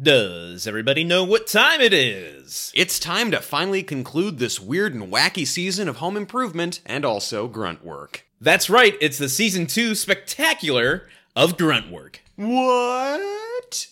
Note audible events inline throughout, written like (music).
Does everybody know what time it is? It's time to finally conclude this weird and wacky season of home improvement and also grunt work. That's right, it's the season two spectacular of Grunt Work. What?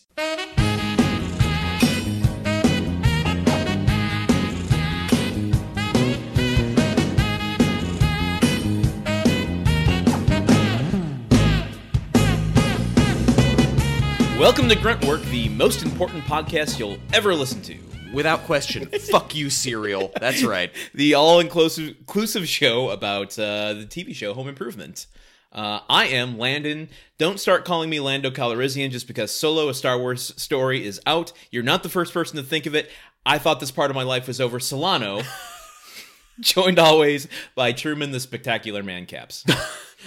Welcome to Grunt Work, the most important podcast you'll ever listen to. Without question, (laughs) fuck you, cereal. That's right. (laughs) The all inclusive inclusive show about uh, the TV show Home Improvement. Uh, I am Landon. Don't start calling me Lando Calrissian just because Solo, a Star Wars story, is out. You're not the first person to think of it. I thought this part of my life was over. Solano, (laughs) joined always by Truman the Spectacular Man Caps.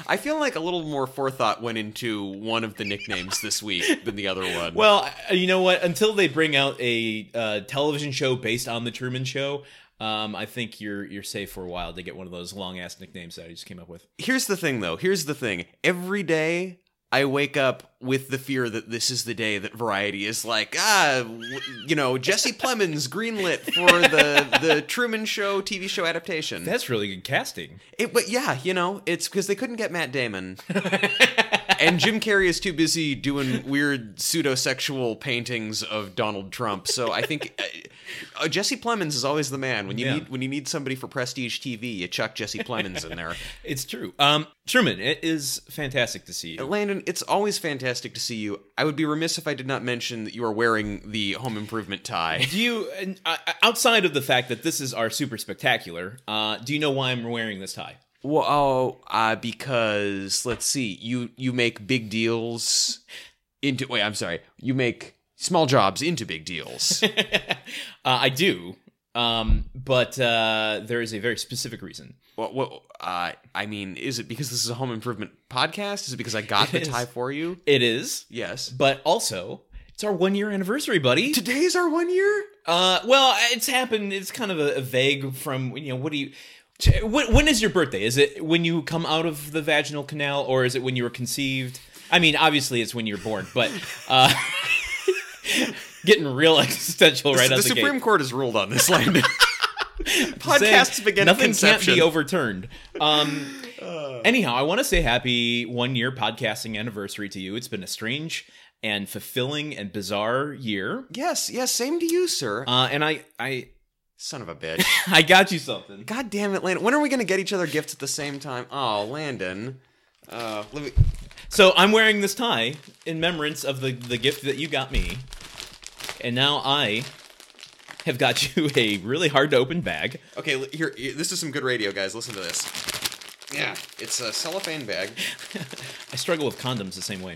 I feel like a little more forethought went into one of the nicknames this week than the other one. Well, you know what? Until they bring out a uh, television show based on the Truman Show, um, I think you're you're safe for a while to get one of those long ass nicknames that I just came up with. here's the thing though. Here's the thing. Every day I wake up with the fear that this is the day that Variety is like, ah, you know, Jesse (laughs) Plemons greenlit for the the Truman Show TV show adaptation. That's really good casting. It, but yeah, you know, it's because they couldn't get Matt Damon, (laughs) and Jim Carrey is too busy doing weird pseudo-sexual paintings of Donald Trump. So I think uh, uh, Jesse Plemons is always the man when you Yeah. need when you need somebody for prestige TV. You chuck Jesse Plemons in there. (laughs) It's true. Um, Truman, it is fantastic to see you. Landon, it's always fantastic to see you. I would be remiss if I did not mention that you are wearing the home improvement tie. Do you, uh, outside of the fact that this is our super spectacular, uh, do you know why I'm wearing this tie? Well, oh, uh, because let's see, you you make big deals into. Wait, I'm sorry. You make small jobs into big deals. (laughs) uh, I do, um, but uh, there is a very specific reason. what? What? Uh, I mean, is it because this is a home improvement podcast? Is it because I got the is. tie for you? It is, Yes. but also it's our one year anniversary, buddy. Today's our one year. Uh, well, it's happened. It's kind of a, a vague from you know. What do you? When, when is your birthday? Is it when you come out of the vaginal canal, or is it when you were conceived? I mean, obviously it's when you're born, but uh, (laughs) getting real (laughs) existential right the out the Supreme gate. Court has ruled on this, Landon. (laughs) Podcasts Saying begin Nothing can't be overturned. Um, anyhow, I want to say happy one year podcasting anniversary to you. It's been a strange and fulfilling and bizarre year. yes, yes. Same to you, sir. Uh, and I, I, Son of a (laughs) bitch. I got you something. God damn it, Landon. When are we going to get each other gifts at the same time? Oh, Landon. Uh, let me. So I'm wearing this tie in remembrance of the, the gift that you got me. And now I have got (laughs) you a really hard to open bag. Okay, here. here- This is some good radio, guys. Listen to this. Yeah, it's a cellophane bag. (laughs) I struggle with condoms the same way.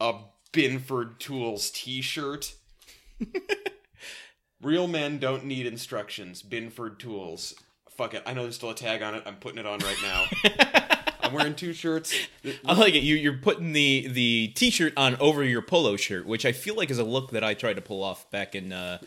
A Binford Tools T-shirt. Real men don't need instructions. Binford Tools. Fuck it. I know there's still a tag on it. I'm putting it on right now. (laughs) I'm wearing two shirts. I like it. You, you're putting the, the t-shirt on over your polo shirt, which I feel like is a look that I tried to pull off back in uh,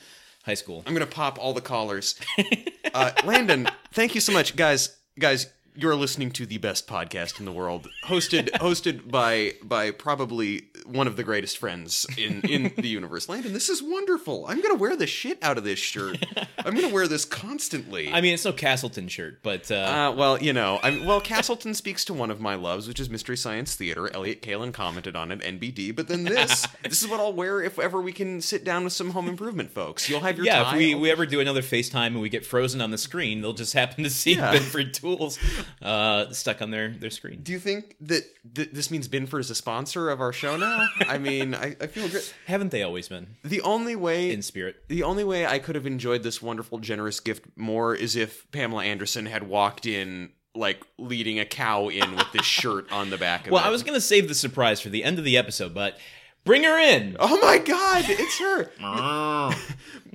high school. I'm gonna pop all the collars. (laughs) Uh, Landon, thank you so much, guys. Guys, you're listening to the best podcast in the world, hosted (laughs) hosted by by probably one of the greatest friends in in the universe. Landon, this is wonderful. I'm gonna wear the shit out of this shirt. (laughs) I'm gonna wear this constantly. I mean, it's no Castleton shirt, but uh, uh, well, you know, I'm, well, Castleton speaks to one of my loves, which is Mystery Science Theater. Elliot Kalin commented on it, NBD. But then this, (laughs) this is what I'll wear if ever we can sit down with some home improvement folks. You'll have your time. yeah, if we, we ever do another FaceTime and we get frozen on the screen, they'll just happen to see Yeah. (laughs) Binford Tools uh, stuck on their, their screen. Do you think that th- this means Binford is a sponsor of our show now? I mean, I, I feel great. Haven't they always been The only way in spirit? the only way I could have enjoyed this wonderful, generous gift more is if Pamela Anderson had walked in like leading a cow in with this shirt on the back of Well, it. I was gonna save the surprise for the end of the episode, but bring her in. Oh my god, it's her. (laughs) Ah.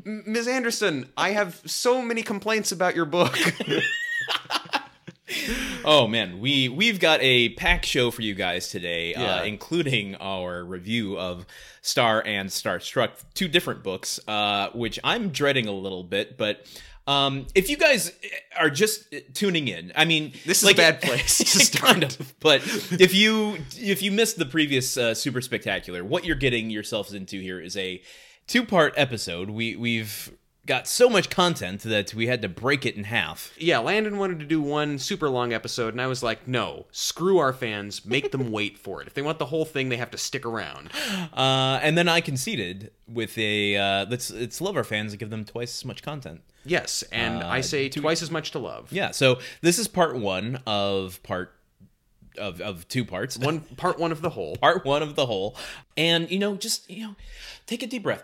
M- Ms. Anderson, I have so many complaints about your book. (laughs) Oh man, we we've got a packed show for you guys today, Yeah. uh, including our review of Star and Starstruck, two different books, uh, which I'm dreading a little bit. But um, if you guys are just tuning in, I mean, This is a bad place to (laughs) start. kind of. But if you if you missed the previous uh, super spectacular, what you're getting yourselves into here is a two part episode. We we've got so much content that we had to break it in half. Yeah, Landon wanted to do one super long episode, and I was like, no, screw our fans, make them (laughs) wait for it. If they want the whole thing, they have to stick around. Uh, and then I conceded with a uh, let's let's love our fans and give them twice as much content. Yes, and Uh, I say twice as much to love. Yeah, so this is part one of part of of two parts. One part one of the whole. (laughs) part one of the whole, and you know, just you know, take a deep breath.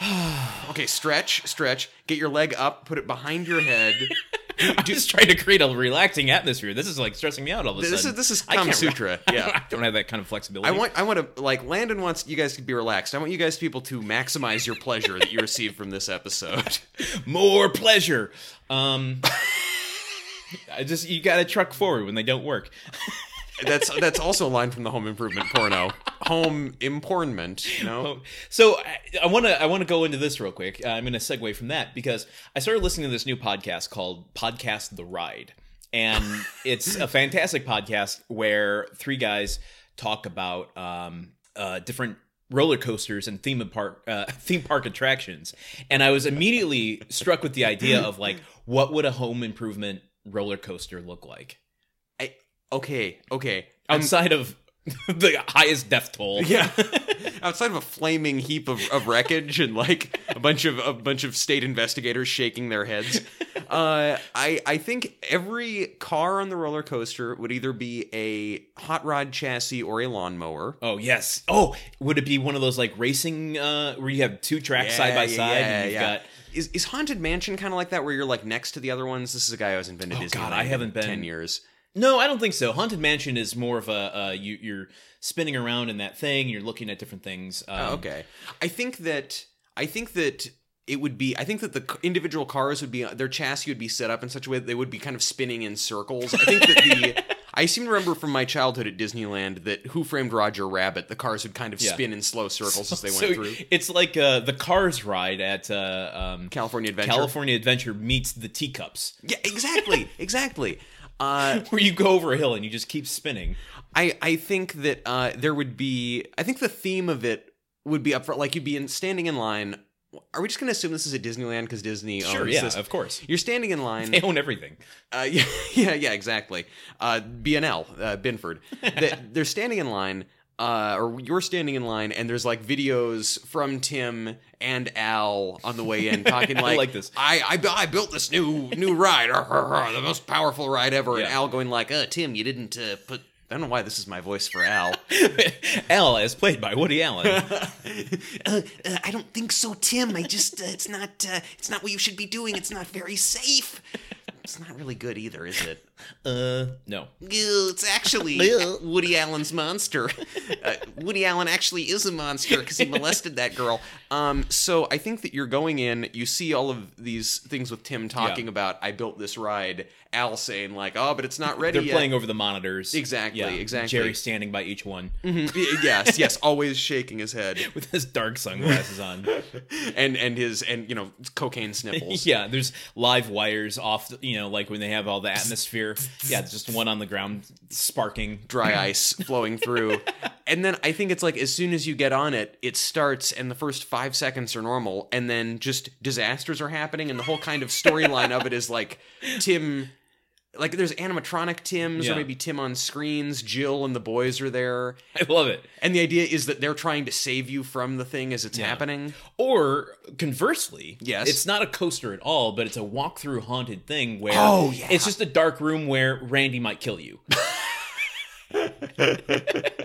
(sighs) Okay, stretch, stretch. Get your leg up, put it behind your head. (laughs) I'm just trying to create a relaxing atmosphere. This is like stressing me out all of a This sudden. is this is Kama Sutra. (laughs) Yeah. I don't have that kind of flexibility. I want I want to like Landon wants you guys to be relaxed. I want you guys people to maximize your pleasure that you receive from this episode. (laughs) more pleasure. Um, I just you got to truck forward when they don't work. That's that's also a line from the Home Improvement porno. Home impornment, you know. So I want to I want to go into this real quick. Uh, I'm going to segue from that because I started listening to this new podcast called Podcast The Ride, and (laughs) it's a fantastic podcast where three guys talk about um, uh, different roller coasters and theme park uh, (laughs) theme park attractions. And I was immediately struck with the idea of like, what would a home improvement roller coaster look like okay, okay. I'm- outside of (laughs) the highest death toll? Yeah. (laughs) Outside of a flaming heap of, of wreckage and like a bunch of a bunch of state investigators shaking their heads, uh, I I think every car on the roller coaster would either be a hot rod chassis or a lawnmower. Oh yes. Oh, would it be one of those like racing uh where you have two tracks side by Yeah, side yeah, and you've yeah. got Is, is haunted mansion kind of like that where you're like next to the other ones? This is a guy who hasn't been to Oh, Disney. God, I haven't been- ten years. No, I don't think so. Haunted Mansion is more of a uh you you're spinning around in that thing, you're looking at different things. Um, Oh, okay. I think that I think that it would be. I think that the individual cars would be their chassis would be set up in such a way that they would be kind of spinning in circles. I think that the. (laughs) I seem to remember from my childhood at Disneyland that Who Framed Roger Rabbit, the cars would kind of Yeah. spin in slow circles as they went So through. it's like uh the Cars ride at uh um California Adventure. California Adventure meets the teacups. Yeah, exactly, exactly. Uh, (laughs) Where you go over a hill and you just keep spinning. I I think that uh, there would be. I think the theme of it would be up front. Like you'd be in, standing in line. Are we just going to assume this is at Disneyland because Disney Sure, owns yeah, this? of course. You're standing in line. They own everything. Uh, yeah, (laughs) yeah, yeah, exactly. Uh, BNL, uh, Binford. They, they're standing in line, uh, or you're standing in line, and there's like videos from Tim and Al on the way in (laughs) talking I like, like this. I, I, bu- I built this new new ride, (laughs) the most powerful ride ever. And Al going like, uh, Tim, you didn't uh, put. I don't know why this is my voice for Al. (laughs) Al, is played by Woody Allen. uh, uh, I don't think so, Tim. I just uh, it's not uh, it's not what you should be doing. It's not very safe. It's not really good either, is it? (laughs) uh, no. It's actually Woody Allen's monster. (laughs) Uh, Woody Allen actually is a monster because he molested that girl. Um, so I think that you're going in, you see all of these things with Tim talking Yeah. about, I built this ride. Al saying like, oh, but it's not ready They're yet. playing over the monitors. Exactly, Yeah. exactly. Jerry standing by each one Mhm. Yes, (laughs) yes, always shaking his head, (laughs) with his dark sunglasses on. (laughs) and and his and you know cocaine sniffles. yeah, there's live wires off, the- you know, like when they have all the atmosphere. Yeah, just one on the ground sparking. dry ice flowing through. And then I think it's like as soon as you get on it, it starts and the first five seconds are normal, and then just disasters are happening, and the whole kind of storyline of it is like Tim like there's animatronic Tims Yeah. or maybe Tim on screens, Jill and the boys are there. (laughs) I love it. And the idea is that they're trying to save you from the thing as it's Yeah. happening. Or conversely, Yes. it's not a coaster at all, but it's a walk-through haunted thing where Oh, yeah. it's just a dark room where Randy might kill you. (laughs) (laughs)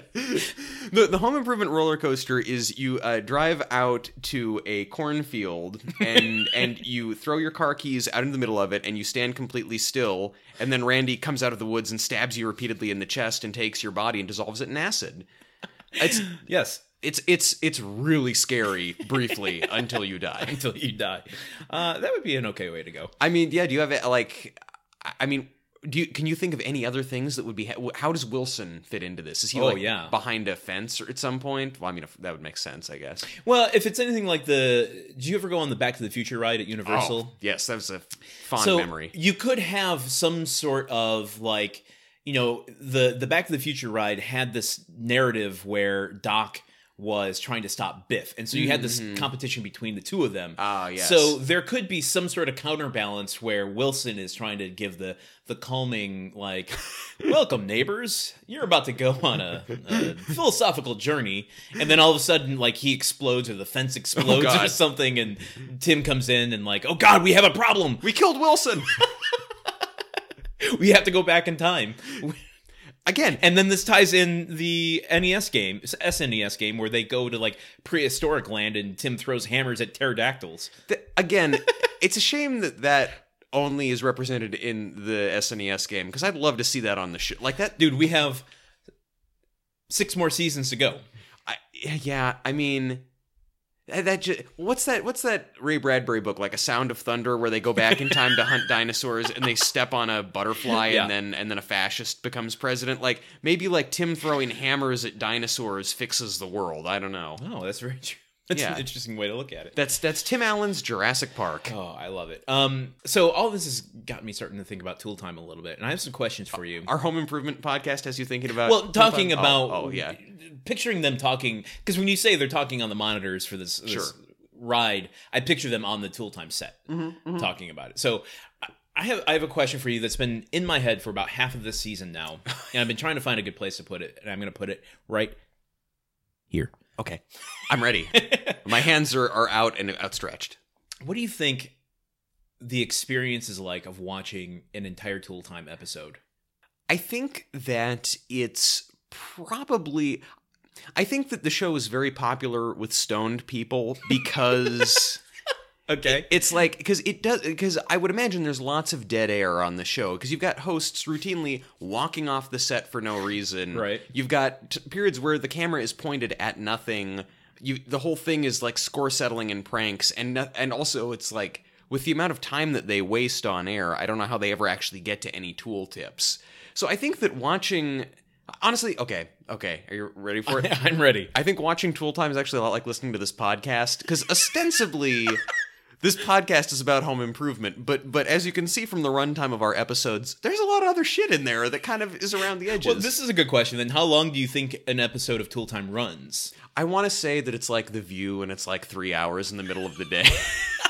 The the home improvement roller coaster is you uh, drive out to a cornfield and and you throw your car keys out in the middle of it and you stand completely still and then Randy comes out of the woods and stabs you repeatedly in the chest and takes your body and dissolves it in acid. It's (laughs) yes, it's it's it's really scary briefly until you die. (laughs) until you die. Uh, that would be an okay way to go. I mean, yeah, do you have it like I mean do you, can you think of any other things that would be? How does Wilson fit into this? Is he Oh, like yeah. behind a fence or at some point? Well, I mean, if, that would make sense, I guess. Well, if it's anything like the, do you ever go on the Back to the Future ride at Universal? Oh, yes, that was a fond so memory. you could have some sort of like you know the the back to the future ride had this narrative where doc was trying to stop biff and so you had this competition between the two of them Mm-hmm. Ah, yes. so there could be some sort of counterbalance where wilson is trying to give the the calming like (laughs) welcome neighbors you're about to go on a, a philosophical journey and then all of a sudden like he explodes or the fence explodes or Oh, God. something and tim comes in and like oh god we have a problem We killed Wilson (laughs) we have to go back in time. (laughs) again. And then this ties in the NES game, SNES game, where they go to like prehistoric land and Tim throws hammers at pterodactyls. Th- again, (laughs) it's a shame that that only is represented in the SNES game because I'd love to see that on the show. Like that, Dude, we have six more seasons to go. I, yeah. I mean, that, that ju- what's that? What's that Ray Bradbury book? Like a Sound of Thunder, where they go back in time to hunt (laughs) dinosaurs and they step on a butterfly Yeah. and then and then a fascist becomes president. Like maybe like Tim throwing hammers at dinosaurs fixes the world. I don't know. Oh, that's very true. That's Yeah. an interesting way to look at it. That's that's Tim Allen's Jurassic Park. Oh, I love it. Um, so all this has got me starting to think about Tool Time a little bit, and I have some questions for you. Our home improvement podcast has you thinking about Well, talking Oh, about oh, yeah picturing them talking because when you say they're talking on the monitors for this, this Sure. ride, I picture them on the Tool Time set talking about it. So I- I have I have a question for you that's been in my head for about half of this season now, (laughs) and I've been trying to find a good place to put it, and I'm going to put it right here. Okay, I'm ready. (laughs) My hands are, are out and outstretched. What do you think the experience is like of watching an entire Tool Time episode? I think that it's probably. I think that the show is very popular with stoned people (laughs) because Okay. it's like because it does because I would imagine there's lots of dead air on the show because you've got hosts routinely walking off the set for no reason. Right. You've got t- periods where the camera is pointed at nothing. You the whole thing is like score settling and pranks and no, and also it's like with the amount of time that they waste on air, I don't know how they ever actually get to any tool tips. So I think that watching honestly, okay, okay, are you ready for it? (laughs) I'm ready. I think watching Tool Time is actually a lot like listening to this podcast because ostensibly (laughs) this podcast is about home improvement, but but as you can see from the runtime of our episodes, there's a lot of other shit in there that kind of is around the edges. Well, this is a good question. Then, how long do you think an episode of Tool Time runs? I want to say that it's like The View and it's like three hours in the middle of the day. (laughs)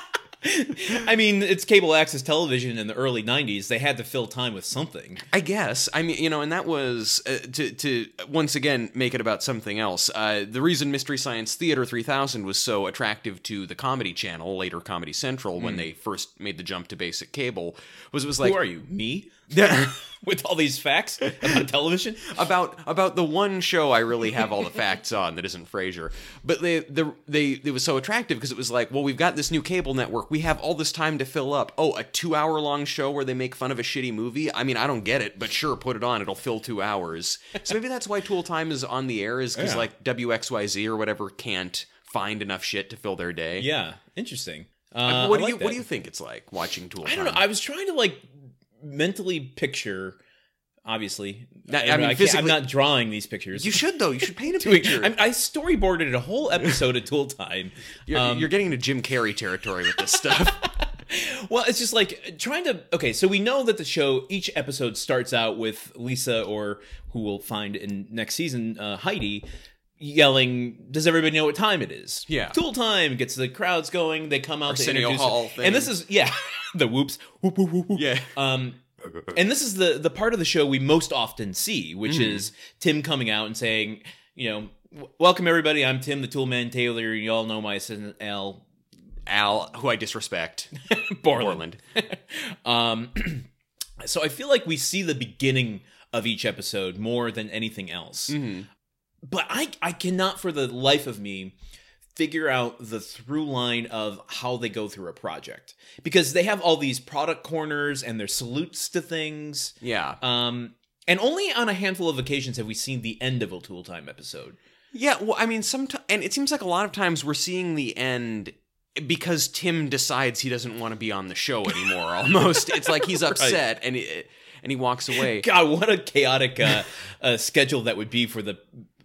I mean, it's cable access television in the early '90s. They had to fill time with something. I guess. I mean, you know, and that was uh, to to once again make it about something else. Uh, the reason Mystery Science Theater 3000 was so attractive to the Comedy Channel, later Comedy Central, when they first made the jump to basic cable, was it was like Who are you? Me? Yeah. (laughs) With all these facts about television? about about the one show I really have all the (laughs) facts on that isn't Frasier. But they the they it was so attractive because it was like, well, we've got this new cable network. We have all this time to fill up. Oh, a 2-hour long show where they make fun of a shitty movie? I mean, I don't get it, but sure, put it on. It'll fill 2 hours. So maybe that's why Tool Time is on the air is cuz Yeah. like WXYZ or whatever can't find enough shit to fill their day. Yeah, interesting. Uh, what do you like what do you think it's like watching Tool Time? I don't know. I was trying to like mentally picture. Obviously, Not- I, mean I physically, i'm not drawing these pictures. you should though. You should paint a (laughs) picture. I, I storyboarded a whole episode of Tool Time. (laughs) you're, Um, you're getting into Jim Carrey territory with this stuff. (laughs) Well, it's just like trying to. Okay, so we know that the show, each episode starts out with Lisa, or who we'll find in next season, uh, Heidi, yelling, Does everybody know what time it is? Yeah. Tool time gets the crowds going. They come out Arsenio introduce. Hall thing. And this is, yeah, (laughs) the whoops. Whoop, whoop, whoop, whoop. Yeah. Um, and this is the the part of the show we most often see, which Mm-hmm. is Tim coming out and saying, you know, welcome everybody. I'm Tim the Toolman Taylor. You all know my assistant Al Al, who I disrespect. (laughs) Borland. Borland. (laughs) Um, (clears throat) so I feel like we see the beginning of each episode more than anything else. Mm-hmm. But I I cannot for the life of me figure out the through line of how they go through a project because they have all these product corners and their salutes to things. Yeah. Um, and only on a handful of occasions have we seen the end of a Tool Time episode. Yeah, well, I mean, sometimes, and it seems like a lot of times we're seeing the end because Tim decides he doesn't want to be on the show anymore. (laughs) Almost, it's like he's upset, and it, and he walks away. God, what a chaotic uh, (laughs) uh, schedule that would be for the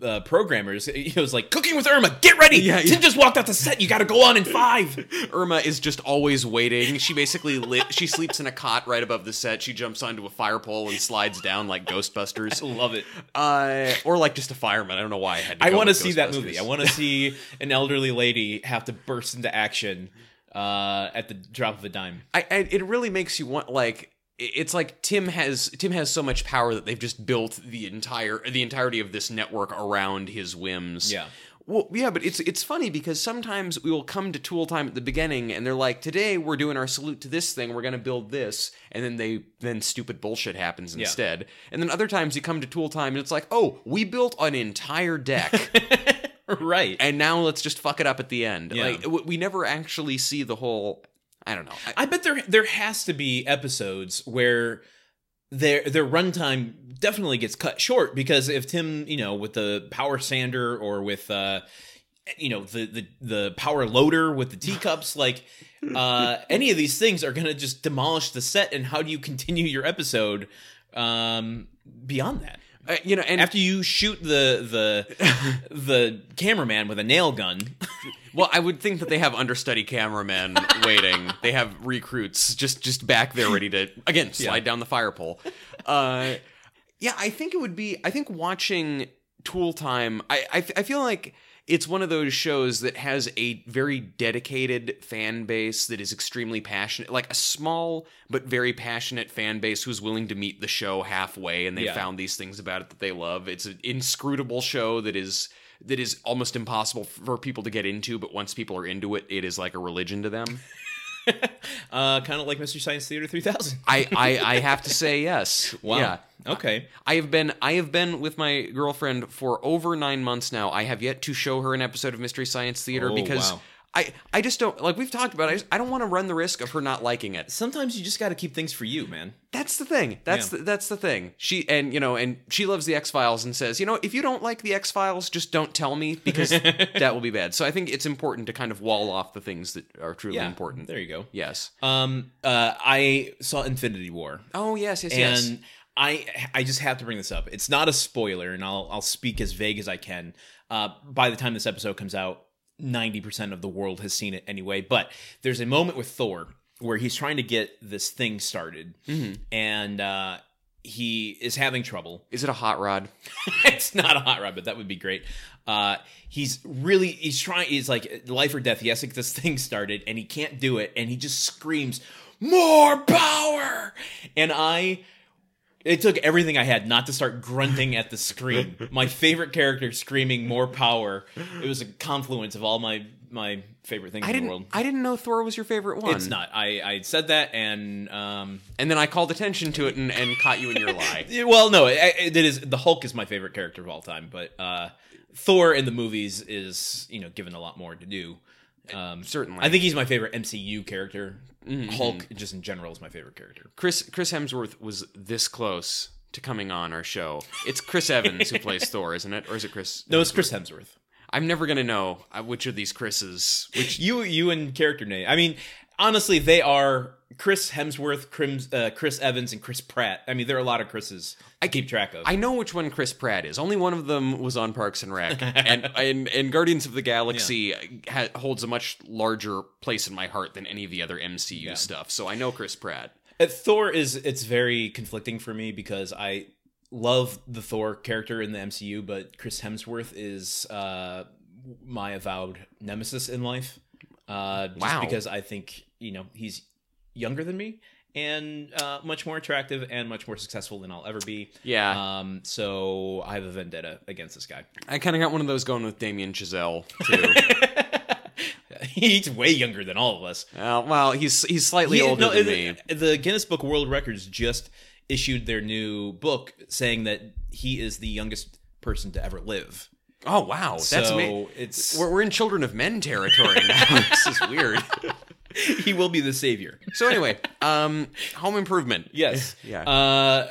uh, programmers. It was like cooking with Irma. Get ready. Yeah, Tim yeah. just walked off the set. You got to go on in five. (laughs) Irma is just always waiting. She basically li- she sleeps in a cot right above the set. She jumps onto a fire pole and slides down like Ghostbusters. (laughs) Love it. Uh, or like just a fireman. I don't know why I had. To I want to see that movie. I want to (laughs) see an elderly lady have to burst into action uh, at the drop of a dime. I, I it really makes you want like it's like Tim has Tim has so much power that they've just built the entire the entirety of this network around his whims. Yeah. Well, yeah, but it's it's funny because sometimes we will come to Tool Time at the beginning and they're like, "Today we're doing our salute to this thing. We're going to build this," and then they then stupid bullshit happens instead. And then other times you come to Tool Time and it's like, "Oh, we built an entire deck." (laughs) right. and now let's just fuck it up at the end. Yeah. Like we never actually see the whole. I don't know. I- I bet there there has to be episodes where their their runtime definitely gets cut short because if Tim, you know, with the power sander or with uh you know the the the power loader with the teacups (laughs) like uh any of these things are going to just demolish the set and how do you continue your episode um beyond that uh, you know, and after you shoot the the (laughs) the cameraman with a nail gun (laughs) well, I would think that they have understudy cameramen (laughs) waiting. They have recruits just just back there ready to again slide down the fire pole. Uh, yeah, I think it would be. I think watching Tool Time. I I, I feel like. It's one of those shows that has a very dedicated fan base that is extremely passionate, like a small but very passionate fan base who's willing to meet the show halfway, and they Yeah. found these things about it that they love. It's an inscrutable show that is that is almost impossible for people to get into, but once people are into it, it is like a religion to them. (laughs) uh kind of like Mr. Science Theater 3000 I I, I have to say yes. (laughs) wow Yeah. okay I have been I have been with my girlfriend for over nine months now. I have yet to show her an episode of Mystery Science Theater Oh, because wow. I I just don't like we've talked about. It, I, just, I don't want to run the risk of her not liking it. sometimes you just got to keep things for you man That's the thing. That's Yeah. the, that's the thing. She and you know and she loves the X Files and says you know if you don't like the X Files just don't tell me because (laughs) that will be bad. So I think it's important to kind of wall off the things that are truly yeah important. there you go Yes. Um, uh, I saw Infinity War, Oh yes yes yes. and I I just have to bring this up. It's not a spoiler, and I'll I'll speak as vague as I can. Uh, by the time this episode comes out, ninety percent of the world has seen it anyway. But there's a moment with Thor where he's trying to get this thing started, and uh, he is having trouble. Is it a hot rod? (laughs) it's not a hot rod, but that would be great. Uh, he's really he's trying. He's like life or death. He has to get this (laughs) thing started, and he can't do it, and he just screams more power. And I, it took everything I had not to start grunting at the screen. My favorite character screaming more power. It was a confluence of all my my favorite things I in the world. I didn't know Thor was your favorite one. It's not. I I said that, and um, And then I called attention to it and, and caught you in your lie. (laughs) Well, no, it, it is the Hulk is my favorite character of all time, but uh, Thor in the movies is you know given a lot more to do. Um, Certainly. I think he's my favorite MCU character. Hulk, just in general, is my favorite character. Chris Chris Hemsworth was this close to coming on our show. It's Chris Evans who plays (laughs) Thor, isn't it? Or is it Chris? No, it's Chris Hemsworth. I'm never gonna know uh, which of these Chris's. Which You, you, and character name. I mean, honestly, they are Chris Hemsworth, Chris, uh, Chris Evans, and Chris Pratt. I mean, there are a lot of Chris's. I keep track of. I know which one Chris Pratt is. Only one of them was on Parks and Rec, (laughs) and and, and Guardians of the Galaxy ha- holds a much larger place in my heart than any of the other MCU stuff. So I know Chris Pratt. Uh, Thor is it's very conflicting for me because I love the Thor character in the MCU, but Chris Hemsworth is uh, my avowed nemesis in life. Uh, just Wow. because I think you know he's younger than me and uh, much more attractive and much more successful than I'll ever be. Yeah, Um, so I have a vendetta against this guy. I kind of got one of those going with Damien Chazelle too. (laughs) he's way younger than all of us. uh, well, he's he's slightly He- older no, than the- me. The Guinness Book of World Records just issued their new book saying that he is the youngest person to ever live. Oh wow, that's so amazing. it's We're, we're in Children of Men territory now. (laughs) this is weird. (laughs) he will be the savior. So anyway, um, Home Improvement. Yes. (laughs) Yeah. Uh,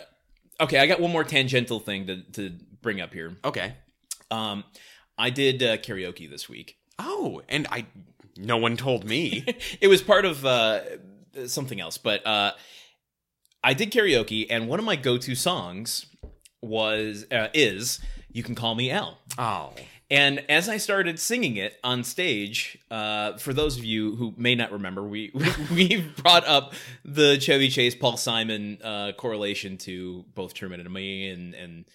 okay, I got one more tangential thing to to bring up here. Okay. Um, I did uh, karaoke this week. Oh, and I, no one told me. (laughs) it was part of uh, something else, but uh, I did karaoke, and one of my go-to songs was uh, is "You Can Call Me Al." Oh. And as I started singing it on stage, uh, for those of you who may not remember, we (laughs) we brought up the Chevy Chase Paul Simon uh, correlation to both Truman and me, and and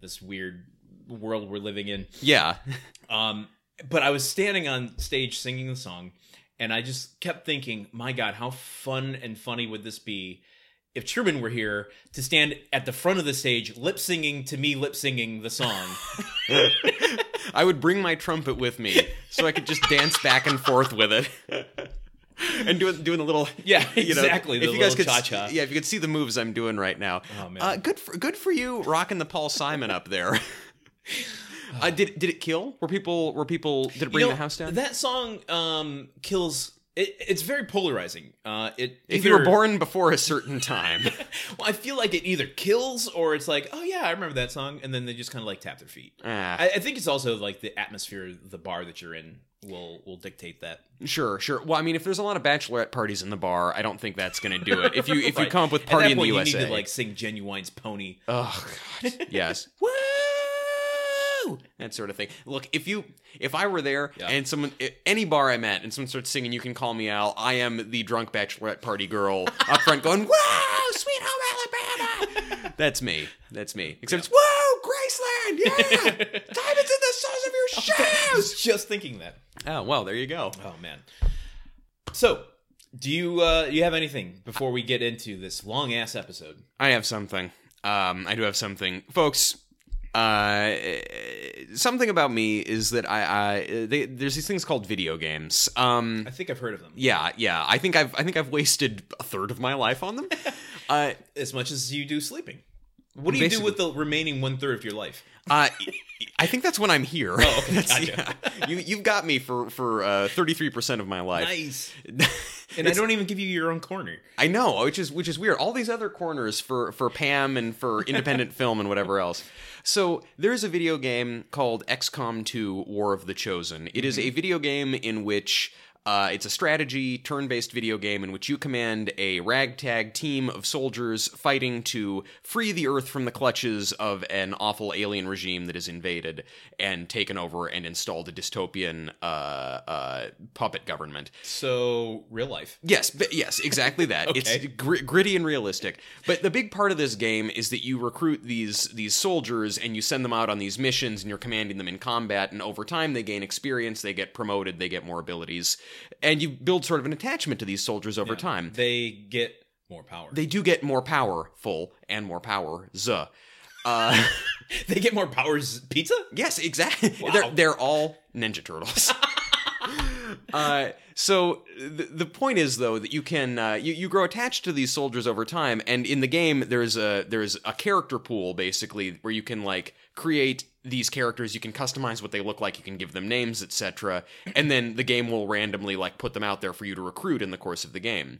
this weird world we're living in. Yeah. (laughs) Um, but I was standing on stage singing the song, and I just kept thinking, my God, how fun and funny would this be if Truman were here to stand at the front of the stage, lip singing to me, lip singing the song. (laughs) I would bring my trumpet with me so I could just dance back and forth with it. (laughs) and doing doing the little (laughs) Yeah, you know, exactly, the if you guys could, cha-cha. yeah, if you could see the moves I'm doing right now. Oh, man. uh, good for good for you, rocking the Paul Simon up there. uh, did did it kill? Were people were people did it bring You know, the house down? That song um, kills. It, it's very polarizing. Uh, it if you were born before a certain time, (laughs) well, I feel like it either kills or it's like, oh yeah, I remember that song, and then they just kind of like tap their feet. Ah. I, I think it's also like the atmosphere, the bar that you're in will will dictate that. sure, sure. Well, I mean, if there's a lot of bachelorette parties in the bar, I don't think that's going to do it. If you if you (laughs) come up with At party that in the point, USA, you need to like sing Ginuwine's Pony. Oh God, (laughs) yes. Woo! That sort of thing. Look, if you, if I were there Yeah. and someone, any bar I'm at, and someone starts singing, "You can call me Al," I am the drunk bachelorette party girl (laughs) up front going, "Whoa, sweet home Alabama!" (laughs) That's me. That's me. Except it's, "Whoa, Graceland! Yeah, (laughs) diamonds in the soles of your I shoes." was just thinking that. Oh well, there you go. Oh man. So, do you uh you have anything before we get into this long ass episode? I have something. Um, I do have something, folks. Uh, something about me is that I, I they, there's these things called video games. Um, I think I've heard of them. yeah, yeah. I think I've I think I've wasted a third of my life on them. (laughs) uh, As much as you do sleeping. What do you do with the remaining one third of your life? uh, I think that's when I'm here. Oh, okay, (laughs) gotcha. yeah. You you've got me for for uh, 33 percent of my life. Nice. (laughs) And I don't even give you your own corner. I know, which is which is weird. All these other corners for for Pam and for independent film and whatever else. So there's a video game called XCOM 2: War of the Chosen. It is a mm-hmm. video game in which uh, it's a strategy turn-based video game in which you command a ragtag team of soldiers fighting to free the Earth from the clutches of an awful alien regime that has invaded and taken over and installed a dystopian uh, uh, puppet government. So real life. Yes, but yes, exactly that. (laughs) Okay. It's gr- gritty and realistic. But the big part of this game is that you recruit these these soldiers and you send them out on these missions and you're commanding them in combat and over time they gain experience, they get promoted, they get more abilities, and you build sort of an attachment to these soldiers over time. They get more power. They do get more powerful and more power. Z. Uh, (laughs) They get more powers. Pizza? Yes, exactly. Wow. They're they're all Ninja Turtles. (laughs) uh, so the, the point is though that you can uh, you, you grow attached to these soldiers over time, and in the game there's a there's a character pool basically where you can like create these characters you can customize what they look like you can give them names etc and then the game will randomly like put them out there for you to recruit in the course of the game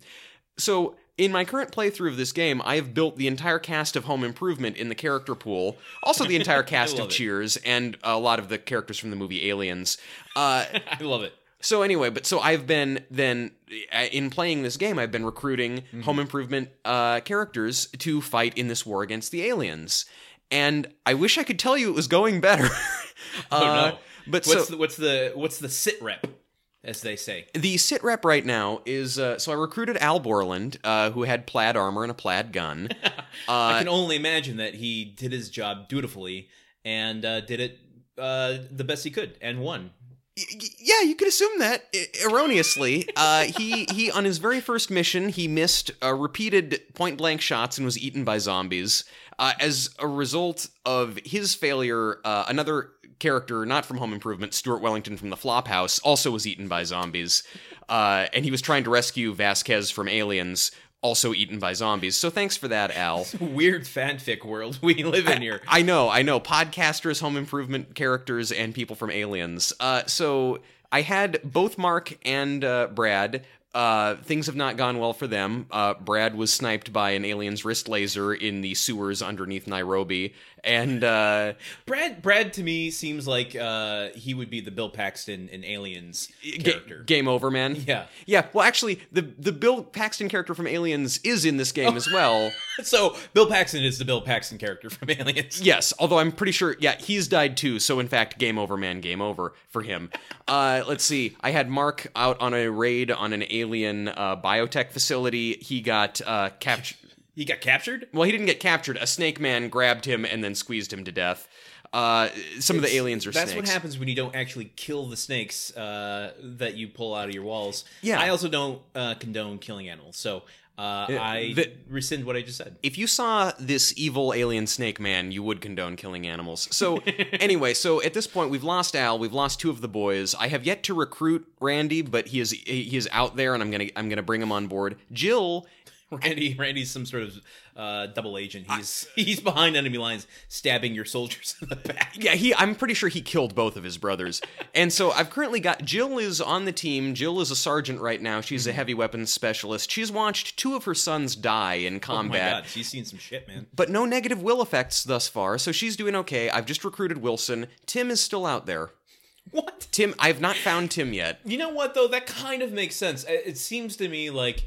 so, in my current playthrough of this game, I have built the entire cast of Home Improvement in the character pool, also the entire (laughs) cast of it. Cheers, and a lot of the characters from the movie Aliens. Uh, (laughs) I love it. so anyway, but so I've been then in playing this game, I've been recruiting Mm-hmm. Home Improvement uh, characters to fight in this war against the aliens, and I wish I could tell you it was going better. (laughs) Oh Uh, no. But what's so the, what's the what's the sit rep, as they say? the sit rep right now is uh, so I recruited Al Borland, uh, who had plaid armor and a plaid gun. (laughs) I Uh, can only imagine that he did his job dutifully and uh, did it uh, the best he could and won. Yeah, you could assume that erroneously. Uh, he he on his very first mission, he missed uh, repeated point blank shots and was eaten by zombies. Uh, as a result of his failure, uh, another character, not from Home Improvement, Stuart Wellington from the Flophouse, also was eaten by zombies. Uh, and he was trying to rescue Vasquez from aliens, also eaten by zombies. So thanks for that, Al. Weird fanfic world (laughs) we live in here. I know, I know. Podcasters, home improvement characters, and people from Aliens. Uh, so I had both Mark and uh, Brad uh, things have not gone well for them. Uh, Brad was sniped by an alien's wrist laser in the sewers underneath Nairobi, and uh, Brad Brad to me seems like uh, he would be the Bill Paxton in Aliens ga- character. game over, man. Yeah. yeah. Well, actually, the the Bill Paxton character from Aliens is in this game as well. (laughs) So Bill Paxton is the Bill Paxton character from Aliens. Yes, although I'm pretty sure, yeah, he's died too. So in fact, game over, man, game over for him. Uh, let's see. I had Mark out on a raid on an alien uh, biotech facility. He got uh, captured. He got captured. Well, he didn't get captured. A snake man grabbed him and then squeezed him to death. Uh, some of the aliens are snakes. That's snakes. what happens when you don't actually kill the snakes uh, that you pull out of your walls. Yeah. I also don't uh, condone killing animals, so uh, I the- rescind what I just said. if you saw this evil alien snake man, you would condone killing animals. So, (laughs) anyway, so at this point, we've lost Al, we've lost two of the boys. I have yet to recruit Randy, but he is he is out there, and I'm gonna I'm gonna bring him on board. Jill, (laughs) Randy, Randy's some sort of uh, double agent. He's he's behind enemy lines, stabbing your soldiers in the back. yeah, he I'm pretty sure he killed both of his brothers, and so I've currently got Jill is on the team. Jill is a sergeant right now. She's a heavy weapons specialist. She's watched two of her sons die in combat. Oh my god, she's seen some shit, man. but no negative will effects thus far, so she's doing okay. I've just recruited Wilson. Tim is still out there. What? Tim, I've not found Tim yet. You know what though? That kind of makes sense. It seems to me like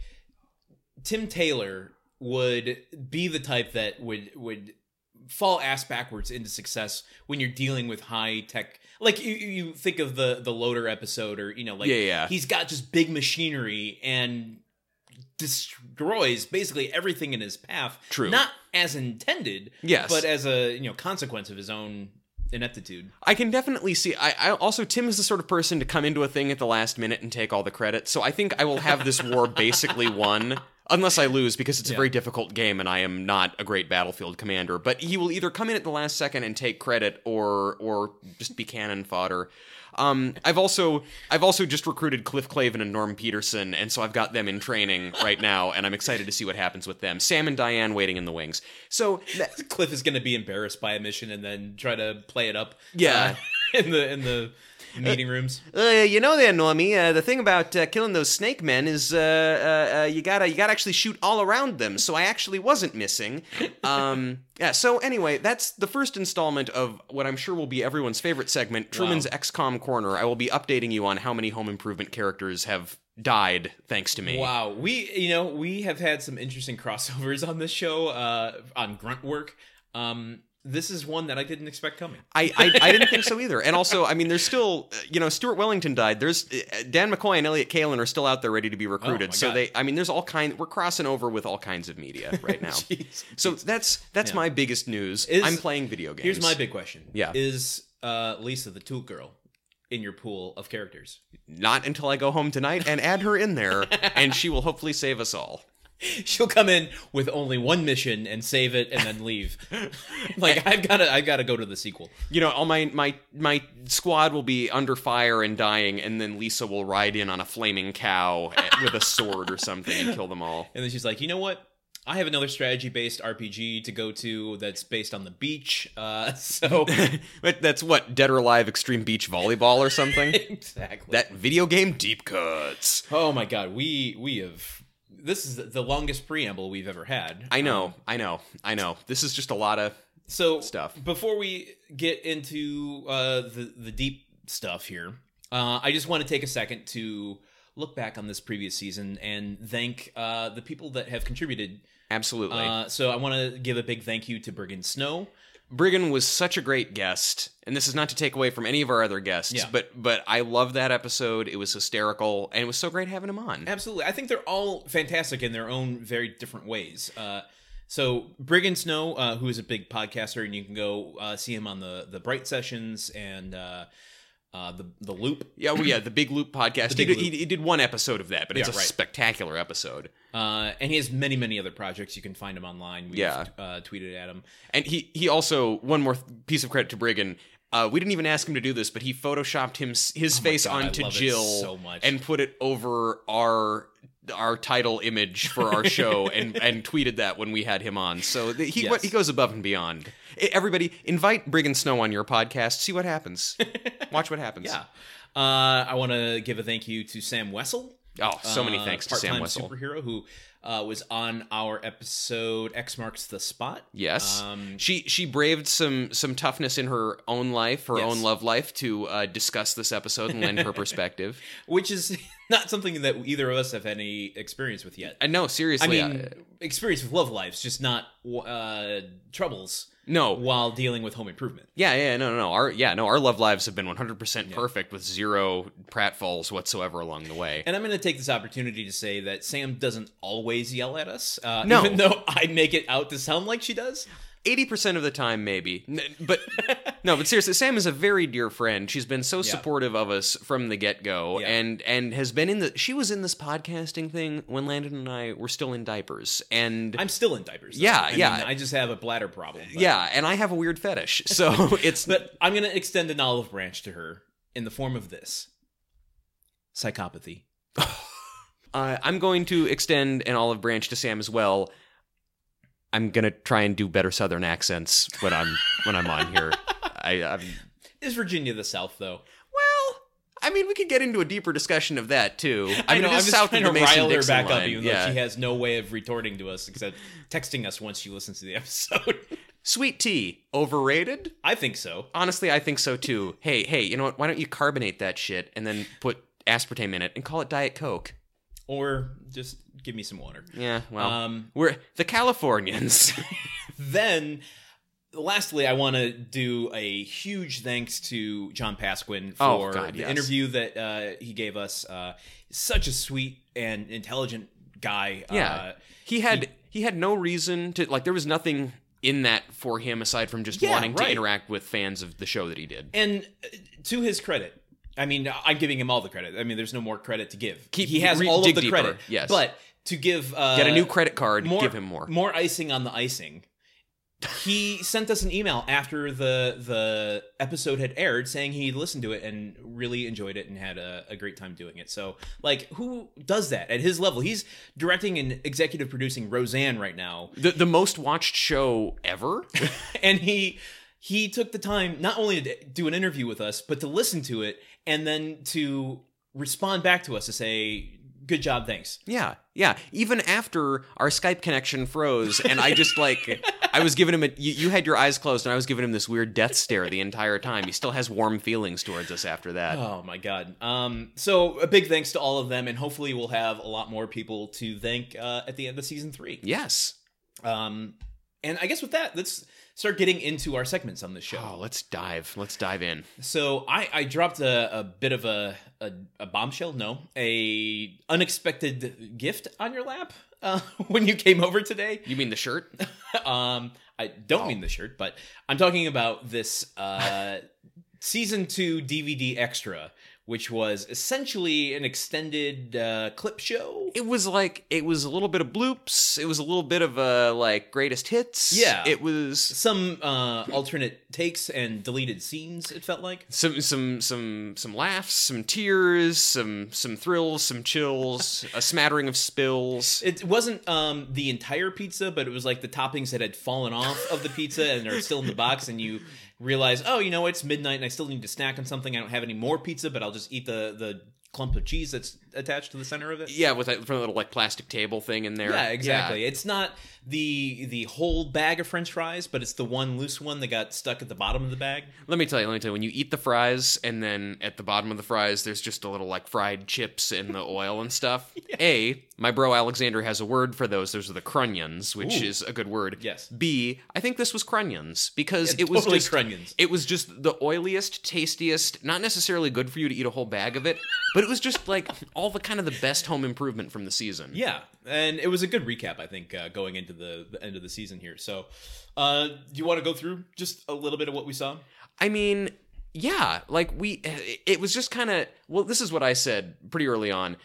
Tim Taylor would be the type that would would fall ass backwards into success when you're dealing with high tech. Like you, you think of the the loader episode, or you know, like Yeah, yeah. he's got just big machinery and destroys basically everything in his path. True. not as intended, Yes. but as a you know consequence of his own ineptitude. I can definitely see. I, I also Tim is the sort of person to come into a thing at the last minute and take all the credit. So I think I will have this war (laughs) basically won, unless I lose because it's a very difficult game and I am not a great battlefield commander. But he will either come in at the last second and take credit, or or just be cannon fodder. Um, I've also I've also just recruited Cliff Clavin and Norm Peterson, and so I've got them in training right now, and I'm excited to see what happens with them. Sam and Diane waiting in the wings. So that, Cliff is going to be embarrassed by a mission and then try to play it up. Yeah. uh, (laughs) in the in the meeting rooms. Uh, you know there, Normie. Uh, the thing about uh, killing those snake men is uh, uh, uh, you gotta you gotta actually shoot all around them. So I actually wasn't missing. Um, (laughs) yeah. So anyway, that's the first installment of what I'm sure will be everyone's favorite segment, Truman's XCOM Corner. I will be updating you on how many Home Improvement characters have died thanks to me. Wow, we you know we have had some interesting crossovers on this show uh, on grunt work. Um, this is one that I didn't expect coming. I, I, I didn't think so either. And also, I mean, there's still, you know, Stuart Wellington died. There's uh, Dan McCoy and Elliot Kalin are still out there ready to be recruited. my so God. they, I mean, there's all kind. We're crossing over with all kinds of media (laughs) right now. Jeez. so that's that's Yeah. my biggest news. Is- I'm playing video games. Here's my big question. Yeah. is uh, Lisa the Tool Girl in your pool of characters? Not until I go home tonight and add her in there, (laughs) and she will hopefully save us all. (laughs) She'll come in with only one mission and save it and then leave. (laughs) like I've got to, I've got to go to the sequel. You know, all my my my squad will be under fire and dying, and then Lisa will ride in on a flaming cow (laughs) with a sword or something and kill them all. And then she's like, you know what? I have another strategy based RPG to go to that's based on the beach. Uh, so that's what Dead or Alive Extreme Beach Volleyball or something. exactly. that video game deep cuts. oh my god, we we have this is the longest preamble we've ever had. I know, I know, I know. This is just a lot of so stuff. Before we get into uh, the the deep stuff here, uh, I just want to take a second to look back on this previous season and thank uh, the people that have contributed. absolutely. Uh, so I want to give a big thank you to Briggon Snow. Briggon was such a great guest, and this is not to take away from any of our other guests, Yeah. but but I love that episode. It was hysterical, and it was so great having him on. Absolutely. I think they're all fantastic in their own very different ways. Uh, so Briggon Snow, uh, who is a big podcaster, and you can go uh, see him on the the Bright Sessions and uh, the the Loop. Yeah, well, yeah, the Big Loop podcast. Big he, did, Loop. He, he did one episode of that, but it's Yeah, a right. spectacular episode. Uh, and he has many many other projects. You can find him online. We've Yeah. uh, tweeted at him. And he he also one more th- piece of credit to Briggon. Uh, we didn't even ask him to do this, but he photoshopped him his face Oh God, onto Jill so much. and put it over our our title image for our show (laughs) and and tweeted that when we had him on. So th- he Yes. he goes above and beyond. I- Everybody, invite Briggon Snow on your podcast. See what happens. (laughs) Watch what happens. Yeah. Uh, I want to give a thank you to Sam Wessel. Oh, so many uh, thanks to Sam Wessel. superhero who uh, was on our episode X marks the spot. Yes, Um, she she braved some some toughness in her own life, her Yes. own love life, to uh, discuss this episode and lend her (laughs) perspective. which is (laughs) not something that either of us have any experience with yet. And no, I mean, uh, experience with love lives, just not uh, troubles no, while dealing with home improvement. yeah, yeah, no, no, no. Our yeah, no, our love lives have been one hundred percent perfect with zero pratfalls whatsoever along the way. And I'm going to take this opportunity to say that Sam doesn't always yell at us, uh, No. even though I make it out to sound like she does. Eighty percent of the time, maybe. But (laughs) no, but seriously, Sam is a very dear friend. She's been so supportive of us from the get go, Yeah. and and has been in the. She was in this podcasting thing when Landon and I were still in diapers, and I'm still in diapers. though. Yeah, I yeah. mean, I just have a bladder problem. but- yeah, and I have a weird fetish, (laughs) so it's But I'm going to extend an olive branch to her in the form of this psychopathy. (laughs) Uh, I'm going to extend an olive branch to Sam as well. I'm gonna try and do better Southern accents when I'm when I'm on here. (laughs) I, I'm Is Virginia the South, though? well. I mean, we could get into a deeper discussion of that too. I, mean, know, it I'm is just south trying of the to rile her back up, even yeah. though she has no way of retorting to us except texting us once she listens to the (laughs) episode. Sweet tea overrated? I think so. Honestly, I think so too. Hey, hey, you know what? Why don't you carbonate that shit and then put aspartame in it and call it Diet Coke? Or just give me some water. Yeah, well, Um, we're the Californians. (laughs) (laughs) then, lastly, I want to do a huge thanks to John Pasquin for Oh, God, the yes. interview that uh, he gave us. Uh, such a sweet and intelligent guy. Yeah. Uh, he had he, had no reason to like. There was nothing in that for him aside from just Yeah, wanting to interact with fans of the show that he did. and uh, to his credit, I mean, I'm giving him all the credit. I mean, there's no more credit to give. Keep- he has re- all of the deeper, credit. yes. But to give uh, Get a new credit card. more, give him more. More icing on the icing. He sent us an email after the the episode had aired, saying he listened to it and really enjoyed it and had a, a great time doing it. So, like, who does that at his level? He's directing and executive producing Roseanne right now, The the most watched show ever. (laughs) and he he took the time not only to do an interview with us, but to listen to it and then to respond back to us to say, "Good job, thanks." Yeah, yeah. Even after our Skype connection froze, and I just like, (laughs) I was giving him a. You, you had your eyes closed, and I was giving him this weird death stare the entire time. He still has warm feelings towards us after that. Oh my god. Um so a big thanks to all of them and hopefully we'll have a lot more people to thank uh at the end of season 3. Yes. Um and I guess with that, let's start getting into our segments on the show. Oh, let's dive. Let's dive in. So I, I dropped a, a bit of a, a a bombshell, no, a unexpected gift on your lap (laughs) uh, when you came over today. You mean the shirt? (laughs) um, I don't mean the shirt, but I'm talking about this uh, (laughs) season two DVD extra, which was essentially an extended uh, clip show. It was like it was a little bit of bloops. It was a little bit of a like greatest hits. Yeah. It was Some uh, alternate takes and deleted scenes. It felt like. some some some some laughs, some tears, some some thrills, some chills, (laughs) a smattering of spills. It wasn't um, the entire pizza, but it was like the toppings that had fallen off of the pizza and are still in the box, and you realize, oh, you know, it's midnight and I still need to snack on something. I don't have any more pizza, but I'll just eat the the clump of cheese that's attached to the center of it. Yeah, with that from a little like plastic table thing in there. Yeah, exactly. It's not the the whole bag of French fries, but it's the one loose one that got stuck at the bottom of the bag. Let me tell you, let me tell you, when you eat the fries and then at the bottom of the fries there's just a little like fried chips in the (laughs) oil and stuff. (laughs) A, my bro Alexander has a word for those. Those are the crunions, which Ooh. is a good word. Yes. B, I think this was crunions because Yeah, it was totally just crunions. It was just the oiliest, tastiest, not necessarily good for you to eat a whole bag of it, but it was just like (laughs) all the kind of the best home improvement from the season. Yeah, and it was a good recap, I think, uh, going into the, the end of the season here. So, uh, do you want to go through just a little bit of what we saw? I mean, yeah, like we, it was just kind of. Well, this is what I said pretty early on,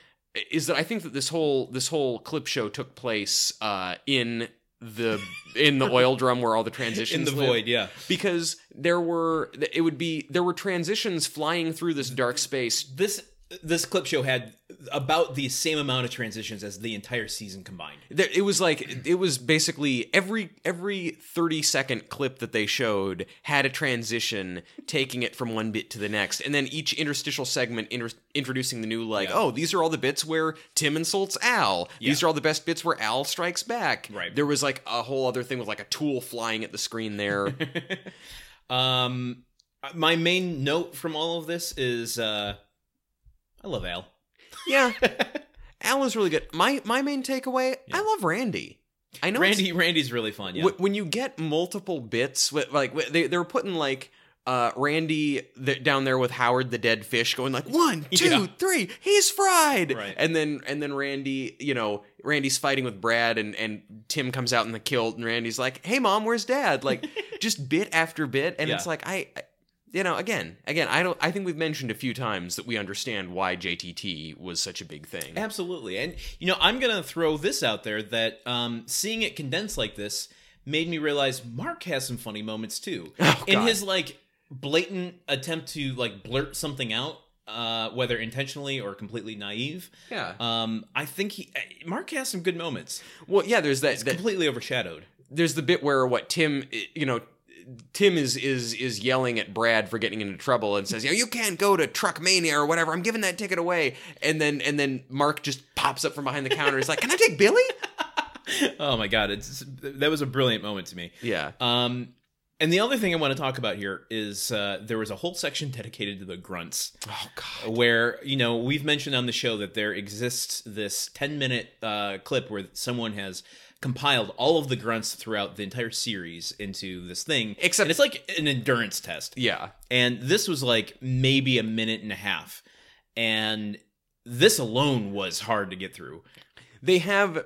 is that I think that this whole this whole clip show took place uh, in the in the oil drum where all the transitions In the live. void, yeah. because there were it would be there were transitions flying through this dark space. This this clip show had about the same amount of transitions as the entire season combined. There- It was like it was basically every every 30 second clip that they showed had a transition taking it from one bit to the next and then each interstitial segment inter- introducing the new like Yeah. oh these are all the bits where Tim insults Al these Yeah. are all the best bits where Al strikes back Right. there was like a whole other thing with like a tool flying at the screen there (laughs) Um, my main note from all of this is uh, I love Al. yeah (laughs) Al is really good my my main takeaway I love Randy I know Randy Randy's really fun. Yeah. Wh- when you get multiple bits with like they they were putting like uh Randy th- down there with Howard the dead fish going like one (laughs) two Yeah. three he's fried Right. and then and then Randy you know Randy's fighting with Brad and and Tim comes out in the kilt and Randy's like hey mom where's dad like (laughs) just bit after bit and Yeah. it's like I, I you know again again I don't I think we've mentioned a few times that we understand why JTT was such a big thing Absolutely. And, you know, I'm going to throw this out there that um, seeing it condensed like this made me realize Mark has some funny moments too. (laughs) Oh, In his, like, blatant attempt to, like, blurt something out, uh, whether intentionally or completely naive. yeah Um, I think he, Mark has some good moments. well yeah there's that, that Completely overshadowed. there's the bit where what Tim, you know, Tim is is is yelling at Brad for getting into trouble and says, "You know, you can't go to Truck Mania or whatever. I'm giving that ticket away." And then and then Mark just pops up from behind the counter. He's like, "Can I take Billy?" (laughs) Oh my god, it's that was a brilliant moment to me. Yeah. Um, and the other thing I want to talk about here is uh, there was a whole section dedicated to the grunts. Oh God. where you know we've mentioned on the show that there exists this 10 minute uh, clip where someone has compiled all of the grunts throughout the entire series into this thing Except- and it's like an endurance test Yeah. and this was like maybe a minute and a half and this alone was hard to get through They have.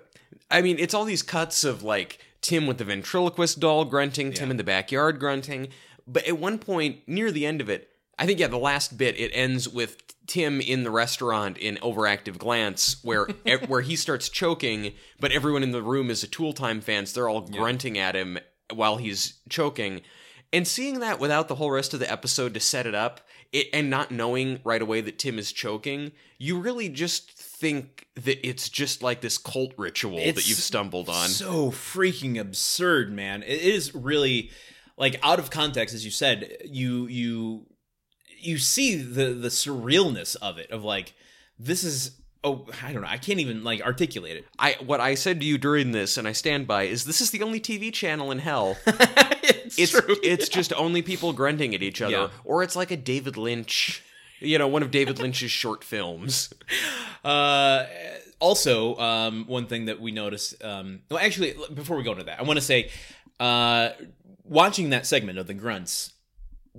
I mean, it's all these cuts of like Tim with the ventriloquist doll grunting, Tim in the backyard grunting. But at one point near the end of it, I think yeah, the last bit it ends with Tim in the restaurant in overactive glance, where (laughs) where he starts choking, but everyone in the room is a Tool Time fans. They're all grunting at him while he's choking, and seeing that without the whole rest of the episode to set it up, it, and not knowing right away that Tim is choking, you really just think that it's just like this cult ritual that you've stumbled on. so freaking absurd man it is really like out of context as you said you you you see the the surrealness of it of like this is oh i don't know i can't even like articulate it I what I said to you during this, and I stand by, is this is the only TV channel in hell. (laughs) it's, It's true. it's (laughs) just only people grunting at each other, Yeah. or it's like a David Lynch, you know, one of David (laughs) Lynch's short films. Uh, also, um, one thing that we noticed. Um, well, actually, before we go into that, I want to say, uh, watching that segment of the grunts,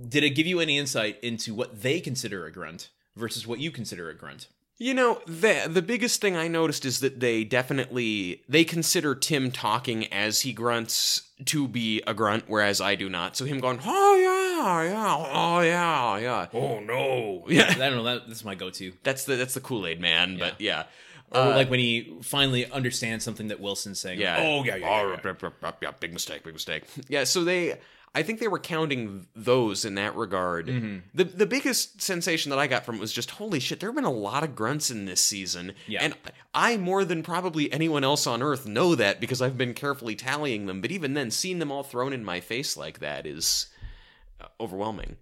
did it give you any insight into what they consider a grunt versus what you consider a grunt? You know, the the biggest thing I noticed is that they definitely they consider Tim talking as he grunts to be a grunt, whereas I do not. So him going, oh yeah, yeah, oh yeah, yeah. Oh no! Yeah. I don't know. That that's my go-to. That's the that's the Kool Aid man, but yeah. Or Uh, like when he finally understands something that Wilson's saying. Yeah. Oh yeah, yeah, yeah. Oh, yeah. big mistake, big mistake. (laughs) Yeah, so they I think they were counting those in that regard. Mm-hmm. The the biggest sensation that I got from it was just holy shit, there have been a lot of grunts in this season. Yeah. And I more than probably anyone else on earth know that because I've been carefully tallying them, but even then seeing them all thrown in my face like that is uh, overwhelming.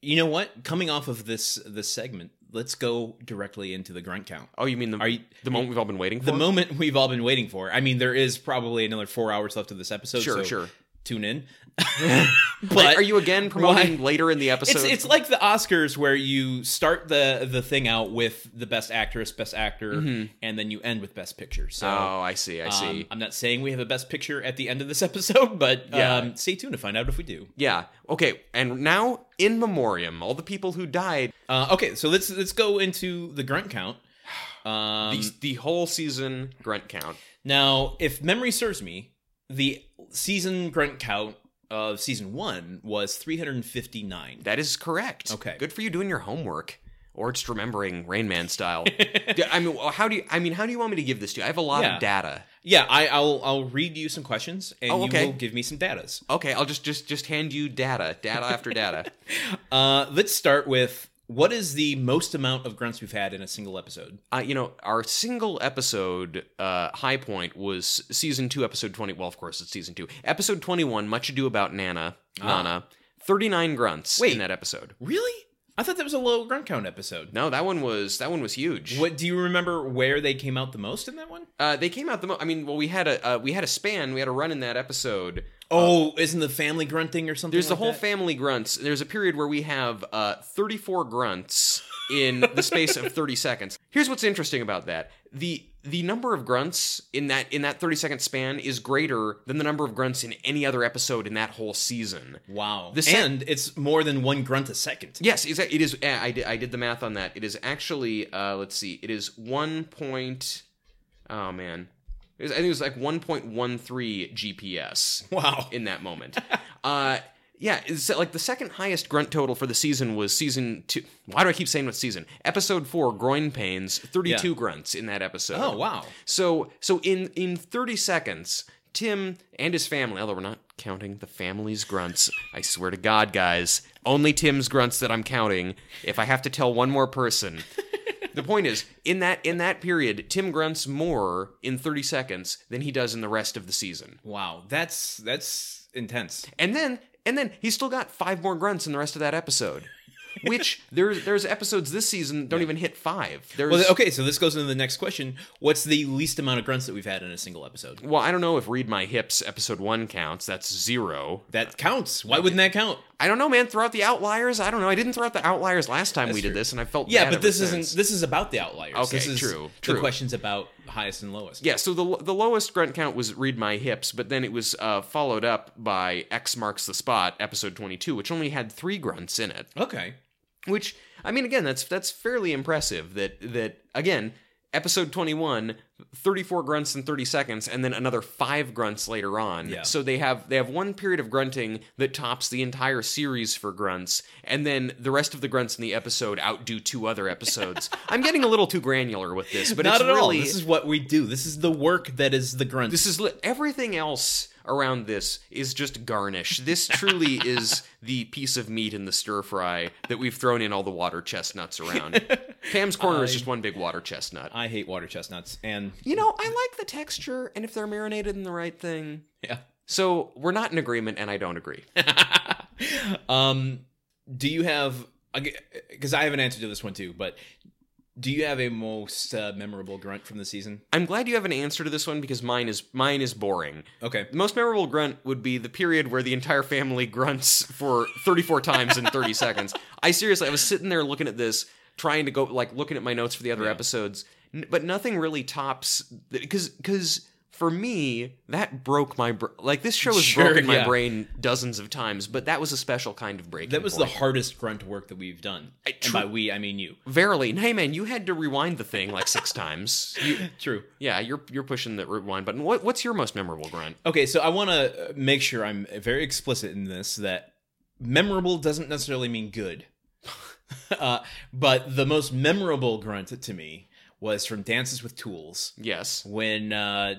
You know what? Coming off of this this segment, let's go directly into the grunt count. Oh, you mean the you- the moment we've all been waiting for? The moment we've all been waiting for. I mean, there is probably another four hours left of this episode. Sure, so sure. Tune in. Are- but are you again promoting why- later in the episode? It's it's like the Oscars where you start the the thing out with the best actress, best actor, and then you end with best picture. So. Mm-hmm. Oh, I see, I see. um, I'm not saying we have a best picture at the end of this (laughs) episode, but Yeah. um, stay tuned to find out if we do. Yeah. Okay. And now, in memoriam, all the people who died, Uh, okay, so let's let's go into the grunt count. (sighs) Um, the, the whole season grunt count. Now, if memory serves me, the season grunt count of season one was 359. That is correct. Okay. Good for you doing your homework. Or just remembering Rain Man style. (laughs) I mean, how do you? I mean, how do you want me to give this to you? I have a lot Yeah. of data. Yeah, I, I'll I'll read you some questions, and Oh, okay. you will give me some datas. Okay, I'll just just just hand you data, data after data. (laughs) Uh, let's start with what is the most amount of grunts we've had in a single episode? Uh, you know, our single episode uh, high point was season two, episode 20. Well, of course, it's season two. Episode 21, Much Ado About Nana. Nana. 39 grunts Wait. in that episode. Really? I thought that was a low grunt count episode. No, that one was that one was huge. What do you remember where they came out the most in that one? Uh, they came out the. Mo- I mean, well, we had a uh, we had a span. We had a run in that episode. Oh, isn't the family grunting or something? There's the whole that? family grunts. There's a period where we have uh, 34 grunts in the space of 30 seconds. Here's what's interesting about that: the the number of grunts in that in that 30 second span is greater than the number of grunts in any other episode in that whole season. Wow. The set- and it's more than one grunt a second. Yes, it is. uh, I did, I did the math on that. It is actually. Uh, let's see. It is one point. Oh man, it was, I think it was like 1.13 GPS. Wow. in that moment. (laughs) uh, yeah, it's like the second highest grunt total for the season was season two. Why do I keep saying what season? Episode four, groin pains, thirty-two Yeah. grunts in that episode. Oh, wow. So, so in in thirty seconds, Tim and his family, although we're not counting the family's grunts, I swear to God, guys, only Tim's grunts that I'm counting. If I have to tell one more person. The point is, in that in that period, Tim grunts more in 30 seconds than he does in the rest of the season. Wow. That's that's intense. And then and then he's still got five more grunts in the rest of that episode. Which (laughs) there's there's episodes this season don't even hit five. There's Well, okay, so this goes into the next question. What's the least amount of grunts that we've had in a single episode? well, I don't know if Read My Hips episode one counts. That's zero. That counts. Why wouldn't that count? I don't know, man. Throw out the outliers. I don't know. I didn't throw out the outliers last time we did this, and I felt Yeah, but this since. isn't. This is about the outliers. Okay, this is true, The questions about highest and lowest. Yeah, so the the lowest grunt count was "Read My Hips," but then it was uh, followed up by "X Marks the Spot" episode twenty two, which only had three grunts in it. Okay. Which I mean, again, that's that's fairly impressive. That that again, episode 21, 34 grunts in 30 seconds, and then another five grunts later on. Yeah. So they have they have one period of grunting that tops the entire series for grunts, and then the rest of the grunts in the episode outdo two other episodes. (laughs) I'm getting a little too granular with this, but Not it's at all. really This is what we do. This is the work that is the grunt. this is li- everything else around this is just garnish. This truly (laughs) is the piece of meat in the stir fry that we've thrown in all the water chestnuts around. Pam's corner is just one big water chestnut. I hate water chestnuts, and You know, I like the texture, and if they're marinated in the right thing. yeah. So we're not in agreement, and I don't agree. (laughs) um, do you have? Because I have an answer to this one too, but do you have a most uh, memorable grunt from the season? I'm glad you have an answer to this one because mine is mine is boring. Okay. The most memorable grunt would be the period where the entire family (laughs) grunts for 34 times in 30 seconds. I seriously, I was sitting there looking at this, trying to go like looking at my notes for the other Yeah. episodes, n- but nothing really tops because because for me that broke my br- like this show has Sure, broken my yeah. brain dozens of times, but that was a special kind of break. That was the hardest grunt work that we've done. and tru- by we, I mean you. verily. Hey man, you had to rewind the thing like six times. You, (laughs) True. yeah, you're you're pushing the rewind button. What what's your most memorable grunt? Okay, so I want to make sure I'm very explicit in this that memorable doesn't necessarily mean good. (laughs) uh, but the most memorable grunt to me was from Dances with Tools Yes. when uh,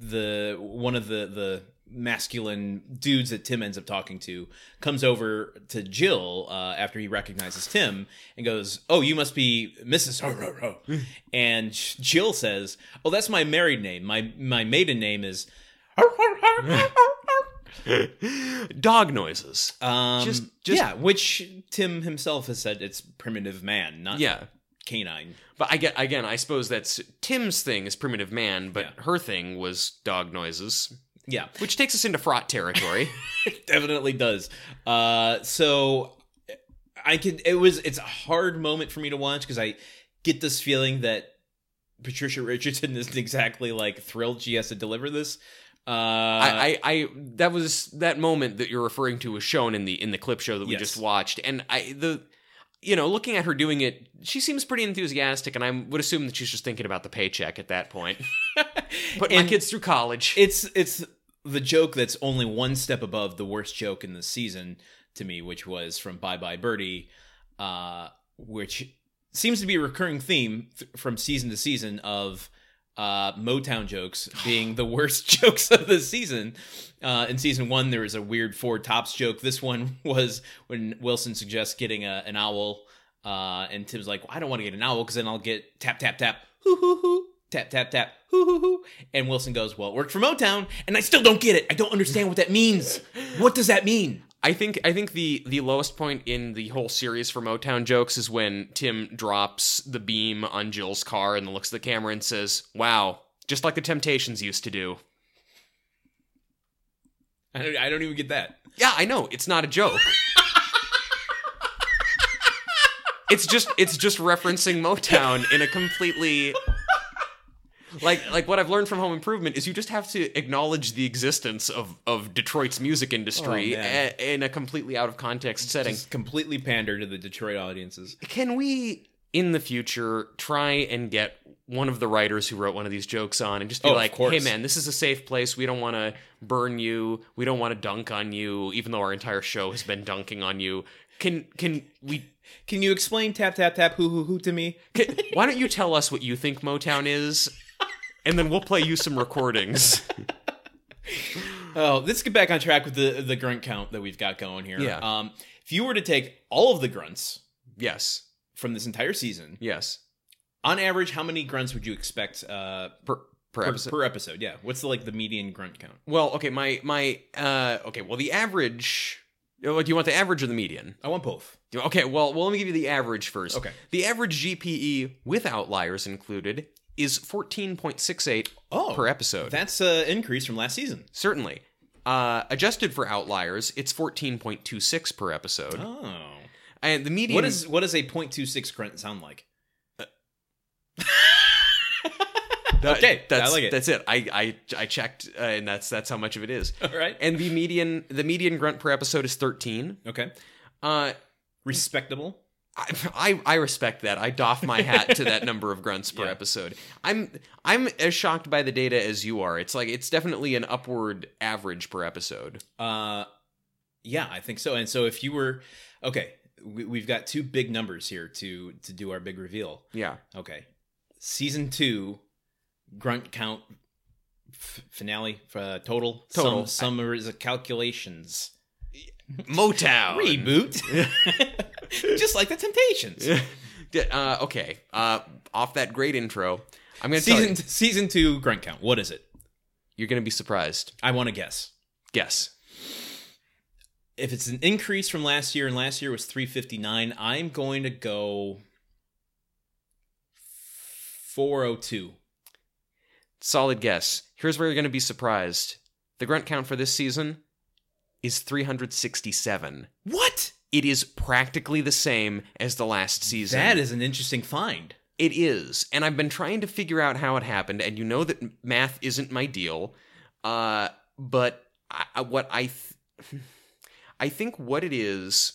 the one of the the masculine dudes that Tim ends up talking to comes over to Jill uh, after he recognizes Tim and goes, "Oh, you must be Mrs. Ho, Ho, Ho." (laughs) and Jill says, "Oh, that's my married name. My my maiden name is." (laughs) Dog noises. Um, Just- just- yeah, which Tim himself has said it's primitive man, not Yeah. Canine. But I get again, I suppose that's Tim's thing is primitive man, but Yeah. her thing was dog noises. Yeah, Which takes us into fraught territory. (laughs) definitely does. Uh, so I could. It was. It's a hard moment for me to watch because I get this feeling that Patricia Richardson (laughs) isn't exactly like thrilled she has to deliver this. Uh, I, I, I that was that moment that you're referring to was shown in the in the clip show that we Yes. just watched, and I the you know looking at her doing it, she seems pretty enthusiastic, and I would assume that she's just thinking about the paycheck at that point. (laughs) Put my And- kids through college. it's it's the joke that's only one step above the worst joke in the season to me, which was from Bye Bye Birdie, uh, which seems to be a recurring theme th- from season to season of uh, Motown jokes being the worst (laughs) jokes of the season. Uh, in season one, there was a weird Four Tops joke. This one (laughs) was when Wilson suggests getting a, an owl Uh, and Tim's like, well, I don't want to get an owl because then I'll get tap tap tap hoo hoo hoo tap tap tap hoo hoo hoo. And Wilson goes, well, it worked for Motown, and I still don't get it. I don't understand what that means. What does that mean? I think I think the the lowest point in the whole series for Motown jokes is when Tim drops the beam on Jill's car and looks at the camera and says, "Wow, just like the Temptations used to do." I don't, I don't even get that. Yeah, I know it's not a joke. (laughs) it's just it's just referencing Motown in a completely like like what I've learned from Home Improvement is you just have to acknowledge the existence of of Detroit's music industry Oh, a- in a completely out of context setting. Just completely pander to the Detroit audiences. Can we in the future try and get one of the writers who wrote one of these jokes on and just be Oh, like, "Hey man, this is a safe place. We don't want to burn you. We don't want to dunk on you even though our entire show has been dunking on you." Can can we Can you explain tap tap tap hoo hoo hoo to me? can, why don't you tell us what you think Motown is? And then we'll play you some recordings. (laughs) Oh, let's get back on track with the the grunt count that we've got going here. Yeah. Um, if you were to take all of the grunts yes. from this entire season, Yes. on average, how many grunts would you expect uh, Per per per, episode. per episode? Yeah. What's the like the median grunt count? well, okay, my my uh okay, well the average oh, do you want the average or the median? I want both. Okay, well, well, let me give you the average first. Okay. The average GPE with outliers included is 14.68 Oh, per episode. That's an increase from last season. Certainly. Uh, adjusted for outliers, it's 14.26 per episode. Oh. And the median What is what does a .26 grunt sound like? (laughs) That- okay, That's I like it. That's it. I I I checked, uh, and that's that's how much of it is. All right. And the median the median grunt per episode is 13. Okay. Uh, Respectable. I, I I respect that. I doff my hat to that number of grunts per (laughs) Yeah. episode. I'm I'm as shocked by the data as you are. It's like it's definitely an upward average per episode. Uh, yeah, I think so. And so if you were okay, we, we've got two big numbers here to to do our big reveal. Yeah. Okay, season two, grunt count f- finale uh, total Total. Some, some is calculations Motown reboot, (laughs) (laughs) just like the Temptations. uh, okay. Uh, off that great intro, I'm gonna tell Season you, season two grunt count. What is it? you're gonna be surprised. I want to guess. Guess. If it's an increase from last year, and last year was 359, I'm going to go 402. Solid guess. Here's where you're gonna be surprised. The grunt count for this season is 367. What? It is practically the same as the last season. That is an interesting find. It is, and I've been trying to figure out how it happened. And you know that math isn't my deal, uh, but I, what I, th- (sighs) I think what it is,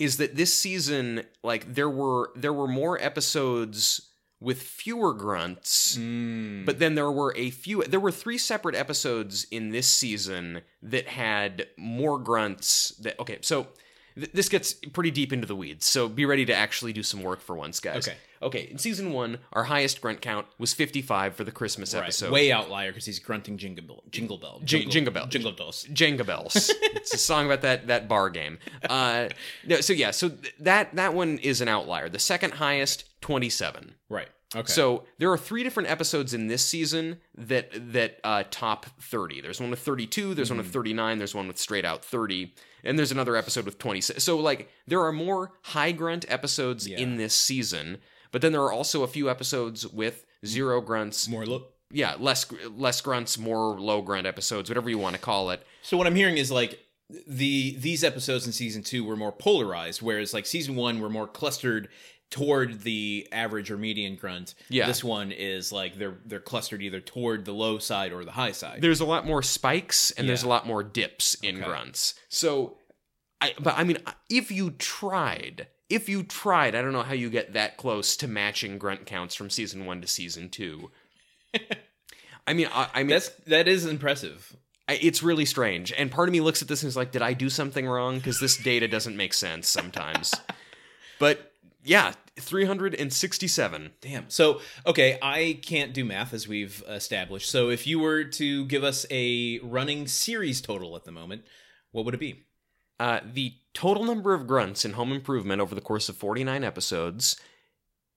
is that this season, like there were there were more episodes with fewer grunts, Mm. but then there were a few. There were three separate episodes in this season that had more grunts. That okay, so. Th- This gets pretty deep into the weeds, so be ready to actually do some work for once, guys. Okay. Okay, in season one, our highest grunt count was 55 for the Christmas Right. episode. Way outlier because he's grunting jingle bell. Jingle bell. Jing- jingle bell. Jingle bells. Jenga Bells. (laughs) it's a song about that that bar game. Uh, no, so yeah, so th- that that one is an outlier. The second highest, 27. Right. Okay. So there are three different episodes in this season that that uh, top 30. There's one with 32, there's Hmm. one with 39, there's one with straight out 30, and there's another episode with 26. So like there are more high grunt episodes Yeah. in this season, but then there are also a few episodes with zero grunts. more look. Yeah, less less grunts, more low grunt episodes, whatever you want to call it. So what I'm hearing is like the these episodes in season two were more polarized, whereas like season one were more clustered toward the average or median grunt. Yeah. This one is like they're they're clustered either toward the low side or the high side. there's a lot more spikes and there's a lot more dips in Okay. grunts. So, I but I mean, if you tried, if you tried, I don't know how you get that close to matching grunt counts from season one to season two. (laughs) I mean, I, I mean, That's that is impressive. It's really strange. And part of me looks at this and is like, did I do something wrong? Because this data doesn't make sense sometimes. (laughs) but yeah, 367. Damn. So, okay, I can't do math as we've established. So, if you were to give us a running series total at the moment, what would it be? Uh, the total number of grunts in Home Improvement over the course of 49 episodes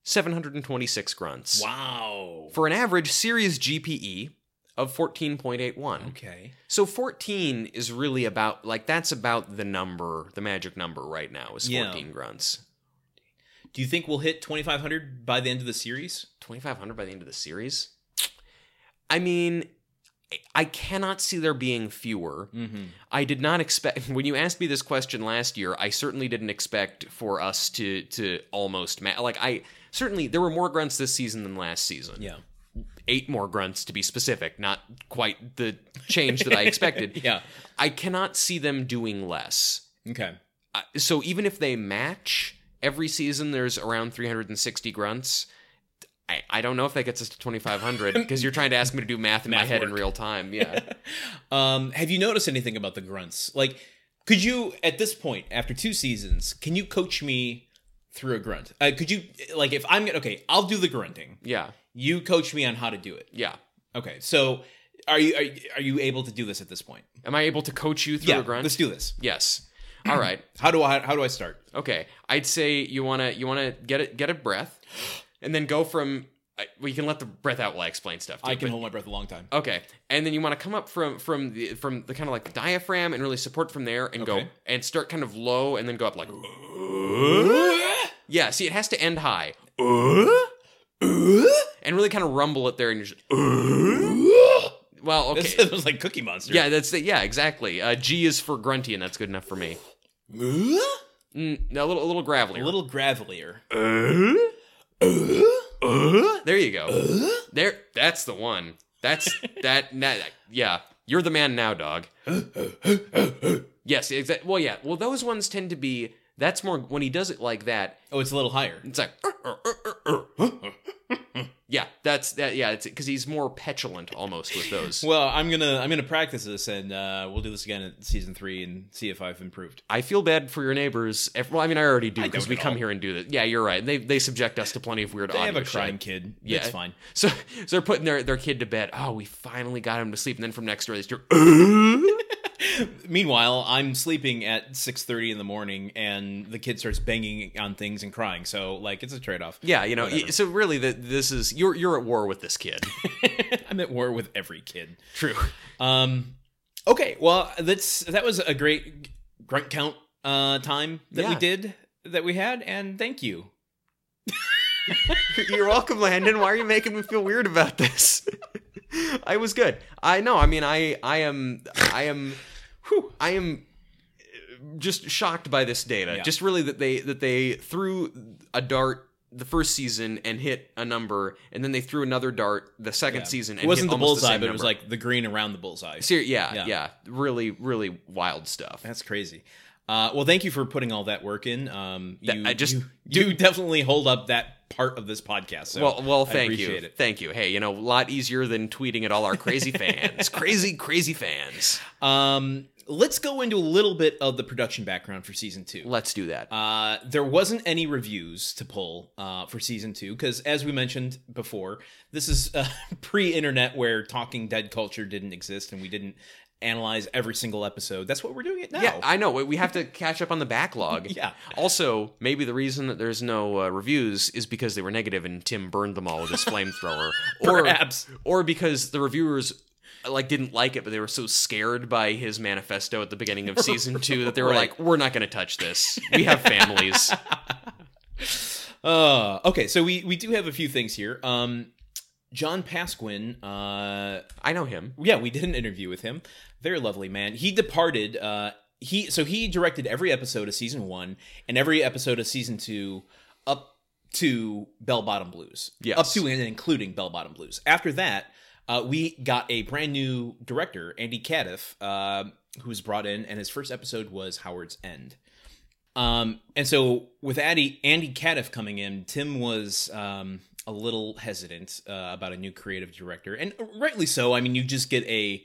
726 grunts. Wow. For an average series GPE of 14.81. Okay. So 14 is really about, like, that's about the number, the magic number right now is Yeah. 14 grunts. Do you think we'll hit 2,500 by the end of the series? 2,500 by the end of the series? I mean, I cannot see there being fewer. Mm-hmm. I did not expect (laughs) when you asked me this question last year. I certainly didn't expect for us to to almost ma- like I certainly there were more grunts this season than last season. Yeah. Eight more grunts to be specific, not quite the change that I expected. (laughs) Yeah. I cannot see them doing less. Okay. Uh, so even if they match every season, there's around 360 grunts. I, I don't know if that gets us to 2,500 because (laughs) you're trying to ask me to do math in my Math head in real time. Yeah. (laughs) Um, have you noticed anything about the grunts? Like, could you, at this point, after two seasons, can you coach me through a grunt? Uh, could you, like, if I'm okay, I'll do the grunting. yeah. You coach me on how to do it. Yeah. Okay, so are you are, you- are you able to do this at this point? Am I able to coach you through Yeah, a grunt? let's do this. Yes. All right. (laughs) How do I how do I start? Okay. I'd say you wanna you wanna get it get a breath, and then go from. I- Well, you can let the breath out while I explain stuff. Too, I can but- hold my breath a long time. Okay, and then you want to come up from from the from the kind of like the diaphragm and really support from there and go Okay. and start kind of low and then go up like. (laughs) Yeah, see, it has to end high. And really kind of rumble it there, and you're just. (laughs) Well, okay. This was like Cookie Monster. Yeah, that's the, yeah, exactly. Uh, G is for grunty, and that's good enough for me. A Mm, a little, a little gravelier. A little gravelier. There you go. Uh? There, that's the one. That's (laughs) that, that. Yeah, you're the man now, dog. Uh, uh, yes, exactly. Well, yeah. Well, those ones tend to be. That's more when he does it like that. Oh, it's a little higher. It's like. (laughs) yeah, that's that. Yeah, it's because he's more petulant almost with those. (laughs) Well, I'm gonna I'm gonna practice this, and uh, we'll do this again in season three and see if I've improved. I feel bad for your neighbors. Well, I mean, I already do because we come all. here and do this. Yeah, you're right. They they subject us to plenty of weird They have a crying shit. kid. Yeah. it's fine. (laughs) So, so they're putting their, their kid to bed. Oh, we finally got him to sleep. And then from next door, they start. Meanwhile, I'm sleeping at 6:30 in the morning, and the kid starts banging on things and crying. So, like, it's a trade off. Yeah, you know. Whatever. So really, the, this is you're you're at war with this kid. (laughs) I'm at war with every kid. True. Um, okay, well, that's that was a great grunt count uh time that we did that we had, and thank you. (laughs) You're welcome, Landon. Why are you making me feel weird about this? (laughs) I was good. I know. I mean, I I am I am whew, I am just shocked by this data. Yeah. Just really that they that they threw a dart the first season and hit a number, and then they threw another dart the second season. And It wasn't the bullseye, same but it was like the green around the bullseye. Ser- yeah, Yeah. yeah, really, really wild stuff. That's crazy. Uh, well, thank you for putting all that work in. Um, you, I just- (laughs) you, you definitely hold up that part of this podcast. So well, well, thank you, it. thank you. Hey, you know, a lot easier than tweeting at all our crazy (laughs) fans, crazy, crazy fans. Um, let's go into a little bit of the production background for season two. Let's do that. Uh, there wasn't any reviews to pull uh, for season two because, as we mentioned before, this is uh, (laughs) pre-internet where Talking Dead culture didn't exist, and we didn't analyze every single episode. That's what we're doing it now. Yeah, I know. We- have to catch up on the backlog. (laughs) Yeah. Also, maybe the reason that there's no uh, reviews is because they were negative and Tim burned them all with his (laughs) flamethrower. or, Perhaps. or because the reviewers like didn't like it, but they were so scared by his manifesto at the beginning of (laughs) season two that they were Right. like, "We're not going to touch this. (laughs) We have families." (laughs) Uh, okay, so we we do have a few things here. Um, John Pasquin. Uh, I know him. yeah, we did an interview with him. Very lovely man. He departed. Uh, he so he directed every episode of season one and every episode of season two up to Bell Bottom Blues. Yes. up to and including Bell Bottom Blues. After that, uh, we got a brand new director, Andy Cadiff, uh, who was brought in, and his first episode was Howard's End. Um, and so with Andy Andy Cadiff coming in, Tim was um, a little hesitant uh, about a new creative director, and rightly so. I mean, you just get a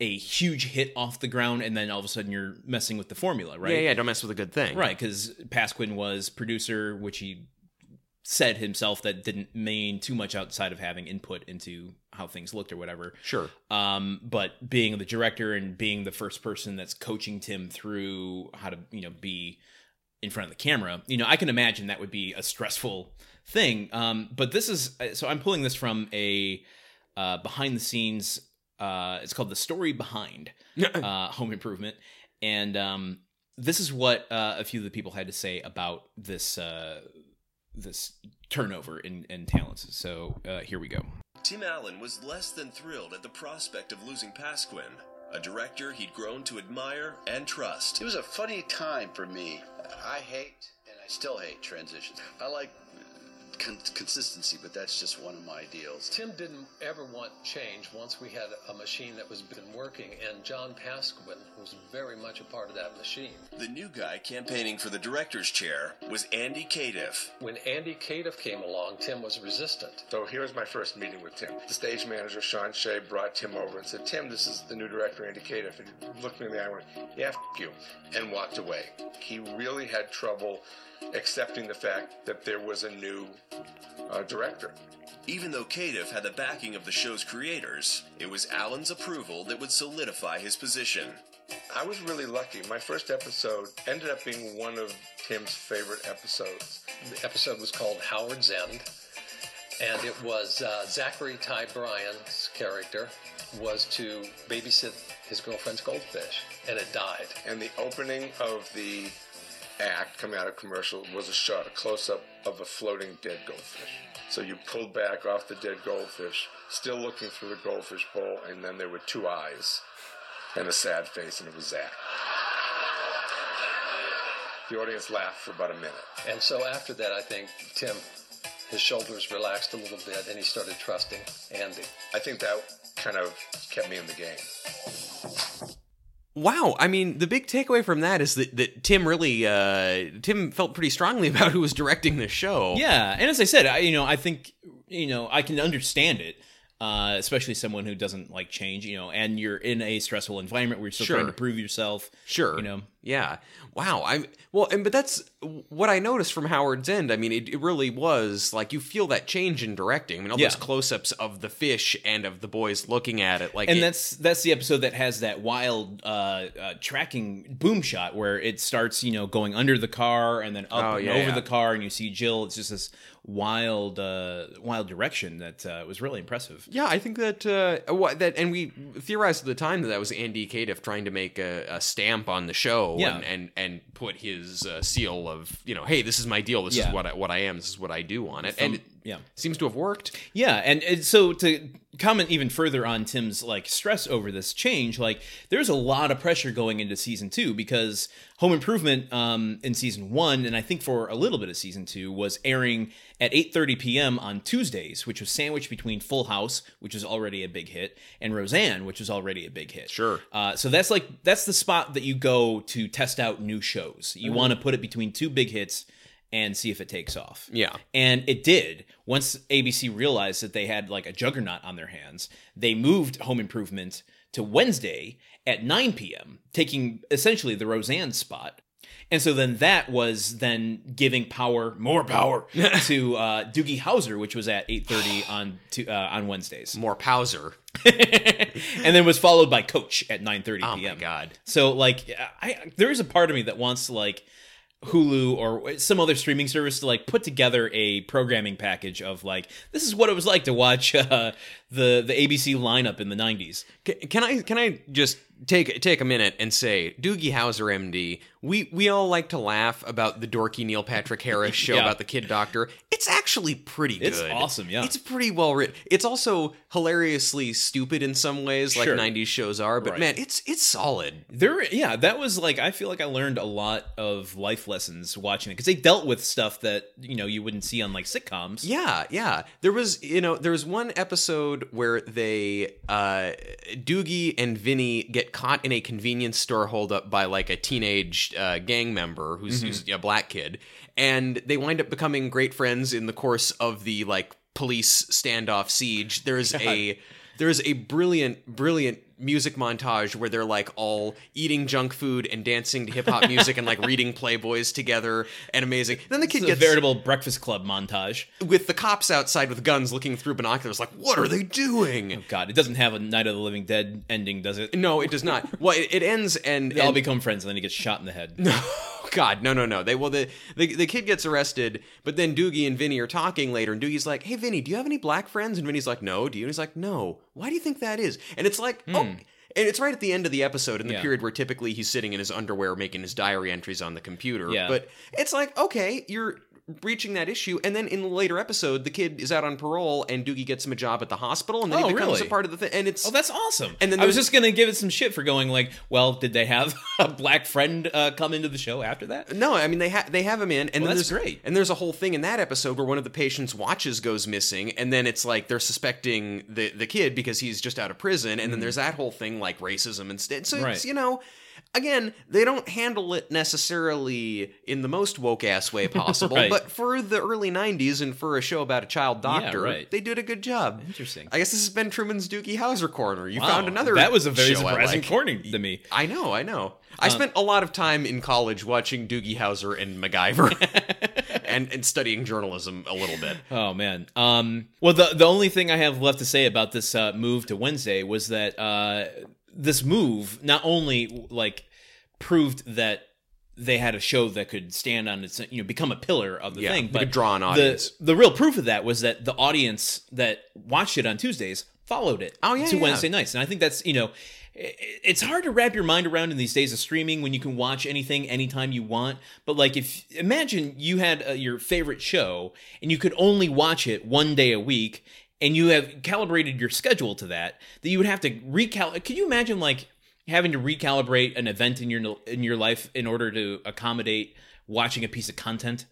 a huge hit off the ground, and then all of a sudden you're messing with the formula, right? Yeah, yeah. Don't mess with a good thing. Right, because Pasquin was producer, which he said himself that didn't mean too much outside of having input into how things looked or whatever. Sure. Um, but being the director and being the first person that's coaching Tim through how to, you know, be in front of the camera, you know, I can imagine that would be a stressful thing. Um, but this is so I'm pulling this from a uh, behind the scenes. Uh, it's called the story behind (laughs) uh, Home Improvement, and um, this is what uh, a few of the people had to say about this uh, this turnover in, in talents. So uh, here we go. Tim Allen was less than thrilled at the prospect of losing Pasquin, a director he'd grown to admire and trust. It was a funny time for me. I hate, and I still hate transitions. I like con- consistency, but that's just one of my ideals. Tim didn't ever want change once we had a machine that was been working, and John Pasquin was very much a part of that machine. The new guy campaigning for the director's chair was Andy Cadiff. When Andy Cadiff came along, Tim was resistant. So here was my first meeting with Tim. The stage manager, Sean Shea, brought Tim over and said, Tim, this is the new director, Andy Cadiff. And he looked me in the eye and went, yeah, f- you, and walked away. He really had trouble accepting the fact that there was a new uh, director. Even though Cadiff had the backing of the show's creators, it was Allen's approval that would solidify his position. I was really lucky. My first episode ended up being one of Tim's favorite episodes. The episode was called Howard's End, and it was uh, Zachary Ty Bryan's character was to babysit his girlfriend's goldfish, and it died. And the opening of the act coming out of commercial was a shot, a close up of a floating dead goldfish. So you pulled back off the dead goldfish, still looking through the goldfish bowl, and then there were two eyes and a sad face, and it was Zach. The audience laughed for about a minute. And so after that, I think Tim, his shoulders relaxed a little bit, and he started trusting Andy. I think that kind of kept me in the game. Wow, I mean, the big takeaway from that is that, that Tim really, uh, Tim felt pretty strongly (laughs) about who was directing the show. Yeah, and as I said, I you know I think you know I can understand it, uh, especially someone who doesn't like change. You know, and you're in a stressful environment where you're still Sure. trying to prove yourself. Sure. you know. Yeah. Wow. I well, and but that's what I noticed from Howard's End. I mean, it, it really was like you feel that change in directing. I mean, all Yeah. those close-ups of the fish and of the boys looking at it, like, And it- that's that's the episode that has that wild uh, uh, tracking boom shot where it starts, you know, going under the car and then up Oh, and yeah, over yeah. the car, and you see Jill. It's just this wild, uh, wild direction that uh, was really impressive. Yeah, I think that uh, what that, and we theorized at the time that that was Andy Cadiff trying to make a, a stamp on the show, Yeah. and and, and put his uh, seal of you know, hey, this is my deal, this Yeah. is what I, what I am, this is what I do on it, and it yeah. seems to have worked. Yeah, and, and so to comment even further on Tim's like stress over this change, like there's a lot of pressure going into season two because Home Improvement um, in season one, and I think for a little bit of season two, was airing at 8:30 p.m. on Tuesdays, which was sandwiched between Full House, which was already a big hit, and Roseanne, which was already a big hit. Sure. Uh, so that's like that's the spot that you go to test out new shows. You want to put it between two big hits and see if it takes off. Yeah. And it did. Once ABC realized that they had like a juggernaut on their hands, they moved Home Improvement to Wednesday at 9 p.m., taking essentially the Roseanne spot. And so then that was then giving power, more power, (laughs) to uh, Doogie Howser, which was at 8:30 on to, uh, on Wednesdays, More Powser. (laughs) and then was followed by Coach at 9:30 p.m. Oh my god. So like I there is a part of me that wants to like Hulu or some other streaming service to like put together a programming package of like this is what it was like to watch (laughs) uh, the the ABC lineup in the 90s. Can, can I can I just take take a minute and say Doogie Howser MD? We we all like to laugh about the dorky Neil Patrick Harris show (laughs) Yeah. about the kid doctor. It's actually pretty good. It's awesome, yeah. It's pretty well written. It's also hilariously stupid in some ways, like Sure. '90s shows are. But Right. man, it's it's solid. There yeah, that was like I feel like I learned a lot of life lessons watching it cuz they dealt with stuff that, you know, you wouldn't see on like sitcoms. Yeah, yeah. There was, you know, there was one episode where they, uh, Doogie and Vinny get caught in a convenience store holdup by like a teenage uh, gang member who's, who's a black kid, and they wind up becoming great friends in the course of the like police standoff siege. There's (laughs) a there's a brilliant, brilliant music montage where they're like all eating junk food and dancing to hip hop music and like (laughs) reading Playboys together and amazing. Then the kid It's a gets veritable Breakfast Club montage. with the cops outside with guns looking through binoculars like what are they doing? Oh, God, it doesn't have a Night of the Living Dead ending, does it? No, it does not. Well, it, it ends and, They all become friends, and then he gets shot in the head. Oh, (laughs) God, no, no, no. They well, the, the the kid gets arrested, but then Doogie and Vinny are talking later, and Doogie's like, "Hey, Vinny, do you have any black friends?" And Vinny's like, "No." Do you? And he's like, "No." Why do you think that is? And it's like, oh, and it's right at the end of the episode, in the Hmm. Yeah. period where typically he's sitting in his underwear making his diary entries on the computer. Yeah. But it's like, okay, you're breaching that issue, and then in the later episode, the kid is out on parole, and Doogie gets him a job at the hospital, and then Oh, he becomes really? a part of the thing, and it's Oh, that's awesome. And then I was just gonna give it some shit for going like, well, did they have (laughs) a black friend uh, come into the show after that? No, I mean they have they have him in, and Well, then that's there's, great. And there's a whole thing in that episode where one of the patient's watches goes missing, and then it's like they're suspecting the the kid because he's just out of prison, and then there's that whole thing like racism instead. So Mm. Right. it's you know. Again, they don't handle it necessarily in the most woke ass way (laughs) possible, Right. but for the early '90s and for a show about a child doctor, right. they did a good job. Interesting. I guess this has been Truman's Doogie Howser corner. You Wow, found another. That was a very surprising like. corner to me. I know, I know. I spent a lot of time in college watching Doogie Howser and MacGyver, (laughs) and and studying journalism a little bit. Oh man. Um. Well, the the only thing I have left to say about this uh, move to Wednesday was that uh, this move not only like proved that they had a show that could stand on its you know become a pillar of the Yeah, thing, but draw an the- audience. The, real proof of that was that the audience that watched it on Tuesdays followed it. Oh, yeah, to yeah. Wednesday nights, and I think that's you know. It's hard to wrap your mind around in these days of streaming when you can watch anything anytime you want. But like, if imagine you had uh, your favorite show and you could only watch it one day a week, and you have calibrated your schedule to that, that you would have to recalibrate. Could you imagine like having to recalibrate an event in your in your life in order to accommodate watching a piece of content?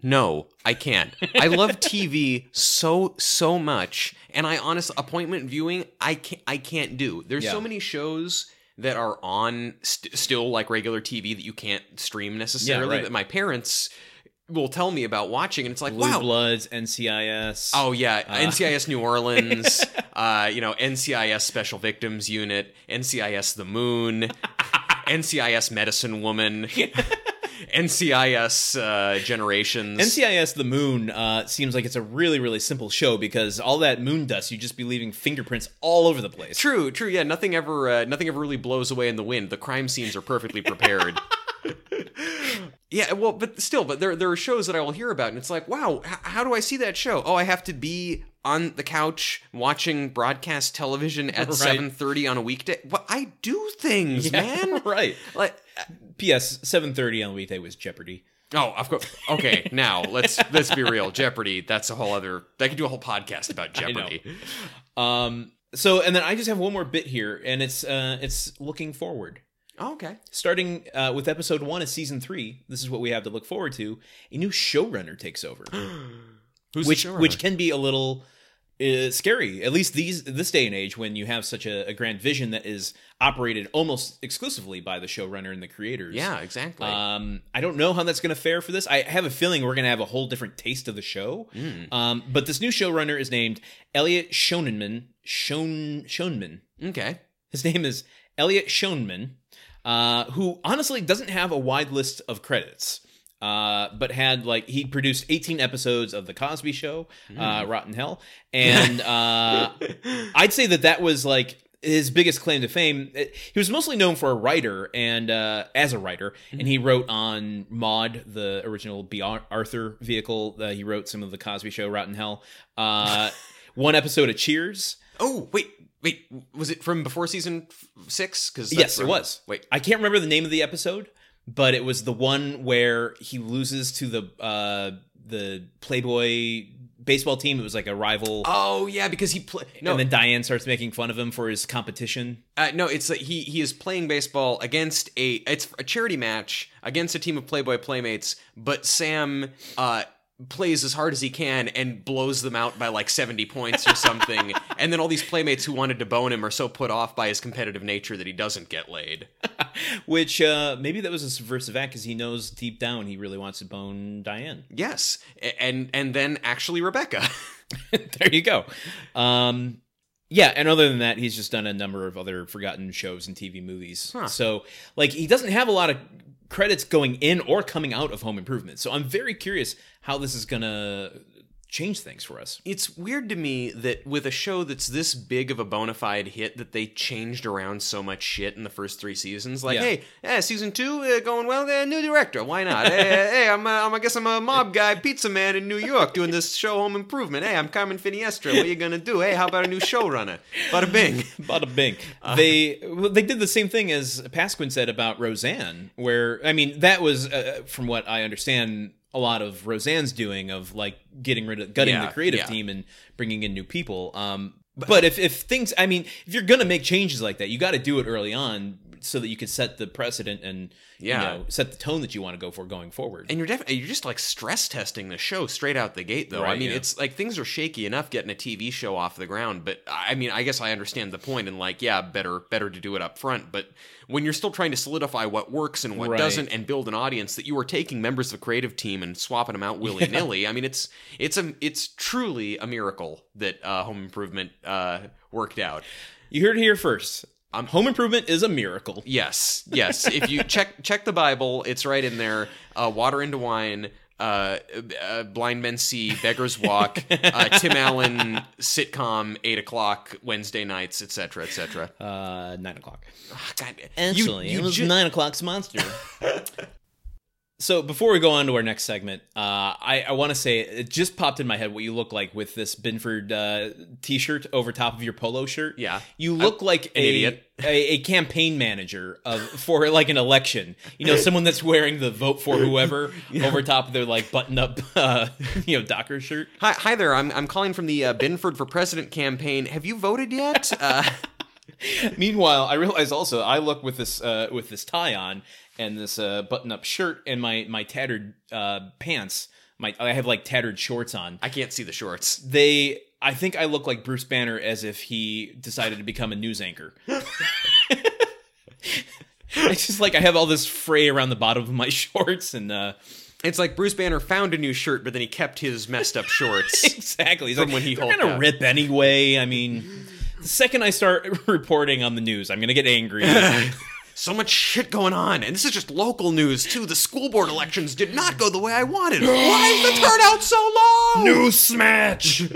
No, I can't. I love (laughs) TV so so much, and I honestly appointment viewing I can't I can't do. There's Yeah. so many shows that are on st- still like regular TV that you can't stream necessarily. Yeah, right. That my parents will tell me about watching, and it's like Blue wow. Bloods, NCIS. Oh yeah, Uh, NCIS New Orleans, (laughs) uh, you know NCIS Special Victims Unit, NCIS The Moon, (laughs) NCIS Medicine Woman, (laughs) NCIS uh, Generations. NCIS The Moon uh, seems like it's a really, really simple show because all that moon dust, you'd just be leaving fingerprints all over the place. True, true. Yeah, nothing ever, uh, nothing ever really blows away in the wind. The crime scenes are perfectly prepared. (laughs) yeah, well, but still, but there there are shows that I will hear about, and it's like, wow, h- how do I see that show? Oh, I have to be on the couch watching broadcast television at Right. seven thirty on a weekday. What I do things, Yeah, man. (laughs) right. Like, P.S. 7:30 on a weekday was Jeopardy. oh, of course. Okay, now let's let's be real. Jeopardy. That's a whole other. I could do a whole podcast about. (laughs) Jeopardy. Um. So, and then I just have one more bit here, and it's uh, it's looking forward. Oh, okay. Starting uh, with episode one of season three, this is what we have to look forward to. A new showrunner takes over, (gasps) which which can be a little uh, scary. At least these this day and age, when you have such a, a grand vision that is operated almost exclusively by the showrunner and the creators. Yeah, exactly. Um, I don't know how that's going to fare for this. I have a feeling we're going to have a whole different taste of the show. Mm. Um, but this new showrunner is named Elliot Schonenman. Shon Schonman. okay. His name is Elliot Shoenman, uh, who honestly doesn't have a wide list of credits. Uh, but had like he produced 18 episodes of the Cosby Show, uh, Hmm. Rotten Hell, and (laughs) uh, I'd say that that was like his biggest claim to fame. It- he was mostly known for a writer and uh, as a writer, and he wrote on Maude, the original Bea Arthur vehicle. Uh, he wrote some of the Cosby Show, Rotten Hell. Uh, (laughs) one episode of Cheers. Oh wait, wait. Was it from before season six? Because Yes, it was. Wait, I can't remember the name of the episode, but it was the one where he loses to the uh, the Playboy baseball team. It was like a rival. oh yeah, because he play. No, And then Diane starts making fun of him for his competition. uh, no, it's like he he is playing baseball against a it's a charity match against a team of Playboy playmates, but Sam uh plays as hard as he can and blows them out by like 70 points or something (laughs) and then all these playmates who wanted to bone him are so put off by his competitive nature that he doesn't get laid (laughs) Which uh, maybe that was a subversive act because he knows deep down he really wants to bone Diane. yes and and then actually rebecca (laughs) there you go. Um, Yeah, and other than that, he's just done a number of other forgotten shows and TV movies. So, like, he doesn't have a lot of credits going in or coming out of Home Improvement. So, I'm very curious how this is gonna change things for us. It's weird to me that with a show that's this big of a bona fide hit that they changed around so much shit in the first three seasons. Like, Yeah. hey, eh, season two uh, going well, uh, new director, why not? hey, hey, I'm, uh, I'm, I guess I'm a mob (laughs) guy, pizza man in New York doing this show Home Improvement. Hey, I'm Carmen Finestra. What are you gonna do? Hey, how about a new showrunner? Bada bing. (laughs) Bada bing. they well, they did the same thing as Pasquin said about Roseanne, where I mean that was, uh, from what I understand, a lot of Roseanne's doing of like getting rid of gutting Yeah, the creative yeah. team and bringing in new people. Um, but if if things, I mean, if you're gonna make changes like that, you got to do it early on so that you could set the precedent and Yeah. you know set the tone that you want to go for going forward. And you're definitely you're just like stress testing the show straight out the gate, though. I mean, yeah. it's like things are shaky enough getting a TV show off the ground, but I mean, I guess I understand the point. And like, yeah, better better to do it up front. But when you're still trying to solidify what works and what Right. doesn't, and build an audience, that you are taking members of the creative team and swapping them out (laughs) willy nilly. I mean, it's it's a it's truly a miracle that uh, Home Improvement uh, worked out. you heard it here first. Um, Home Improvement is a miracle. Yes, yes. if you (laughs) check check the Bible, it's right in there. Uh, water into wine. Uh, uh, blind men see, beggars walk. (laughs) Uh, Tim Allen sitcom, eight o'clock Wednesday nights, etc., etc. Uh, nine o'clock. God, Actually, you, it was ju- nine o'clock's monster. (laughs) so before we go on to our next segment, uh, I, I want to say it just popped in my head what you look like with this Binford uh, t-shirt over top of your polo shirt. Yeah. you look like an a, a a campaign manager of for like an election. You know, someone that's wearing the vote for whoever (laughs) over top of their like button up, uh, you know, Docker shirt. Hi, hi there. I'm I'm calling from the uh, Binford for President campaign. Have you voted yet? (laughs) Uh, Meanwhile, I realize also I look with this uh, with this tie on and this uh, button up shirt and my my tattered uh, pants. My I have like tattered shorts on. I can't see the shorts. They I think I look like Bruce Banner as if he decided to become a news anchor. (laughs) it's just like I have all this fray around the bottom of my (laughs) shorts and uh It's like Bruce Banner found a new shirt, but then he kept his messed up shorts. (laughs) exactly. He's From like, when he they're gonna out." rip anyway. I mean, the second I start reporting on the news, I'm gonna get angry. So much shit going on, and this is just local news too. The school board elections did not go the way I wanted. Why is the turnout so low? news smash. (laughs)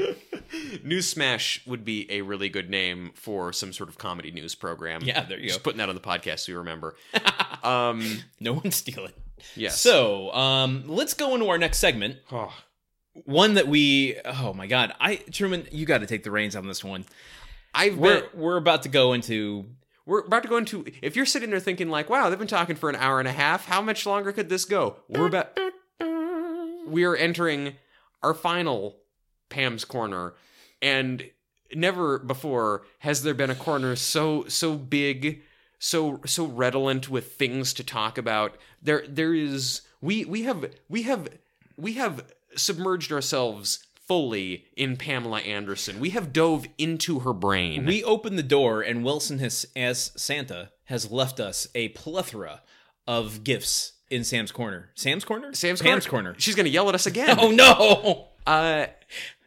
News Smash would be a really good name for some sort of comedy news program. Yeah, there you Just go. putting that on the podcast so you remember. (laughs) um, No one steal it. yes. So, um, let's go into our next segment. One that we, oh my god, I Truman, you got to take the reins on this one. I've We're we're about to go into we're about to go into. If you're sitting there thinking like, "Wow, they've been talking for an hour and a half. How much longer could this go?" We're about. We are entering our final Pam's corner, and never before has there been a corner so so big, so so redolent with things to talk about. There there is we we have we have we have submerged ourselves fully in Pamela Anderson. We have dove into her brain. we open the door and Wilson has as Santa has left us a plethora of gifts in Sam's corner. Sam's corner? Sam's Pam's corner. corner. She's gonna yell at us again. (laughs) Oh no. Uh,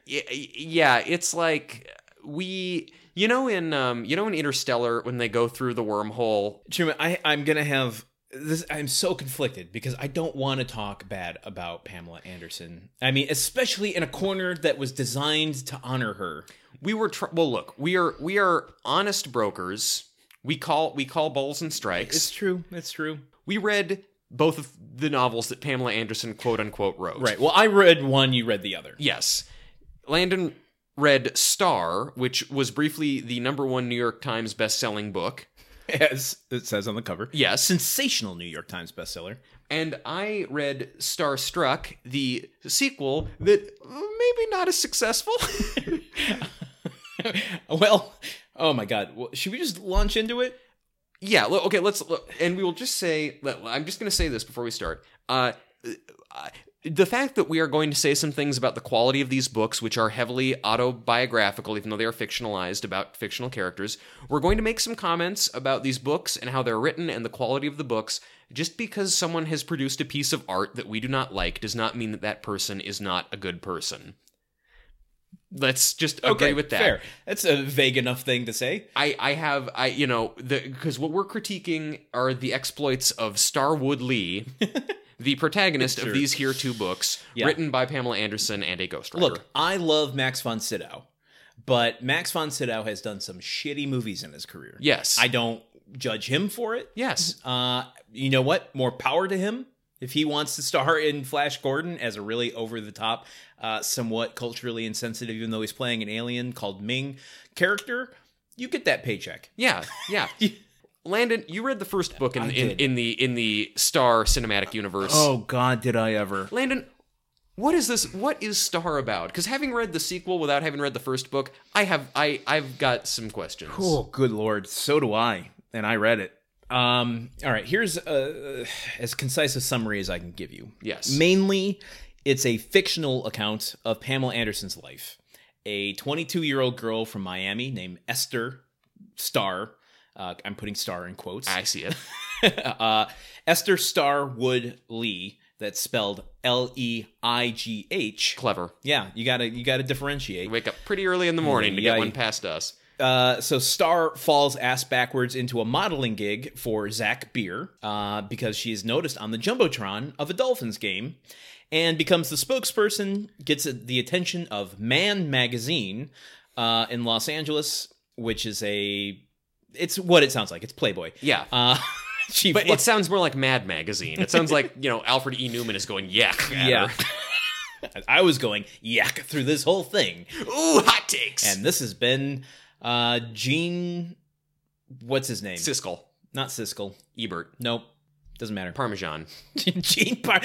yeah, it's like we, you know, in um, you know, in Interstellar when they go through the wormhole. Truman, I, I'm gonna have this. I'm so conflicted because I don't want to talk bad about Pamela Anderson. I mean, especially in a corner that was designed to honor her. We were tr- well. Look, we are we are honest brokers. We call we call balls and strikes. It's true. It's true. we read both of the novels that Pamela Anderson quote unquote wrote. Right. Well, I read one. You read the other. Yes. Landon read Star, which was briefly the number one New York Times best-selling book. As it says on the cover. Yeah, Sensational New York Times bestseller. And I read Starstruck, the sequel that maybe not as successful. (laughs) Well, oh my God. Well, should we just launch into it? yeah, okay, let's look, and we will just say I'm just going to say this before we start. Uh, uh, the fact that we are going to say some things about the quality of these books, which are heavily autobiographical, even though they are fictionalized about fictional characters, we're going to make some comments about these books and how they're written and the quality of the books. Just because someone has produced a piece of art that we do not like does not mean that that person is not a good person. Let's just agree with that. Fair. That's a vague enough thing to say. I, I have I you know the because what we're critiquing are the exploits of Starwood Leigh, (laughs) the protagonist Sure. of these here two books, Yeah. written by Pamela Anderson and a ghostwriter. Look, I love Max von Sydow, but Max von Sydow has done some shitty movies in his career. yes, I don't judge him for it. yes, Uh, you know what? More power to him. If he wants to star in Flash Gordon as a really over the top, uh, somewhat culturally insensitive, even though he's playing an alien called Ming character, you get that paycheck. yeah, yeah. (laughs) Landon, you read the first book in in, in the in the Star cinematic universe. Oh, God, did I ever. Landon, what is this? What is Star about? Because having read the sequel without having read the first book, I have I I've got some questions. Oh, good lord. So do I. And I read it. Um, all right, here's uh, as concise a summary as I can give you. Yes. Mainly, it's a fictional account of Pamela Anderson's life. A 22 year old girl from Miami named Esther Starr. Uh, I'm putting Star in quotes. I see it. (laughs) uh, Esther Starwood Leigh. That's spelled L E I G H. Clever. Yeah, you gotta you gotta differentiate. Wake up pretty early in the morning to Yeah, get one past us. Uh, so Star falls ass backwards into a modeling gig for Zach Beer uh, because she is noticed on the jumbotron of a Dolphins game, and becomes the spokesperson. Gets the attention of Man Magazine uh, in Los Angeles, which is a it's what it sounds like. It's Playboy. Yeah. Uh, (laughs) she But it sounds more like Mad Magazine. It sounds like, you know, Alfred E. Neuman is going yak. at yeah. (laughs) I was going yak through this whole thing. Ooh, hot takes. And this has been uh Gene what's his name? Siskel, Not Siskel. Ebert, Nope. Doesn't matter. (laughs) Parmesan. Gene Par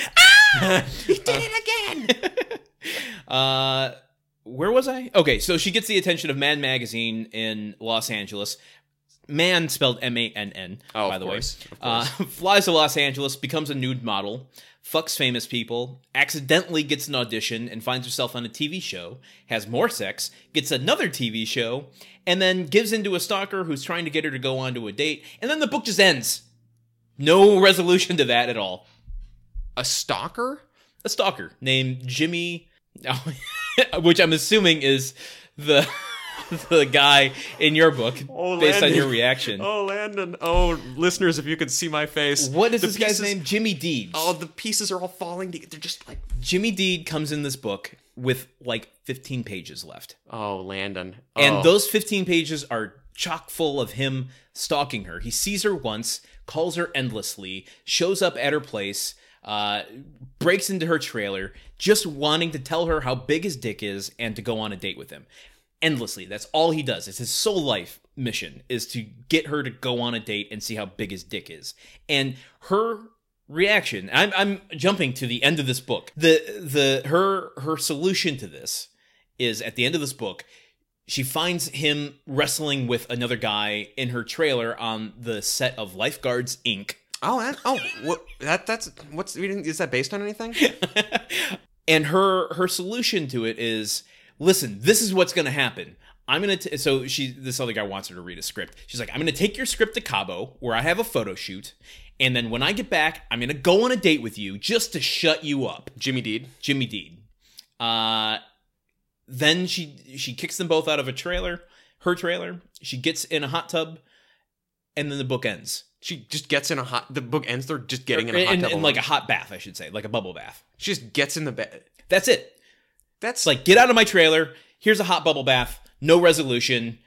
he did it again. Uh where was I? Okay, so she gets the attention of Man Magazine in Los Angeles. Man spelled M A N N, Oh, by the course, way. Uh, (laughs) flies to Los Angeles, becomes a nude model, fucks famous people, accidentally gets an audition and finds herself on a TV show, has more sex, gets another TV show, and then gives into a stalker who's trying to get her to go on to a date, and then the book just ends. No resolution to that at all. A stalker? A stalker named Jimmy, (laughs) which I'm assuming is the (laughs) the guy in your book Oh, based on your reaction. (laughs) Oh, Landon. Oh, listeners, if you could see my face. What is The this guy's name? Jimmy Deeds. Oh, the pieces are all falling together. They're just like, Jimmy Deed comes in this book with like 15 pages left. oh, Landon. And Oh. those 15 pages are chock full of him stalking her. He sees her once, calls her endlessly, shows up at her place, uh, breaks into her trailer, just wanting to tell her how big his dick is and to go on a date with him. Endlessly. That's all he does. It's his sole life mission is to get her to go on a date and see how big his dick is. And her reaction, I'm, I'm jumping to the end of this book. The the her her solution to this is at the end of this book, she finds him wrestling with another guy in her trailer on the set of Lifeguards Inc. Oh, that, oh, what, that, that's, what's, is that based on anything? (laughs) and her her solution to it is listen this is what's going to happen. I'm going to so she this other guy wants her to read a script. She's like i'm going to take your script to cabo where i have a photo shoot and then when i get back i'm going to go on a date with you just to shut you up. Jimmy Deed. jimmy deed. Uh then she she kicks them both out of a trailer her trailer. She gets in a hot tub and then the book ends. She just gets in a hot, the book ends, they're just getting in a hot in, tub. in like a hot bath i should say like a bubble bath. She just gets in the bed. that's it That's like, get out of my trailer. Here's a hot bubble bath. No resolution.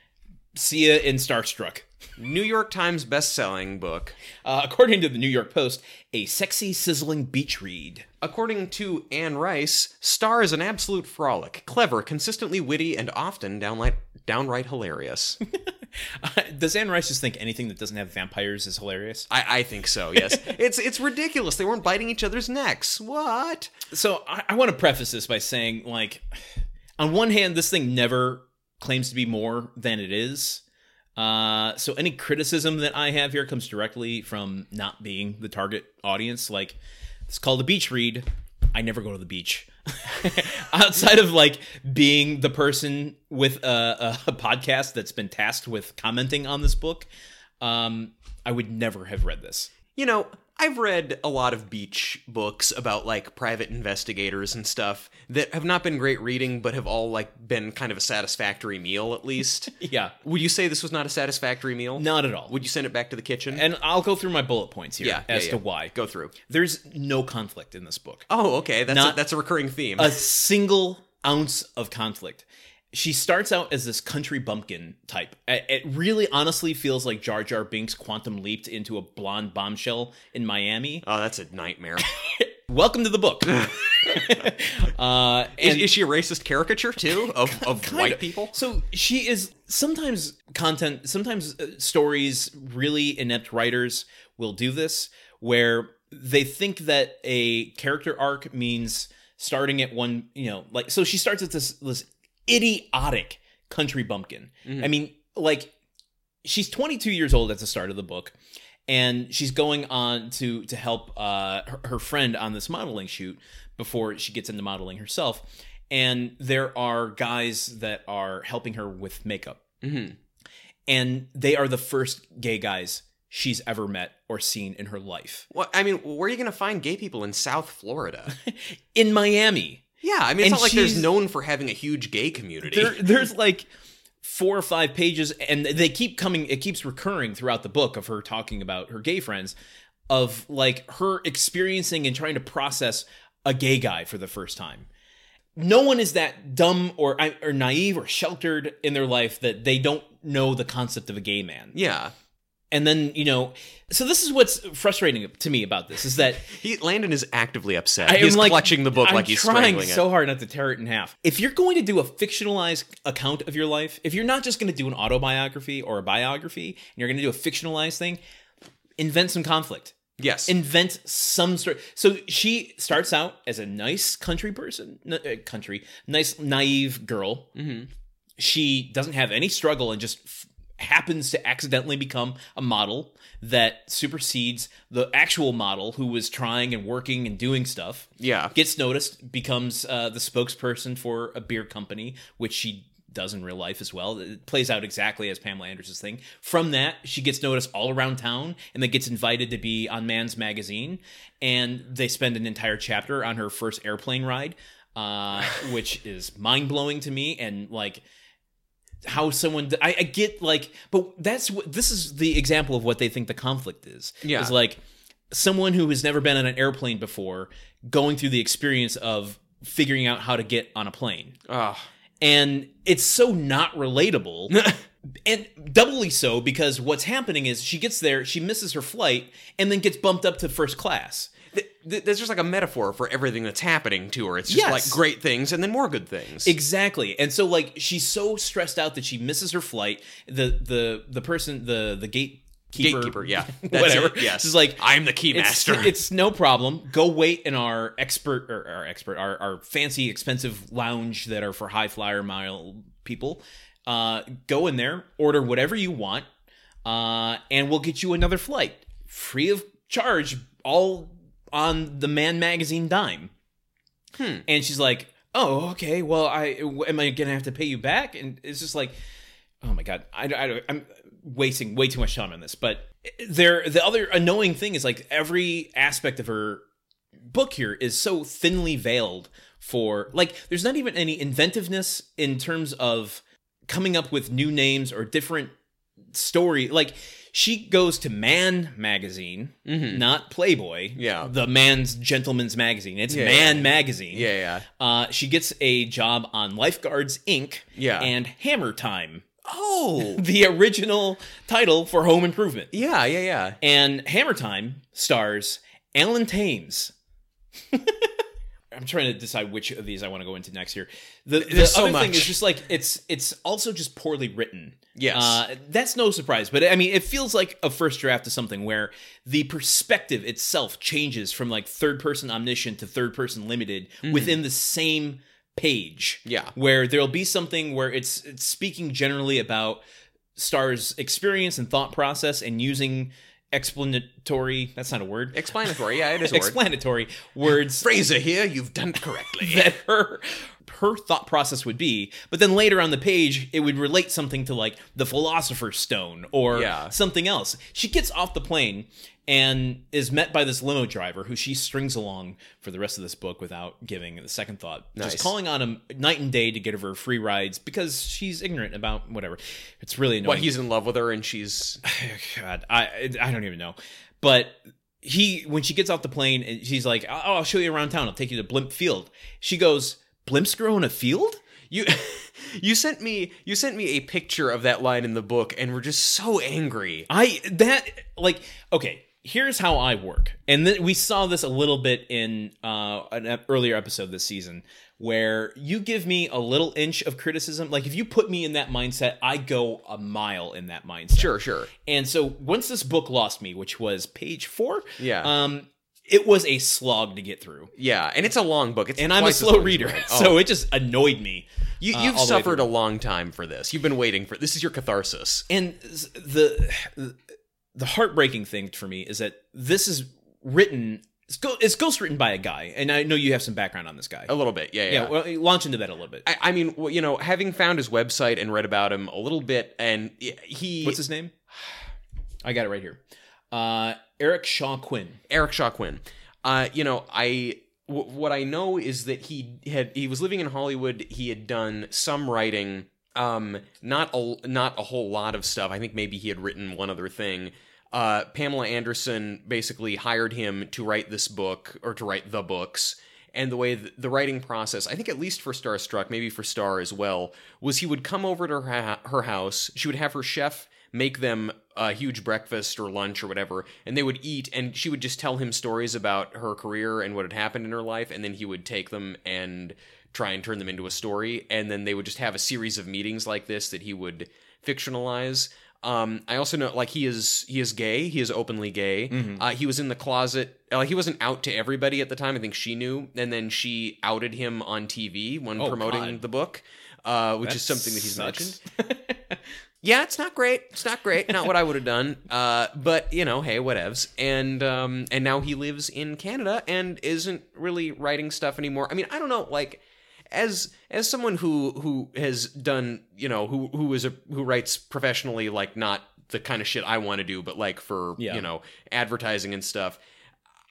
See ya in Starstruck. New York Times best-selling book. Uh, according to the New York Post, a sexy, sizzling beach read. According to Anne Rice, Star is an absolute frolic, clever, consistently witty, and often downright downright hilarious. (laughs) Does Anne Rice just think anything that doesn't have vampires is hilarious? I, I think so. Yes, (laughs) it's it's ridiculous. They weren't biting each other's necks. What? So I, I want to preface this by saying, like, on one hand, this thing never claims to be more than it is. Uh, so any criticism that I have here comes directly from not being the target audience. Like, it's called a beach read. I never go to the beach. (laughs) Outside of like being the person with a, a, podcast that's been tasked with commenting on this book, um, I would never have read this. You know, I've read a lot of beach books about like private investigators and stuff that have not been great reading, but have all like been kind of a satisfactory meal at least. (laughs) Yeah. Would you say this was not a satisfactory meal? Not at all. Would you send it back to the kitchen? and I'll go through my bullet points here yeah, yeah, as yeah. to why. Go through. There's no conflict in this book. Oh, okay. That's Not- a, that's a recurring theme. a single ounce of conflict. She starts out as this country bumpkin type. It really honestly feels like Jar Jar Binks quantum leaped into a blonde bombshell in Miami. oh, that's a nightmare. (laughs) Welcome to the book. (laughs) uh, is, is she a racist caricature too of, of white of- people? So she is sometimes content, sometimes uh, stories, really inept writers will do this where they think that a character arc means starting at one, you know, like so she starts at this this idiotic country bumpkin. I mean, like she's 22 years old at the start of the book and she's going on to to help uh, her, her friend on this modeling shoot before she gets into modeling herself and there are guys that are helping her with makeup Mhm. and they are the first gay guys she's ever met or seen in her life What I mean, where are you going to find gay people in South Florida? (laughs) in miami yeah, I mean, it's And not like there's known for having a huge gay community. there, there's like four or five pages and they keep coming it keeps recurring throughout the book of her talking about her gay friends of like her experiencing and trying to process a gay guy for the first time. No one is that dumb or or naive or sheltered in their life that they don't know the concept of a gay man. Yeah, and then you know so this is what's frustrating to me about this is that (laughs) he Landon is actively upset. I he's like clutching the book I'm like he's trying so it. hard not to tear it in half. If you're going to do a fictionalized account of your life, if you're not just going to do an autobiography or a biography, and you're going to do a fictionalized thing, invent some conflict. Yes, Invent some story. So she starts out as a nice country person, n- uh, country, nice naive girl. Mhm. She doesn't have any struggle and just f- happens to accidentally become a model that supersedes the actual model who was trying and working and doing stuff yeah, gets noticed, becomes uh, the spokesperson for a beer company, which she does in real life as well. It plays out exactly as Pamela Anderson's thing. From that, she gets noticed all around town and then gets invited to be on Man's Magazine. And they spend an entire chapter on her first airplane ride, uh, (laughs) which is mind blowing to me. And like, how someone I, I get like but that's what this is the example of what they think the conflict is Yeah. is like someone who has never been on an airplane before going through the experience of figuring out how to get on a plane Ugh. and it's so not relatable (laughs) and doubly so because what's happening is she gets there she misses her flight and then gets bumped up to first class Th- th- there's just like a metaphor for everything that's happening to her. It's just Yes. like great things and then more good things. Exactly. And so like she's so stressed out that she misses her flight. The the the person the the gatekeeper Gatekeeper, yeah, (laughs) That's whatever. it, Yes, Is like I'm the key it's, master. (laughs) it's no problem. Go wait in our expert or our expert our, our fancy expensive lounge that are for high flyer mile people. Uh go in there, order whatever you want, uh, and we'll get you another flight. Free of charge, all on the Man Magazine dime. Hmm. And she's like, "Oh, okay. Well, I am I gonna have to pay you back?" And it's just like, "Oh my god, I, I I'm wasting way too much time on this." But there, the other annoying thing is like every aspect of her book here is so thinly veiled for like there's not even any inventiveness in terms of coming up with new names or different story like she goes to man magazine not playboy Mm-hmm. Yeah. the man's gentleman's magazine it's Yeah, man yeah. magazine yeah, yeah. uh, she gets a job on lifeguards inc Yeah. and hammer time Oh, (laughs) the original title for home improvement yeah, yeah, yeah. and Hammer Time stars Alan Thames. (laughs) I'm trying to decide which of these I want to go into next here. The, the so other thing is just like it's it's also just poorly written. Yes. uh, that's no surprise. But I mean, it feels like a first draft of something where the perspective itself changes from like third person omniscient to third person limited within the same page. Mm-hmm. Yeah. where there'll be something where it's it's speaking generally about Star's experience and thought process and using explanatory that's not a word Explanatory, yeah, it is a (laughs) word. explanatory words Fraser here, you've done it correctly. (laughs) that her her thought process would be. But then later on the page, it would relate something to like the Philosopher's Stone or Yeah. something else. She gets off the plane and is met by this limo driver who she strings along for the rest of this book without giving a second thought. Nice. Just calling on him night and day to get her free rides because she's ignorant about whatever. It's really annoying. What he's in love with her, and she's (sighs) God, I I don't even know. But he when she gets off the plane and she's like, "Oh, I'll show you around town. I'll take you to Blimp Field." She goes, "Blimps grow in a field?" you. (laughs) You sent me you sent me a picture of that line in the book, and we're just so angry. I that like okay. Here's how I work, and then we saw this a little bit in uh, an earlier episode this season, where you give me a little inch of criticism. Like if you put me in that mindset, I go a mile in that mindset. Sure, sure. And so once this book lost me, which was page four, Yeah. um, it was a slog to get through. Yeah, and it's a long book. It's And I'm a slow reader, Red. so Oh. it just annoyed me. you, uh, the way suffered a long time for this. You've been waiting for this. Is your catharsis? And the the heartbreaking thing for me is that this is written. It's, go, it's ghost written by a guy, and I know you have some background on this guy. A little bit, yeah, yeah. yeah, well, launch into that a little bit. I, I mean, well, you know, having found his website and read about him a little bit, and he What's his name? I got it right here. Uh, Eric Shaw Quinn. Eric Shaw Quinn. Uh, you know, I w- what I know is that he had he was living in Hollywood. He had done some writing, um, not a not a whole lot of stuff. I think maybe he had written one other thing. Uh, Pamela Anderson basically hired him to write this book or to write the books. And the way the writing process, I think at least for Starstruck, maybe for Star as well, was he would come over to her, her house. She would have her chef make them a huge breakfast or lunch or whatever, and they would eat, and she would just tell him stories about her career and what had happened in her life, and then he would take them and try and turn them into a story, and then they would just have a series of meetings like this that he would fictionalize. Um, I also know like he is he is gay. He is openly gay. Uh, he was in the closet. uh, Like he wasn't out to everybody at the time. I think she knew, and then she outed him on TV when Oh, promoting God. the book, uh, which That is something that he's sucks. mentioned. (laughs) Yeah, it's not great. It's not great. Not what I would have done. Uh, but you know, hey, whatevs. And um, and now he lives in Canada and isn't really writing stuff anymore. I mean, I don't know. Like, as as someone who who has done, you know, who who is a who writes professionally, like not the kind of shit I want to do, but like for Yeah. you know advertising and stuff.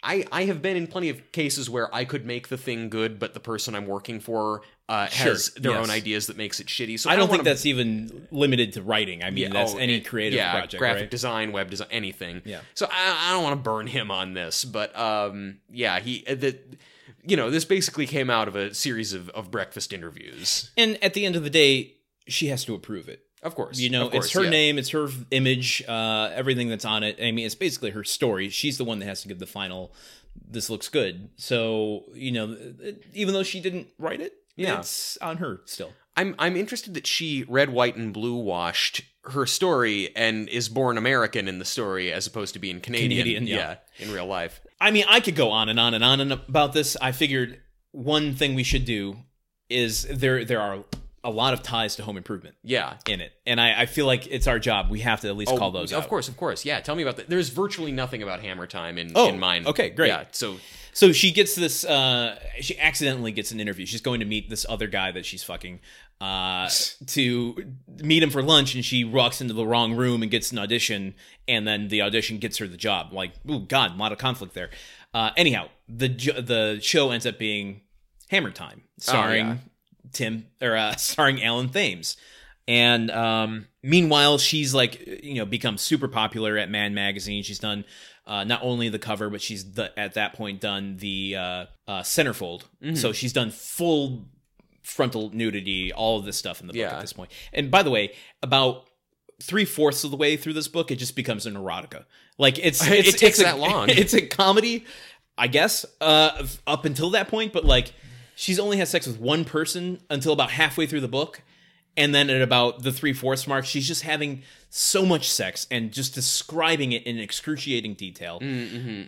I, I have been in plenty of cases where I could make the thing good, but the person I'm working for uh, Sure, has their yes. own ideas that makes it shitty. So I don't wanna think that's even limited to writing. I mean, that's oh, any creative yeah, project, graphic right? design, web design, anything. Yeah. So I, I don't want to burn him on this, but um, yeah, he uh, the, you know, this basically came out of a series of, of breakfast interviews. and at the end of the day, she has to approve it. Of course, You know, course, it's her yeah. name, it's her image, uh, everything that's on it. I mean, it's basically her story. She's the one that has to give the final. This looks good. So you know, even though she didn't write it, Yeah. it's on her still. I'm I'm interested that she red, white, and blue washed her story and is born American in the story as opposed to being Canadian. Canadian, yeah. in real life. I mean, I could go on and on and on and about this. I figured one thing we should do is there there are a lot of ties to home improvement Yeah. in it, and I, I feel like it's our job. We have to at least oh, call those of out. course, of course. Yeah, tell me about that. There's virtually nothing about Hammer Time in, Oh, in mine. okay, great. Yeah, so So she gets this. Uh, she accidentally gets an interview. She's going to meet this other guy that she's fucking uh, (laughs) to meet him for lunch, and she walks into the wrong room and gets an audition, and then the audition gets her the job. Like, oh god, a lot of conflict there. Uh, anyhow, the the show ends up being Hammer Time, starring yeah. Tim or uh, (laughs) starring Alan Thames. And um, meanwhile, she's like, you know, become super popular at Man Magazine. She's done uh, not only the cover, but she's the, at that point done the uh, uh, centerfold. Mm-hmm. So she's done full frontal nudity, all of this stuff in the book Yeah. at this point. And by the way, about three fourths of the way through this book, it just becomes an erotica. Like it's, (laughs) It it's takes it's a- that long. (laughs) It's a comedy, I guess, uh, up until that point. But like, she's only had sex with one person until about halfway through the book. And then at about the three fourths mark, she's just having so much sex and just describing it in excruciating detail.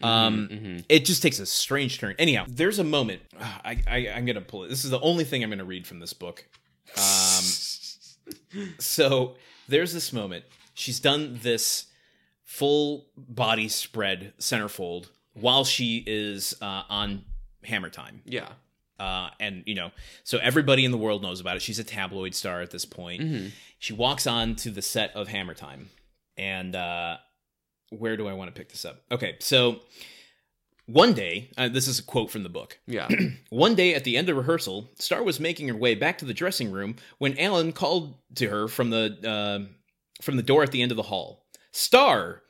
um, It just takes a strange turn. Anyhow, there's a moment. ah, (sighs) I, I, I'm going to pull it. This is the only thing I'm going to read from this book. Um, (laughs) so there's this moment. She's done this full body spread centerfold while she is uh, on Hammer Time yeah. Uh, and you know, so everybody in the world knows about it. She's a tabloid star at this point. She walks on to the set of Hammer Time, and uh, where do I want to pick this up? Okay, so one day, uh, this is a quote from the book. Yeah. (clears throat) One day at the end of rehearsal, Star was making her way back to the dressing room when Alan called to her from the uh, from the door at the end of the hall. Star.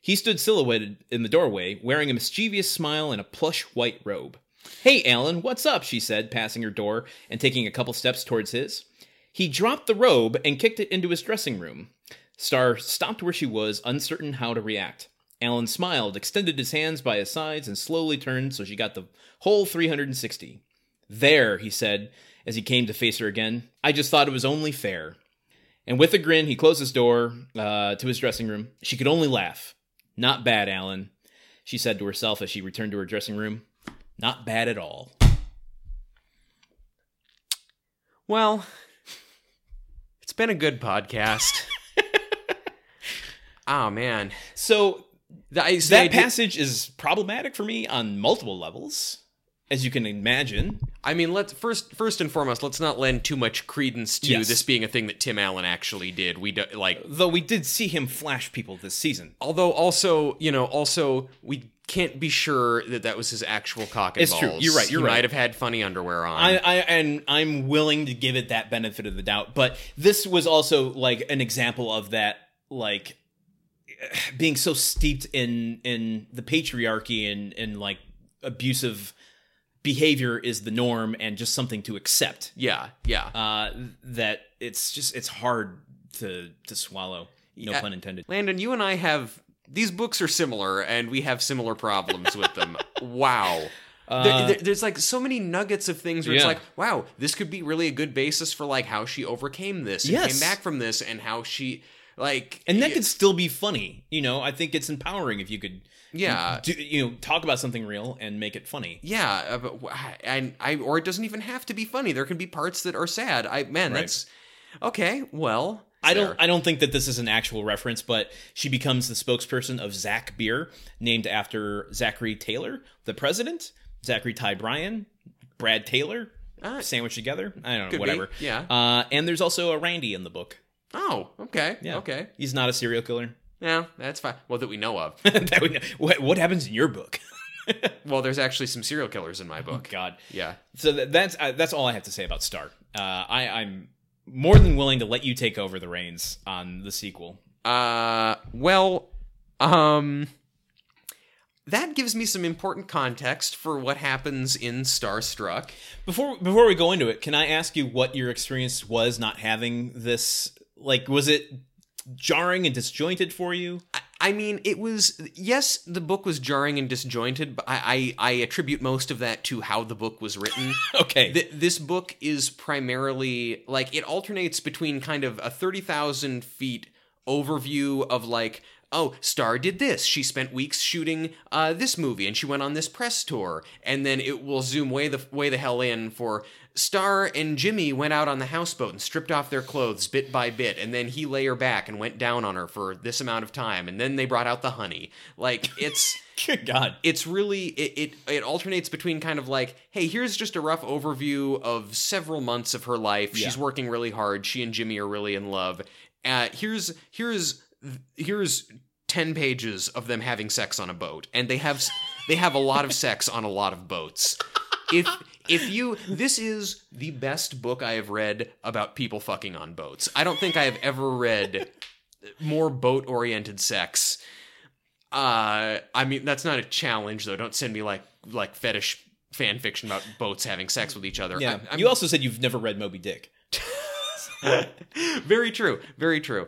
He stood silhouetted in the doorway, wearing a mischievous smile and a plush white robe. Hey, Alan, what's up? She said, passing her door and taking a couple steps towards his. He dropped the robe and kicked it into his dressing room. Star stopped where she was, uncertain how to react. Alan smiled, extended his hands by his sides, and slowly turned so she got the whole 360. There, he said, as he came to face her again. I just thought it was only fair. And with a grin, he closed his door uh, to his dressing room. She could only laugh. Not bad, Alan, she said to herself as she returned to her dressing room. Not bad at all. Well, it's been a good podcast. oh (laughs) man, So Th- I- that I did- passage is problematic for me on multiple levels, as you can imagine. I mean, let's first first and foremost, let's not lend too much credence to Yes. this being a thing that Tim Allen actually did. We do, like, Though we did see him flash people this season. although also, you know, also we can't be sure that that was his actual cock and It's true. You're right. You're he right. might have had funny underwear on. I, I and I'm willing to give it that benefit of the doubt, but this was also like an example of that, like (sighs) being so steeped in in the patriarchy and and like abusive behavior is the norm and just something to accept. yeah, yeah. Uh, that it's just it's hard to to swallow. No Yeah. pun intended. Landon, you and I have these books are similar, and we have similar problems with them. (laughs) Wow. There- there- there's like so many nuggets of things where it's Uh, like, wow, this could be really a good basis for like how she overcame this and Yes. came back from this, and how she like And that could still be funny. You know, I think it's empowering if you could, yeah, do, you know, talk about something real and make it funny. yeah, uh, but and I or it doesn't even have to be funny. There can be parts that are sad. I man, Right. that's okay. Well, I don't. I don't think that this is an actual reference, but she becomes the spokesperson of Zach Beer, named after Zachary Taylor, the president. Zachary Ty Bryan, Brad Taylor, Ah. sandwiched together. I don't know, Could be, whatever. yeah. Uh, and there's also a Randy in the book. Oh, okay, Yeah. okay. He's not a serial killer. Yeah, that's fine. Well, that we know of. (laughs) that would, what, what happens in your book? (laughs) well, there's actually some serial killers in my book. God. Yeah. So that, that's uh, that's all I have to say about Star. Uh, I, I'm more than willing to let you take over the reins on the sequel. Uh, well, um, that gives me some important context for what happens in Starstruck. Before before we go into it, can I ask you what your experience was not having this? Like, was it jarring and disjointed for you? I, I mean, it was yes, the book was jarring and disjointed, but I I, I attribute most of that to how the book was written. (laughs) Okay, Th- this book is primarily like it alternates between kind of a 30,000 feet overview of like oh star did this she spent weeks shooting uh, this movie and she went on this press tour and then it will zoom way the way the hell in for star and jimmy went out on the houseboat and stripped off their clothes bit by bit and then he lay her back and went down on her for this amount of time and then they brought out the honey. Like it's (laughs) good God. it's really it, it it alternates between kind of like hey here's just a rough overview of several months of her life. She's working really hard. She and jimmy are really in love. Uh, here's here's here's 10 pages of them having sex on a boat and they have they have a lot of sex on a lot of boats. If if you this is the best book i have read about people fucking on boats i don't think i have ever read more boat oriented sex uh, I mean that's not a challenge though. Don't send me like like fetish fan fiction about boats having sex with each other. Yeah, I, you also said you've never read Moby Dick. (laughs) very true, very true.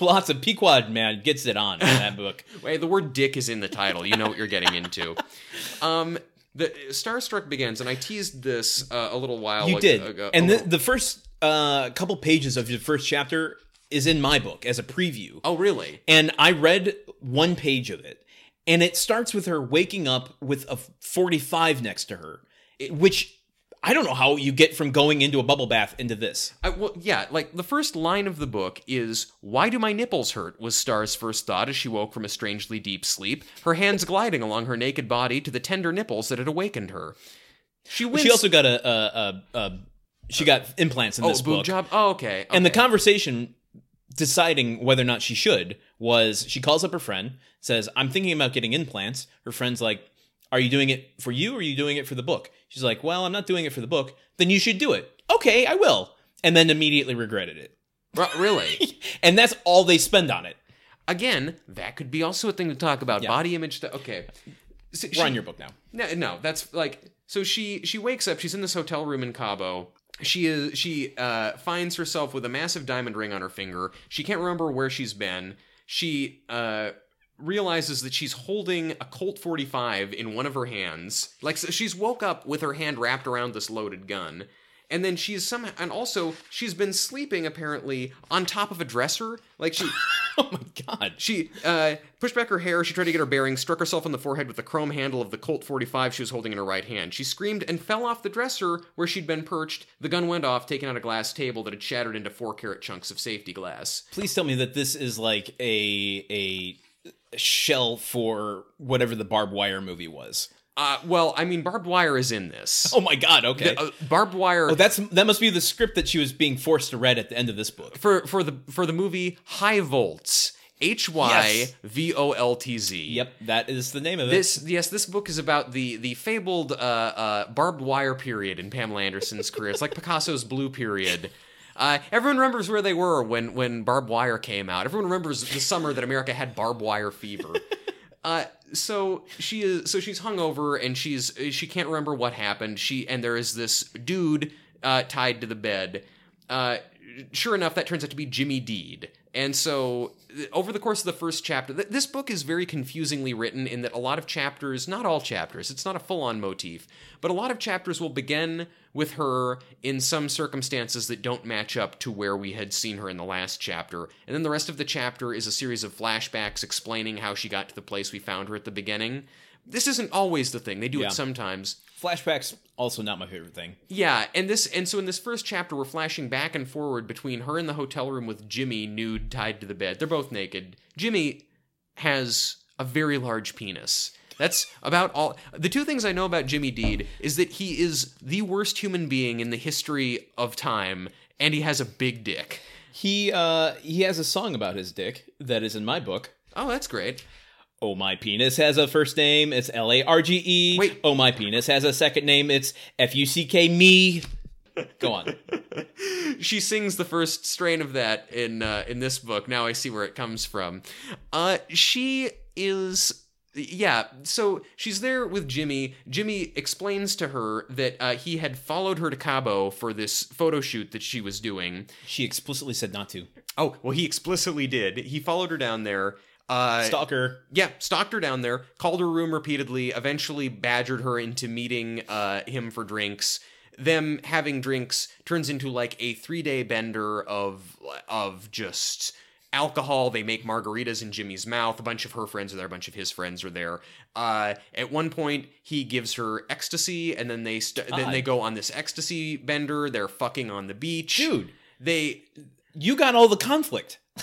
Lots of Pequod man gets it on in that (laughs) book. Wait, the word "dick" is in the title. You know what you're getting into. Um, the Starstruck begins, and I teased this uh, a little while. Ago. You did, ago- and the, the first uh, couple pages of the first chapter is in my book as a preview. oh, really? And I read one page of it, and it starts with her waking up with a 45 next to her, which I don't know how you get from going into a bubble bath into this. I, well, yeah, like the first line of the book is "Why do my nipples hurt?" was Star's first thought as she woke from a strangely deep sleep, her hands gliding along her naked body to the tender nipples that had awakened her. She wins. She also got a, a, a, a she got implants in oh, this boob book. job. Oh, okay. And the conversation deciding whether or not she should was she calls up her friend, says, I'm thinking about getting implants. Her friend's like, Are you doing it for you or are you doing it for the book? She's like, Well, I'm not doing it for the book. Then you should do it. Okay, I will. And then immediately regretted it. Really. (laughs) And that's all they spend on it. Again, that could be also a thing to talk about. Yeah. Body image. Th- okay. So We're she- on your book now. No, no, that's like so she she wakes up. She's in this hotel room in Cabo. She is she uh, finds herself with a massive diamond ring on her finger. She can't remember where she's been. She uh, realizes that she's holding a Colt 45 in one of her hands. Like so she's woke up with her hand wrapped around this loaded gun. And then she's somehow, and also she's been sleeping apparently on top of a dresser. Like she, (laughs) Oh my god. she uh, pushed back her hair. She tried to get her bearings, struck herself on the forehead with the chrome handle of the Colt 45 she was holding in her right hand. She screamed and fell off the dresser where she'd been perched. The gun went off, taking out a glass table that had shattered into four carat chunks of safety glass. Please tell me that this is like a a shell for whatever the barbed wire movie was. Uh, well, I mean, barbed wire is in this. (laughs) Oh my god, okay. Uh, barbed wire oh, that's that must be the script that she was being forced to read at the end of this book. for for the for the movie Hy Voltz. H Y V O L T Z. Yep, that is the name of it. This yes, this book is about the the fabled uh, uh, barbed wire period in Pamela Anderson's career. It's like Picasso's blue period. Uh, everyone remembers where they were when when barbed wire came out. Everyone remembers the summer that America had barbed wire fever. (laughs) Uh, so she is so she's hungover and she's she can't remember what happened. She and there is this dude uh, tied to the bed. Uh, sure enough, that turns out to be Jimmy Deed. And so, over the course of the first chapter, th- this book is very confusingly written in that a lot of chapters, not all chapters, it's not a full on motif, but a lot of chapters will begin with her in some circumstances that don't match up to where we had seen her in the last chapter. And then the rest of the chapter is a series of flashbacks explaining how she got to the place we found her at the beginning. This isn't always the thing, they do Yeah. it sometimes. Flashbacks also not my favorite thing. Yeah, and this and so in this first chapter we're flashing back and forward between her in the hotel room with Jimmy nude tied to the bed. They're both naked. Jimmy has a very large penis. That's about all. The two things I know about Jimmy Deed is that he is the worst human being in the history of time and he has a big dick. He uh he has a song about his dick that is in my book. Oh, that's great. Oh my penis has a first name, it's L A R G E. Wait. Oh my penis has a second name, it's F U C K me. Go on. (laughs) she sings the first strain of that in uh, in this book. Now I see where it comes from. Uh, she is. Yeah, so she's there with Jimmy. Jimmy explains to her that uh, he had followed her to Cabo for this photo shoot that she was doing. She explicitly said not to. Oh, well, he explicitly did. He followed her down there. Uh, Stalker. yeah, stalked her down there, called her room repeatedly, eventually badgered her into meeting uh, him for drinks. Them having drinks turns into like a three day bender of of just alcohol. They make margaritas in Jimmy's mouth. A bunch of her friends are there. A bunch of his friends are there. Uh, at one point, he gives her ecstasy, and then they st- then they go on this ecstasy bender. They're fucking on the beach, Dude. They You got all the conflict. (laughs)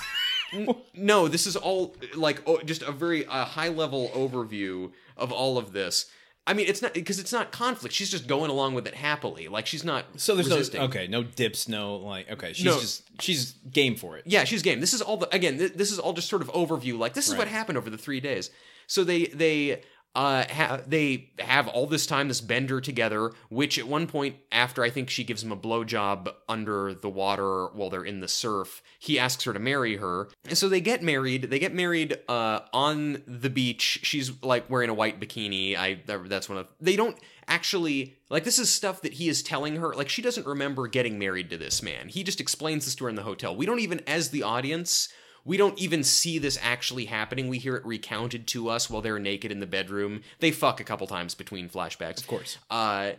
no, this is all like oh, just a very uh, high level overview of all of this. I mean, it's not because it's not conflict. She's just going along with it happily. Like she's not. So there's resisting. no okay, no dips, no like okay, she's No. just she's game for it. Yeah, she's game. This is all the again. Th- this is all just sort of overview. Like this is what happened over the three days. So they they uh ha- they have all this time this bender together. Which at one point after I think she gives him a blowjob under the water while they're in the surf, he asks her to marry her. And so they get married. They get married uh on the beach. She's like wearing a white bikini. I that's one of they don't actually like this is stuff that he is telling her like she doesn't remember getting married to this man he just explains this to her in the hotel we don't even as the audience we don't even see this actually happening. We hear it recounted to us while they're naked in the bedroom. They fuck a couple times between flashbacks. Of course. uh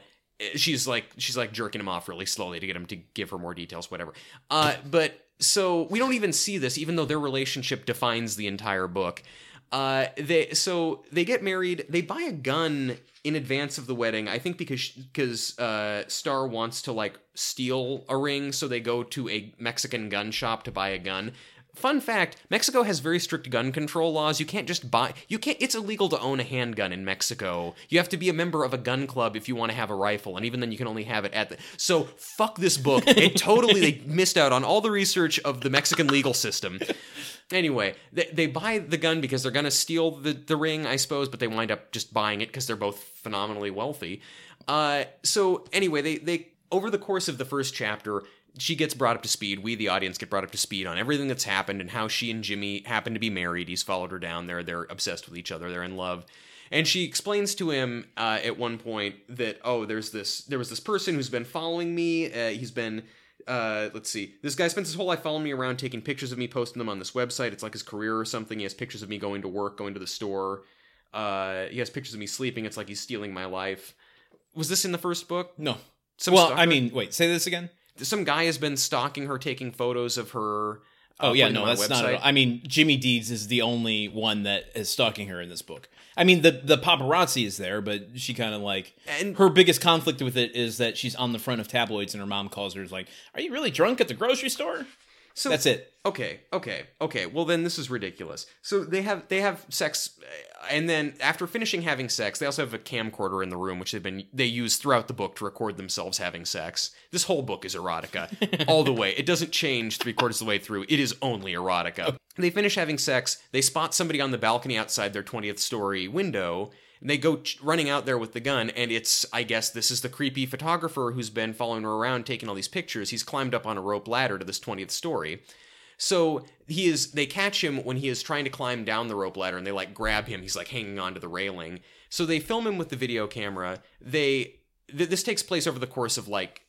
she's like she's like jerking him off really slowly to get him to give her more details whatever. Uh but so we don't even see this even though their relationship defines the entire book. Uh they so they get married. They buy a gun in advance of the wedding i think because because uh star wants to like steal a ring so they go to a mexican gun shop to buy a gun Fun fact: Mexico has very strict gun control laws. You can't just buy. You can't. It's illegal to own a handgun in Mexico. You have to be a member of a gun club if you want to have a rifle, and even then, you can only have it at the. So fuck this book. It (laughs) totally they missed out on all the research of the Mexican legal system. Anyway, they, they buy the gun because they're gonna steal the the ring, I suppose, but they wind up just buying it because they're both phenomenally wealthy. Uh, so anyway, they they over the course of the first chapter, she gets brought up to speed. We, the audience, get brought up to speed on everything that's happened and how she and Jimmy happen to be married. He's followed her down there. They're obsessed with each other. They're in love. And she explains to him uh, at one point that oh, there's this there was this person who's been following me. Uh, he's been uh, let's see. This guy spends his whole life following me around, taking pictures of me, posting them on this website. It's like his career or something. He has pictures of me going to work, going to the store. Uh, he has pictures of me sleeping. It's like he's stealing my life. Was this in the first book? No. Some well, stalker- I mean, wait, say this again. Some guy has been stalking her, taking photos of her. Oh uh, yeah, no, that's not. At all. I mean, Jimmy Deeds is the only one that is stalking her in this book. I mean, the the paparazzi is there, but she kind of like And- her biggest conflict with it is that she's on the front of tabloids, and her mom calls her is like, "Are you really drunk at the grocery store?" So That's it. Okay, okay, okay. Well, then this is ridiculous. So they have they have sex, uh, and then after finishing having sex, they also have a camcorder in the room, which they've been they use throughout the book to record themselves having sex. This whole book is erotica (laughs) all the way. It doesn't change three quarters of the way through. It is only erotica. They finish having sex. They spot somebody on the balcony outside their twentieth story window. They go ch- running out there with the gun, and it's, I guess, this is the creepy photographer who's been following her around taking all these pictures. He's climbed up on a rope ladder to this 20th story. So he is they catch him when he is trying to climb down the rope ladder and they like grab him. He's like hanging onto the railing. So they film him with the video camera. They th- this takes place over the course of like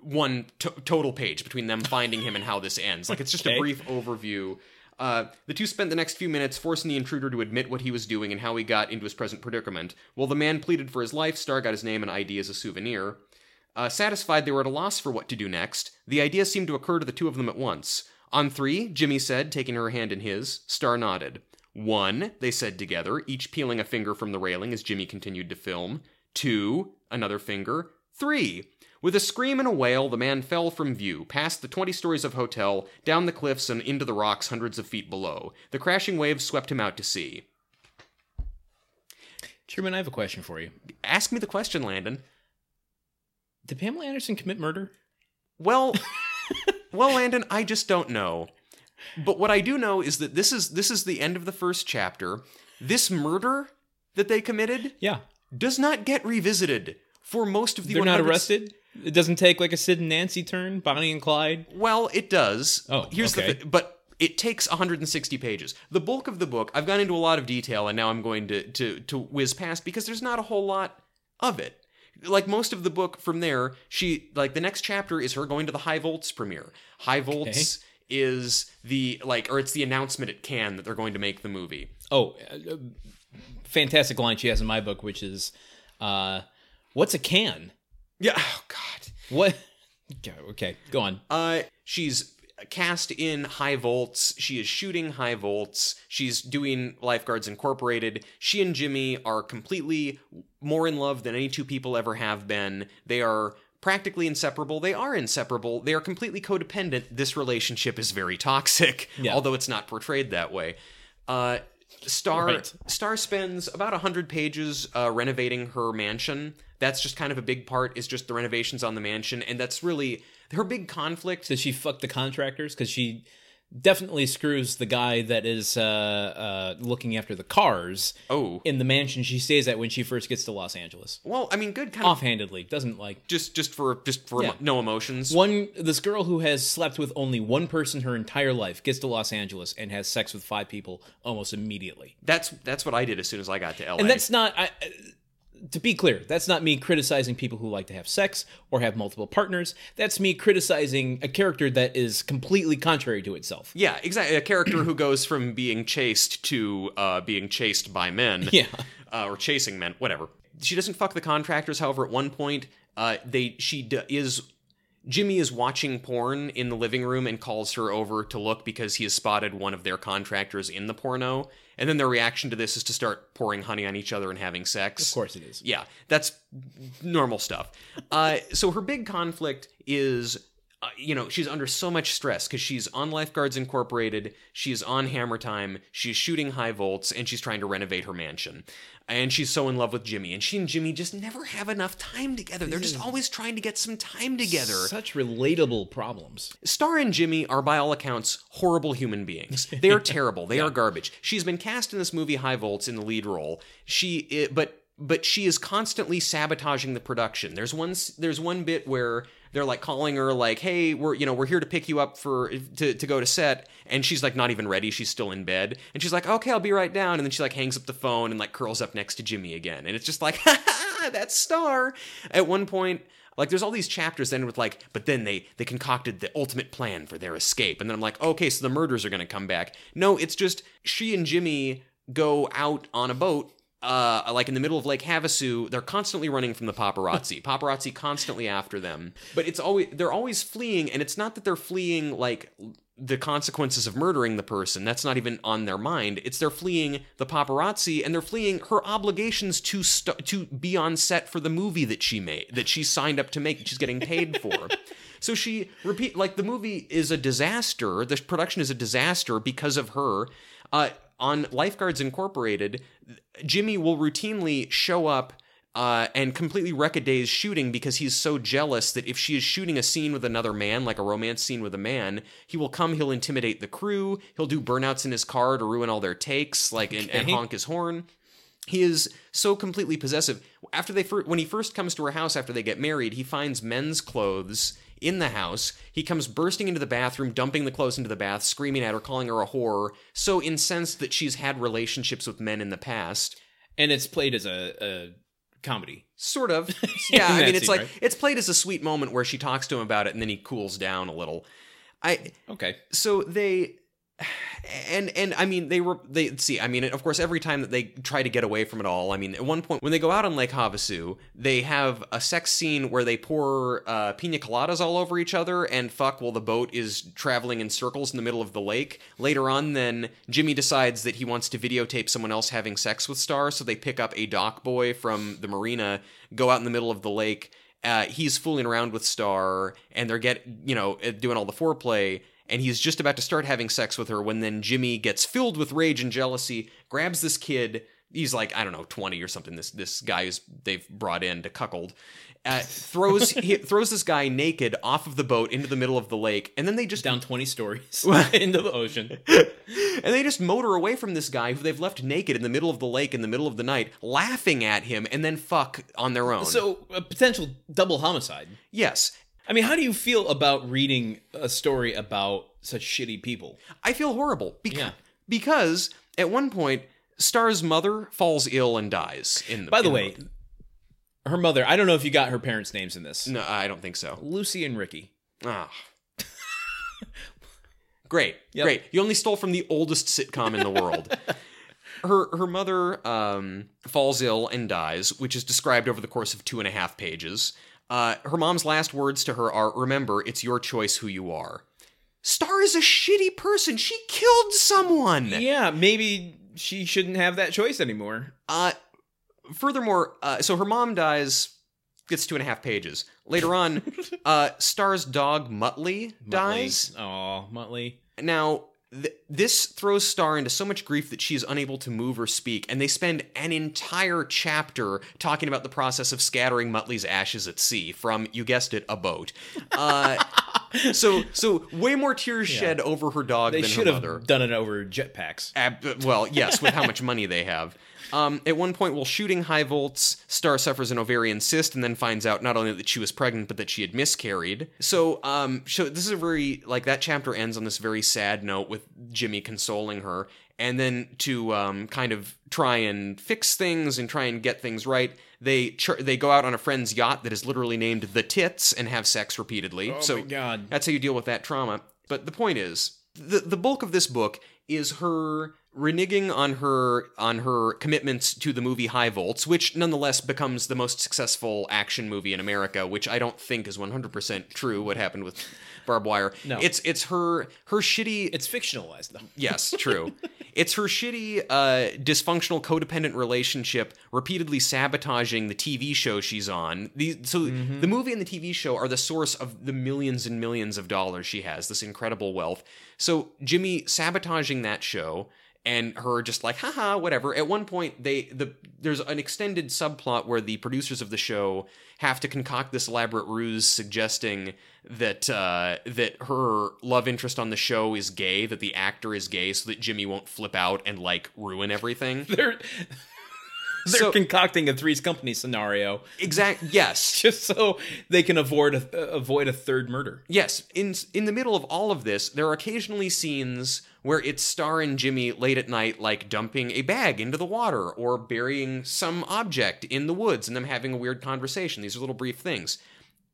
one to- total page between them finding him and how this ends. Like it's just a brief overview. Uh, the two spent the next few minutes forcing the intruder to admit what he was doing and how he got into his present predicament. While the man pleaded for his life, Star got his name and ID as a souvenir. Uh, satisfied they were at a loss for what to do next, the idea seemed to occur to the two of them at once. On three, Jimmy said, taking her hand in his. Star nodded. One, they said together, each peeling a finger from the railing as Jimmy continued to film. Two, another finger. Three. With a scream and a wail, the man fell from view, past the 20 stories of hotel, down the cliffs, and into the rocks hundreds of feet below. The crashing waves swept him out to sea. Truman, I have a question for you. Ask me the question, Landon. Did Pamela Anderson commit murder? Well, (laughs) well, Landon, I just don't know. But what I do know is that this is this is the end of the first chapter. This murder that they committed Yeah, does not get revisited for most of the. they're not arrested. It doesn't take like a Sid and Nancy turn, Bonnie and Clyde. Well, it does. Oh, here's okay. the thing. But it takes 160 pages. The bulk of the book, I've gone into a lot of detail, and now I'm going to to to whiz past because there's not a whole lot of it. Like most of the book from there, she like the next chapter is her going to the Hy Voltz premiere. Hy Voltz is the like, or it's the announcement at Cannes that they're going to make the movie. Oh, uh, fantastic line she has in my book, which is, uh, "What's a can? Yeah. Oh God. What?" (laughs) Okay, Okay, go on. Uh, she's cast in Hy Voltz. She is shooting Hy Voltz. She's doing Lifeguards Incorporated. She and Jimmy are completely more in love than any two people ever have been. They are practically inseparable. They are inseparable. They are completely codependent. This relationship is very toxic, (laughs) Yeah. although it's not portrayed that way. Uh, Star Right. Star spends about 100 pages uh, renovating her mansion. That's just kind of a big part is just the renovations on the mansion and that's really her big conflict. Does she fuck the contractors? Because she definitely screws the guy that is uh, uh, looking after the cars Oh. in the mansion she stays at when she first gets to Los Angeles. Well, I mean good kind of Offhandedly, doesn't like just just for just for Yeah. emo- no emotions. one. This girl who has slept with only one person her entire life gets to Los Angeles and has sex with five people almost immediately. That's that's what I did as soon as I got to LA. And that's not. I, to be clear, that's not me criticizing people who like to have sex or have multiple partners. That's me criticizing a character that is completely contrary to itself. yeah, exactly. A character who goes from being chased to uh, being chased by men. (laughs) Yeah. uh, or chasing men, whatever. She doesn't fuck the contractors. However, at one point, uh, they she d- is Jimmy is watching porn in the living room and calls her over to look because he has spotted one of their contractors in the porno. And then their reaction to this is to start pouring honey on each other and having sex. Of course, it is. Yeah, that's normal stuff. Uh, so her big conflict is uh, you know, she's under so much stress because she's on Lifeguards Incorporated, she's on Hammer Time, she's shooting Hy Voltz, and she's trying to renovate her mansion. And she's so in love with Jimmy, and she and Jimmy just never have enough time together. They're just always trying to get some time together. Such relatable problems. Star and Jimmy are, by all accounts, horrible human beings. They are (laughs) terrible. They are garbage. She's been cast in this movie Hy Voltz in the lead role. She, but but she is constantly sabotaging the production. There's one there's one bit where they're like calling her like, "Hey, we're you know we're here to pick you up for to to go to set," and she's like not even ready. She's still in bed, and she's like, "Okay, I'll be right down," and then she like hangs up the phone and like curls up next to Jimmy again, and it's just like, (laughs) "Ha ha, that's Star." At one point. Like there's all these chapters that end with like, but then they they concocted the ultimate plan for their escape, and then I'm like, okay, so the murders are gonna come back. No, it's just she and Jimmy go out on a boat uh, like in the middle of Lake Havasu, they're constantly running from the paparazzi. (laughs) paparazzi constantly after them, but it's always they're always fleeing, and it's not that they're fleeing like the consequences of murdering the person. That's not even on their mind. It's they're fleeing the paparazzi, and they're fleeing her obligations to st- to be on set for the movie that she made, that she signed up to make, she's getting paid for. (laughs) So she repeat like the movie is a disaster. The production is a disaster because of her. Uh, on Lifeguards Incorporated, Jimmy will routinely show up uh, and completely wreck a day's shooting because he's so jealous that if she is shooting a scene with another man, like a romance scene with a man, he will come, he'll intimidate the crew, he'll do burnouts in his car to ruin all their takes, like and, and honk his horn. He is so completely possessive. After they fir- when he first comes to her house after they get married, he finds men's clothes in the house. He comes bursting into the bathroom, dumping the clothes into the bath, screaming at her, calling her a whore, so incensed that she's had relationships with men in the past. And it's played as a, a comedy. Sort of. (laughs) Yeah, I mean it's scene, like right? it's played as a sweet moment where she talks to him about it and then he cools down a little. I Okay. so they and and I mean they were they see I mean of course every time that they try to get away from it all I mean at one point when they go out on Lake Havasu they have a sex scene where they pour uh, pina coladas all over each other and fuck while the boat is traveling in circles in the middle of the lake. Later on then Jimmy decides that he wants to videotape someone else having sex with Star so they pick up a dock boy from the marina go out in the middle of the lake. Uh, he's fooling around with Star, and they're get you know uh, doing all the foreplay, and he's just about to start having sex with her when then Jimmy gets filled with rage and jealousy, grabs this kid. He's like I don't know twenty or something. This this guy is they've brought in to cuckold. Uh, (laughs) throws he throws this guy naked off of the boat into the middle of the lake, and then they just Down 20 stories (laughs) into the ocean. (laughs) and they just motor away from this guy who they've left naked in the middle of the lake in the middle of the night, laughing at him, and then fuck on their own. So, a potential double homicide. yes, I mean, how do you feel about reading a story about such shitty people? I feel horrible because, Yeah. because at one point Star's mother falls ill and dies in the By the in way, her mother, I don't know if you got her parents' names in this. no I don't think so. Lucy and Ricky. Ah. (laughs) great. Yep. Great. You only stole from the oldest sitcom in the world. (laughs) her her mother um, falls ill and dies, which is described over the course of two and a half pages. Uh, her mom's last words to her are, "Remember, it's your choice who you are." Star is a shitty person. She killed someone. Yeah, maybe she shouldn't have that choice anymore. Uh, furthermore, uh, so her mom dies, gets two and a half pages. Later on, (laughs) uh, Star's dog Muttley dies. Oh, Muttley. Now, th- this throws Star into so much grief that she is unable to move or speak, and they spend an entire chapter talking about the process of scattering Muttley's ashes at sea from, you guessed it, a boat. Uh, (laughs) so, so way more tears shed over her dog They than should her have mother. done it over jetpacks. Ab- well, yes, with how much money they have. Um, at one point, while shooting Hy Voltz, Star suffers an ovarian cyst and then finds out not only that she was pregnant, but that she had miscarried. So, um, so this is a very like that chapter ends on this very sad note with Jimmy consoling her, and then to um, kind of try and fix things and try and get things right, they ch- they go out on a friend's yacht that is literally named the Tits and have sex repeatedly. Oh so my God. that's how you deal with that trauma. But the point is, the the bulk of this book is her reneging on her on her commitments to the movie Hy Voltz, which nonetheless becomes the most successful action movie in America, which I don't think is 100% true what happened with barbed wire. No. It's it's her her shitty It's fictionalized though. Yes, (laughs) true. it's her shitty, uh, dysfunctional, codependent relationship repeatedly sabotaging the TV show she's on. The, so the movie and the TV show are the source of the millions and millions of dollars she has, this incredible wealth. So Jimmy sabotaging that show and her just like haha whatever. At one point they the there's an extended subplot where the producers of the show have to concoct this elaborate ruse suggesting that uh, that her love interest on the show is gay that the actor is gay so that Jimmy won't flip out and like ruin everything. (laughs) They're (laughs) they're So- concocting a Three's Company scenario exact yes (laughs) just so they can avoid a, uh, avoid a third murder. Yes, in in the middle of all of this, there are occasionally scenes where it's Star and Jimmy late at night, like dumping a bag into the water or burying some object in the woods, and them having a weird conversation. These are little brief things.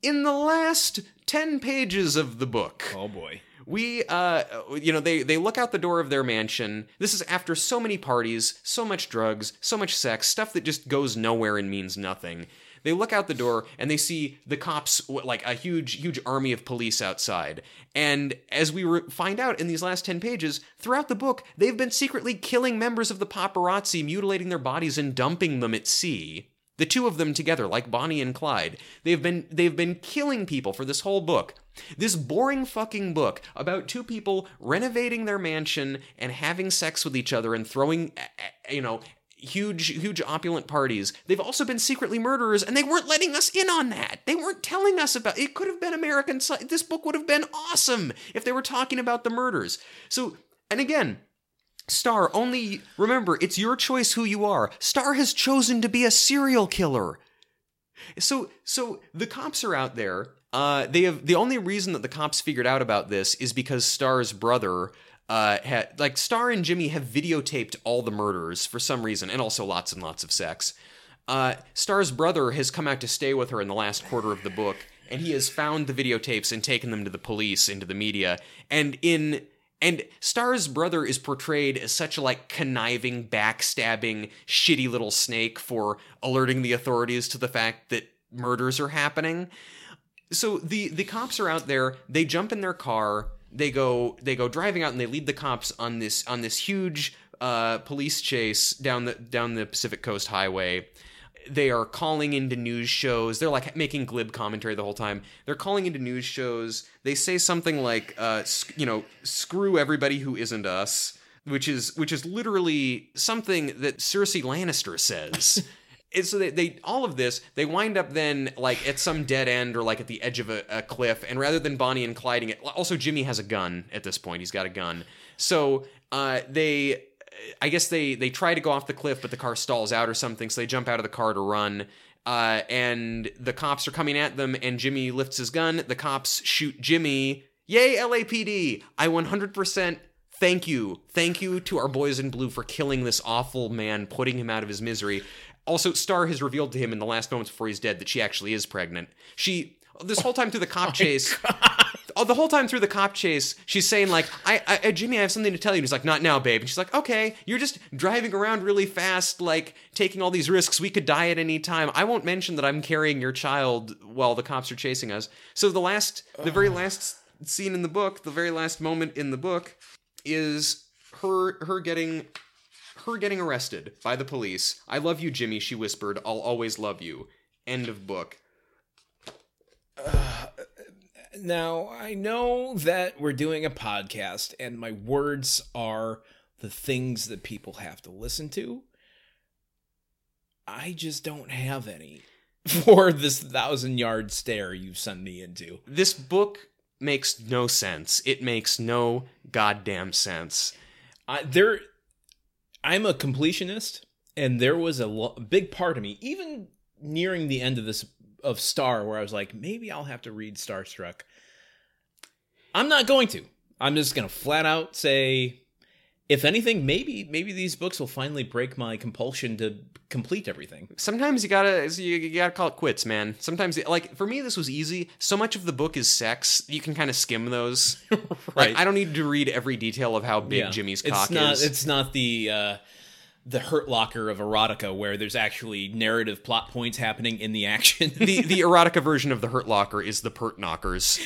In the last ten pages of the book, Oh boy. We uh you know they they look out the door of their mansion. This is after so many parties so much drugs so much sex stuff that just goes nowhere and means nothing. They look out the door and they see the cops like a huge huge army of police outside. And as we re- find out in these last 10 pages throughout the book they've been secretly killing members of the paparazzi mutilating their bodies and dumping them at sea the two of them together, like Bonnie and Clyde, they've been they've been killing people for this whole book. This boring fucking book about two people renovating their mansion and having sex with each other and throwing, you know, huge huge opulent parties. They've also been secretly murderers, and they weren't letting us in on that. They weren't telling us about. It could have been American. This book would have been awesome if they were talking about the murders. So, and again, Star, only remember, it's your choice who you are. Star has chosen to be a serial killer. So, so the cops are out there. Uh, they have the only reason that the cops figured out about this is because Star's brother, uh, had like Star and Jimmy have videotaped all the murders for some reason, and also lots and lots of sex. Uh, Star's brother has come out to stay with her in the last quarter of the book, and he has found the videotapes and taken them to the police, into the media, and in and Star's brother is portrayed as such a like conniving, backstabbing, shitty little snake for alerting the authorities to the fact that murders are happening. So the the cops are out there, they jump in their car, they go they go driving out and they lead the cops on this on this huge uh, police chase down the down the Pacific Coast Highway they are calling into news shows. They're like making glib commentary the whole time. They're calling into news shows. They say something like, uh, sc- you know, screw everybody who isn't us, which is which is literally something that Cersei Lannister says. (laughs) And so they, they all of this they wind up then like at some dead end or like at the edge of a, a cliff and rather than bonnie and clyding it also jimmy has a gun at this point he's got a gun so uh, they I guess they they try to go off the cliff, but the car stalls out or something, so they jump out of the car to run. Uh, and the cops are coming at them, and Jimmy lifts his gun. The cops shoot Jimmy. Yay, LAPD! I 100% thank you, thank you to our boys in blue for killing this awful man, putting him out of his misery. Also, Star has revealed to him in the last moments before he's dead that she actually is pregnant. She this whole time through the cop (laughs) chase. Oh, the whole time through the cop chase, she's saying like, I, I, uh, Jimmy, I have something to tell you." And he's like, "Not now, babe." And she's like, "Okay, you're just driving around really fast, like taking all these risks. We could die at any time. I won't mention that I'm carrying your child while the cops are chasing us." So the last, the very last scene in the book, the very last moment in the book, is her her getting her getting arrested by the police. "I love you, Jimmy," she whispered. "I'll always love you." End of book. Now, I know that we're doing a podcast and my words are the things that people have to listen to. I just don't have any (laughs) for this thousand yard stare you send me into. this book makes no sense. It makes no goddamn sense. I, there, I'm a completionist, and there was a, lo- a big part of me, even nearing the end of this of Star, where I was like, maybe I'll have to read Starstruck. I'm not going to. I'm just gonna flat out say, if anything, maybe maybe these books will finally break my compulsion to complete everything. Sometimes you gotta you, gotta call it quits, man. Sometimes like for me this was easy. So much of the book is sex. You can kind of skim those. (laughs) Like I don't need to read every detail of how big Yeah. Jimmy's it's cock not, is. It's not the uh, the Hurt Locker of erotica, where there's actually narrative plot points happening in the action. (laughs) the the (laughs) erotica version of the Hurt Locker is the Pert Knockers.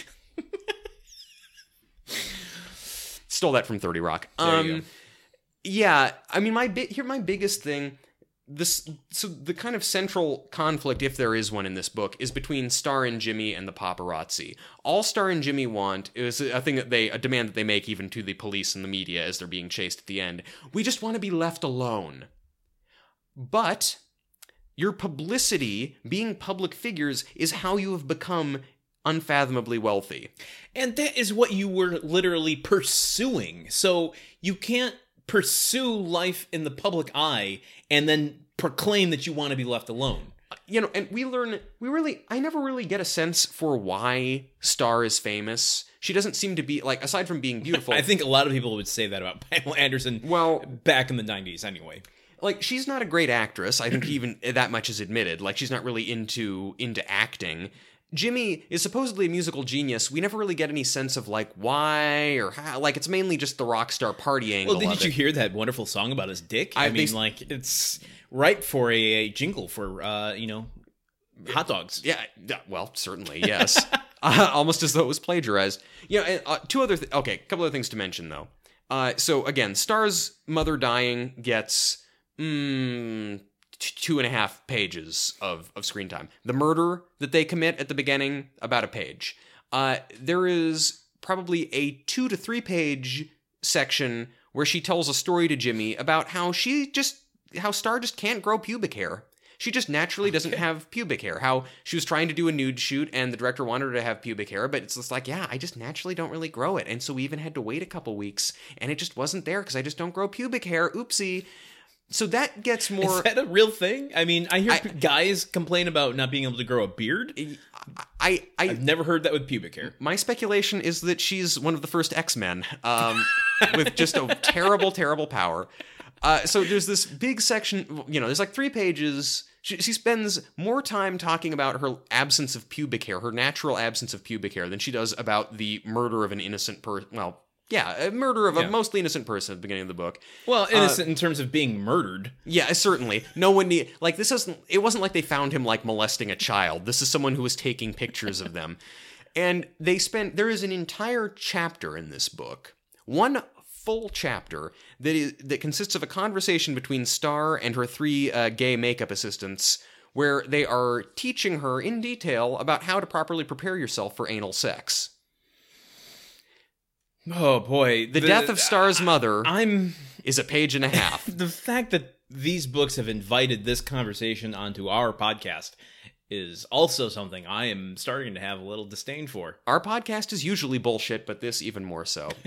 (laughs) Stole that from Thirty Rock. Um, yeah, I mean, my bit here, my biggest thing this so the kind of central conflict, if there is one in this book, is between Star and Jimmy and the paparazzi. All Star and Jimmy want is a thing that they a demand that they make even to the police and the media as they're being chased at the end. We just want to be left alone. But your publicity, being public figures, is how you have become unfathomably wealthy. And that is what you were literally pursuing. So you can't pursue life in the public eye and then proclaim that you want to be left alone. you know, and we learn we really I never really get a sense for why Star is famous. She doesn't seem to be like aside from being beautiful. (laughs) I think a lot of people would say that about (laughs) Pamela Anderson well, back in the 90s anyway. like she's not a great actress. I think even eh, that much is admitted. Like she's not really into into acting. Jimmy is supposedly a musical genius. We never really get any sense of like why or how. Like it's mainly just the rock star party angle. Well, did you it. hear that wonderful song about his dick? I, I- mean, like it's ripe for a, a jingle for uh, you know, hot dogs. Yeah, well, certainly, yes. (laughs) uh, almost as though it was plagiarized. You know, and, uh, two other th- okay, a couple other things to mention though. Uh, so again, Star's mother dying gets mm, two and a half pages of of screen time. The murder that they commit at the beginning, about a page. Uh, there is probably a two to three page section where she tells a story to Jimmy about how she just how Star just can't grow pubic hair. She just naturally doesn't have pubic hair. How she was trying to do a nude shoot and the director wanted her to have pubic hair, but it's just like, yeah, I just naturally don't really grow it. And so we even had to wait a couple weeks and it just wasn't there because I just don't grow pubic hair. Oopsie. So that gets more. Is that a real thing? I mean, I hear I- guys complain about not being able to grow a beard. I, I, I've never heard that with pubic hair. my speculation is that she's one of the first X Men um, (laughs) with just a terrible, terrible power. Uh, so there's this big section, you know, there's like three pages. She, she spends more time talking about her absence of pubic hair, her natural absence of pubic hair, than she does about the murder of an innocent person. Well, yeah, a murder of Yeah. a mostly innocent person at the beginning of the book. Well, innocent in terms of being murdered. Yeah, certainly. No one need like this isn't it wasn't like they found him like molesting a child. This is someone who was taking pictures of them. (laughs) And they spent there is an entire chapter in this book. One full chapter that is that consists of a conversation between Star and her three uh, gay makeup assistants where they are teaching her in detail about how to properly prepare yourself for anal sex. Oh boy, The, death of Star's mother I'm is a page and a (laughs) half. the fact that these books have invited this conversation onto our podcast is also something I am starting to have a little disdain for. Our podcast is usually bullshit, but this even more so. (laughs)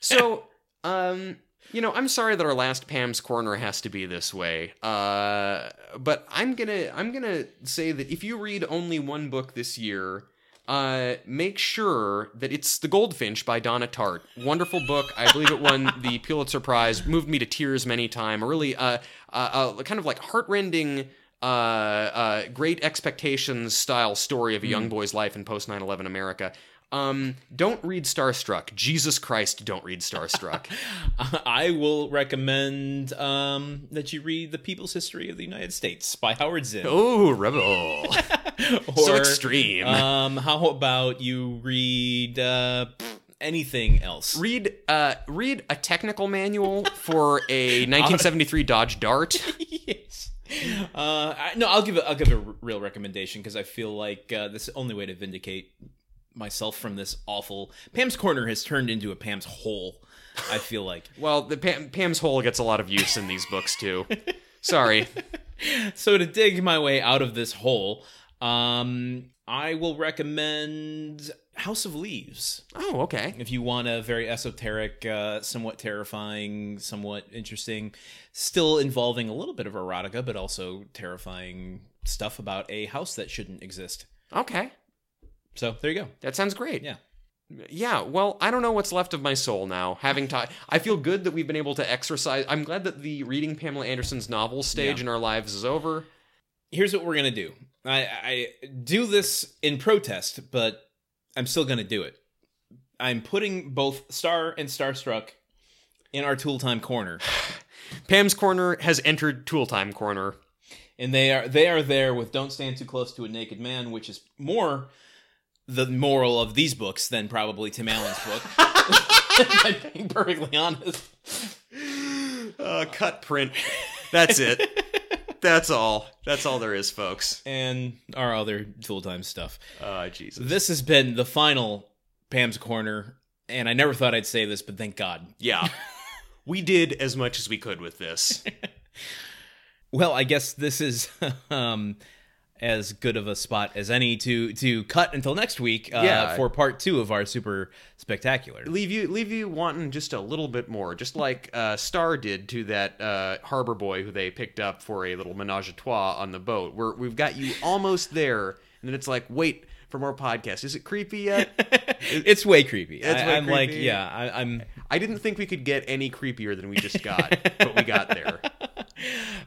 So, um, you know, I'm sorry that our last Pam's Corner has to be this way. Uh, but I'm gonna I'm gonna say that if you read only one book this year, uh, make sure that it's The Goldfinch by Donna Tartt. Wonderful book. I believe it won the (laughs) Pulitzer Prize. Moved me to tears many times. A really uh, uh, kind of like heartrending. Uh, uh, great expectations style story of a young boy's life in post 9-11 america um, don't read starstruck jesus christ don't read starstruck (laughs) I will recommend um, that you read The People's History of the United States by Howard Zinn. oh rebel (laughs) (laughs) so extreme. Um, how about you read uh, anything else? read uh read a technical manual for a (laughs) 1973 dodge dart (laughs) yes. Uh, I, no, I'll give a, I'll give a r- real recommendation because I feel like uh, this is the only way to vindicate myself from this awful. Pam's Corner has turned into a Pam's Hole. I feel like. well the Pam, pam's hole gets a lot of use in these books too sorry so to dig my way out of this hole, um, I will recommend House of Leaves. oh okay If you want a very esoteric, uh, somewhat terrifying, somewhat interesting, still involving a little bit of erotica, but also terrifying stuff about a house that shouldn't exist. okay So there you go. that sounds great Yeah. yeah well i don't know what's left of my soul now having taught i feel good that we've been able to exercise i'm glad that the reading pamela anderson's novel stage Yeah. in our lives is over Here's what we're gonna do. I, I do this in protest, but I'm still gonna do it. I'm putting both Star and Starstruck in our Tool Time corner. (sighs) pam's corner has entered tool time corner and they are they are there with "Don't Stand Too Close to a Naked Man," which is more the moral of these books than probably Tim Allen's book. (laughs) (laughs) I'm being perfectly honest. Uh, cut print. That's it. (laughs) That's all. That's all there is, folks. And our other full time stuff. Uh, Jesus. This has been the final Pam's Corner, and I never thought I'd say this, but thank God. Yeah. (laughs) we did as much as we could with this. (laughs) Well, I guess this is (laughs) um, as good of a spot as any to to cut until next week uh, Yeah. for part two of our super spectacular. leave you leave you wanting just a little bit more, just like uh, Star did to that uh, harbor boy who they picked up for a little menage a trois on the boat. We're, we've got you almost there, and then it's like, wait for more podcasts. Is it creepy yet? (laughs) It's way creepy. It's I, I'm like, yeah, I, I'm. I didn't think we could get any creepier than we just got, but we got there. (laughs)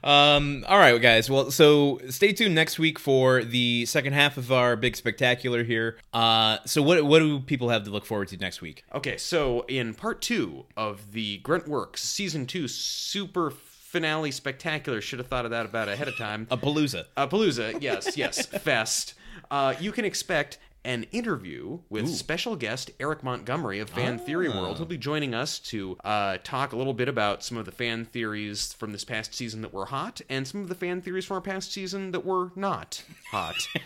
Um, all right, guys. Well, so stay tuned next week for the second half of our big spectacular here. Uh, so what what do people have to look forward to next week? Okay, so in part two of the Grunt Works season two super finale spectacular, should have thought of that about ahead of time. A palooza. A Palooza, yes, yes, (laughs) Fest. Uh, you can expect an interview with special guest Eric Montgomery of Fan Theory World. He'll be joining us to uh, talk a little bit about some of the fan theories from this past season that were hot, and some of the fan theories from our past season that were not hot. (laughs)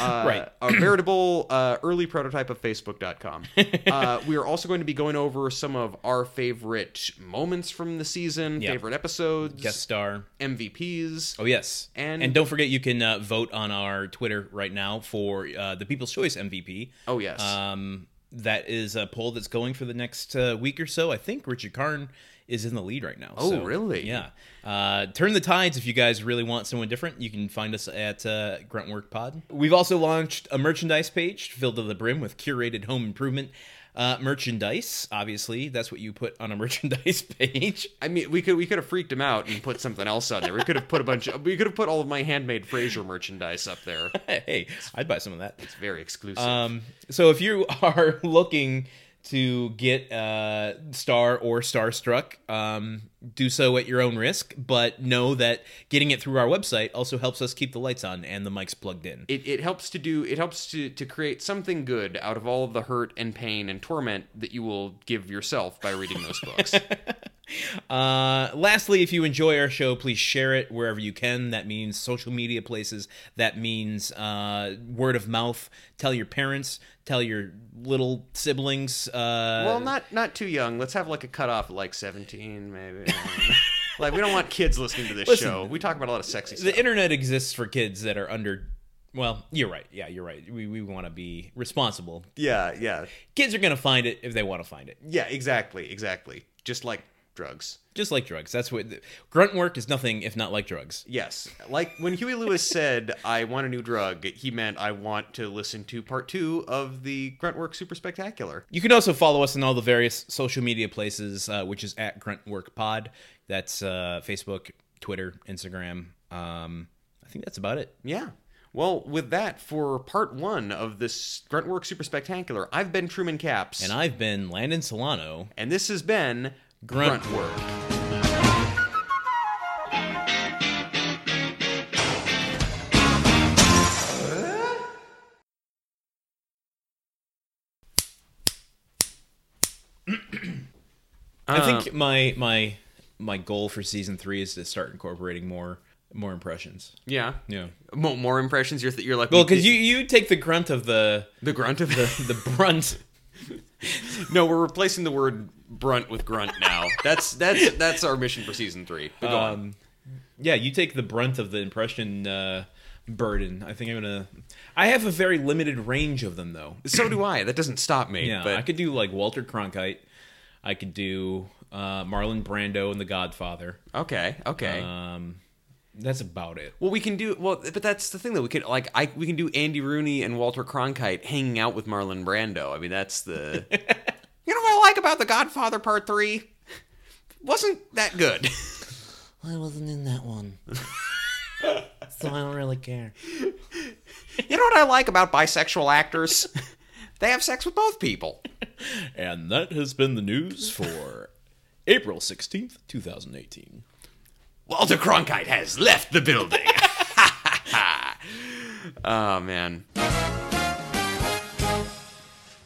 Uh, Right. A veritable uh, early prototype of Facebook.com. (laughs) uh, we are also going to be going over some of our favorite moments from the season, Yeah. favorite episodes, Guest star. MVPs. Oh yes, And- and don't forget you can uh, vote on our Twitter right now for uh, the People's Choice MVP. Oh, yes. Um, that is a poll that's going for the next uh, week or so. I think Richard Karn is in the lead right now. Oh, so, really? Yeah. Uh, turn the tides if you guys really want someone different. You can find us at uh, Gruntwork Pod. We've also launched a merchandise page filled to the brim with curated home improvement uh, merchandise. Obviously, that's what you put on a (laughs) merchandise page. I mean, we could we could have freaked him out and put something else on there. We could have put a bunch. Of, we could have put all of my handmade Fraser merchandise up there. (laughs) hey, I'd buy some of that. It's very exclusive. Um, so if you (laughs) are looking to get uh, Star or Starstruck, um, do so at your own risk, but know that getting it through our website also helps us keep the lights on and the mics plugged in. it, it helps to do it helps to, to create something good out of all of the hurt and pain and torment that you will give yourself by reading those (laughs) books. Uh, lastly, if you enjoy our show, please share it wherever you can. That means social media places. That means uh, word of mouth. Tell your parents. Tell your little siblings. Uh, well, not not too young. Let's have like a cutoff at like seventeen, maybe. (laughs) like we don't want kids listening to this Listen, show. We talk about a lot of sexy stuff. the internet exists for kids that are under. Well, you're right. Yeah, you're right. We, we want to be responsible. yeah, yeah, Kids are going to find it if they want to find it. yeah. Exactly, exactly. Just like drugs. Just like drugs. That's what grunt work is nothing if not like drugs. Yes. Like when Huey Lewis said, I want a new drug, he meant I want to listen to part two of the Grunt Work Super Spectacular. You can also follow us on all the various social media places, uh, which is at Grunt Work Pod. That's uh, Facebook, Twitter, Instagram. Um, I think that's about it. Yeah. Well, with that, for part one of this Grunt Work Super Spectacular, I've been Truman Caps. And I've been Landon Solano. and this has been Grunt- work. I Uh, think my my my goal for season three is to start incorporating more more impressions. Yeah. Yeah. Mo- more impressions. You're, th- you're like, Well, because you you take the grunt of the The grunt of the. (laughs) the brunt. No, we're replacing the word brunt with grunt now. That's that's that's our mission for season three. But go on. Um, yeah, you take the brunt of the impression uh, burden. I think I'm gonna. I have a very limited range of them though. So do I. That doesn't stop me. Yeah, but I could do like Walter Cronkite. I could do uh, Marlon Brando and The Godfather. okay, okay. Um, that's about it. well, we can do well, but that's the thing though. We can like I we can do Andy Rooney and Walter Cronkite hanging out with Marlon Brando. I mean, that's the. (laughs) you know what I like about The Godfather Part Three? Wasn't that good. (laughs) I wasn't in that one, (laughs) so I don't really care. You know what I like about bisexual actors? they have sex with both people. And that has been the news for April sixteenth, two thousand eighteen. Walter Cronkite has left the building. oh (laughs) man.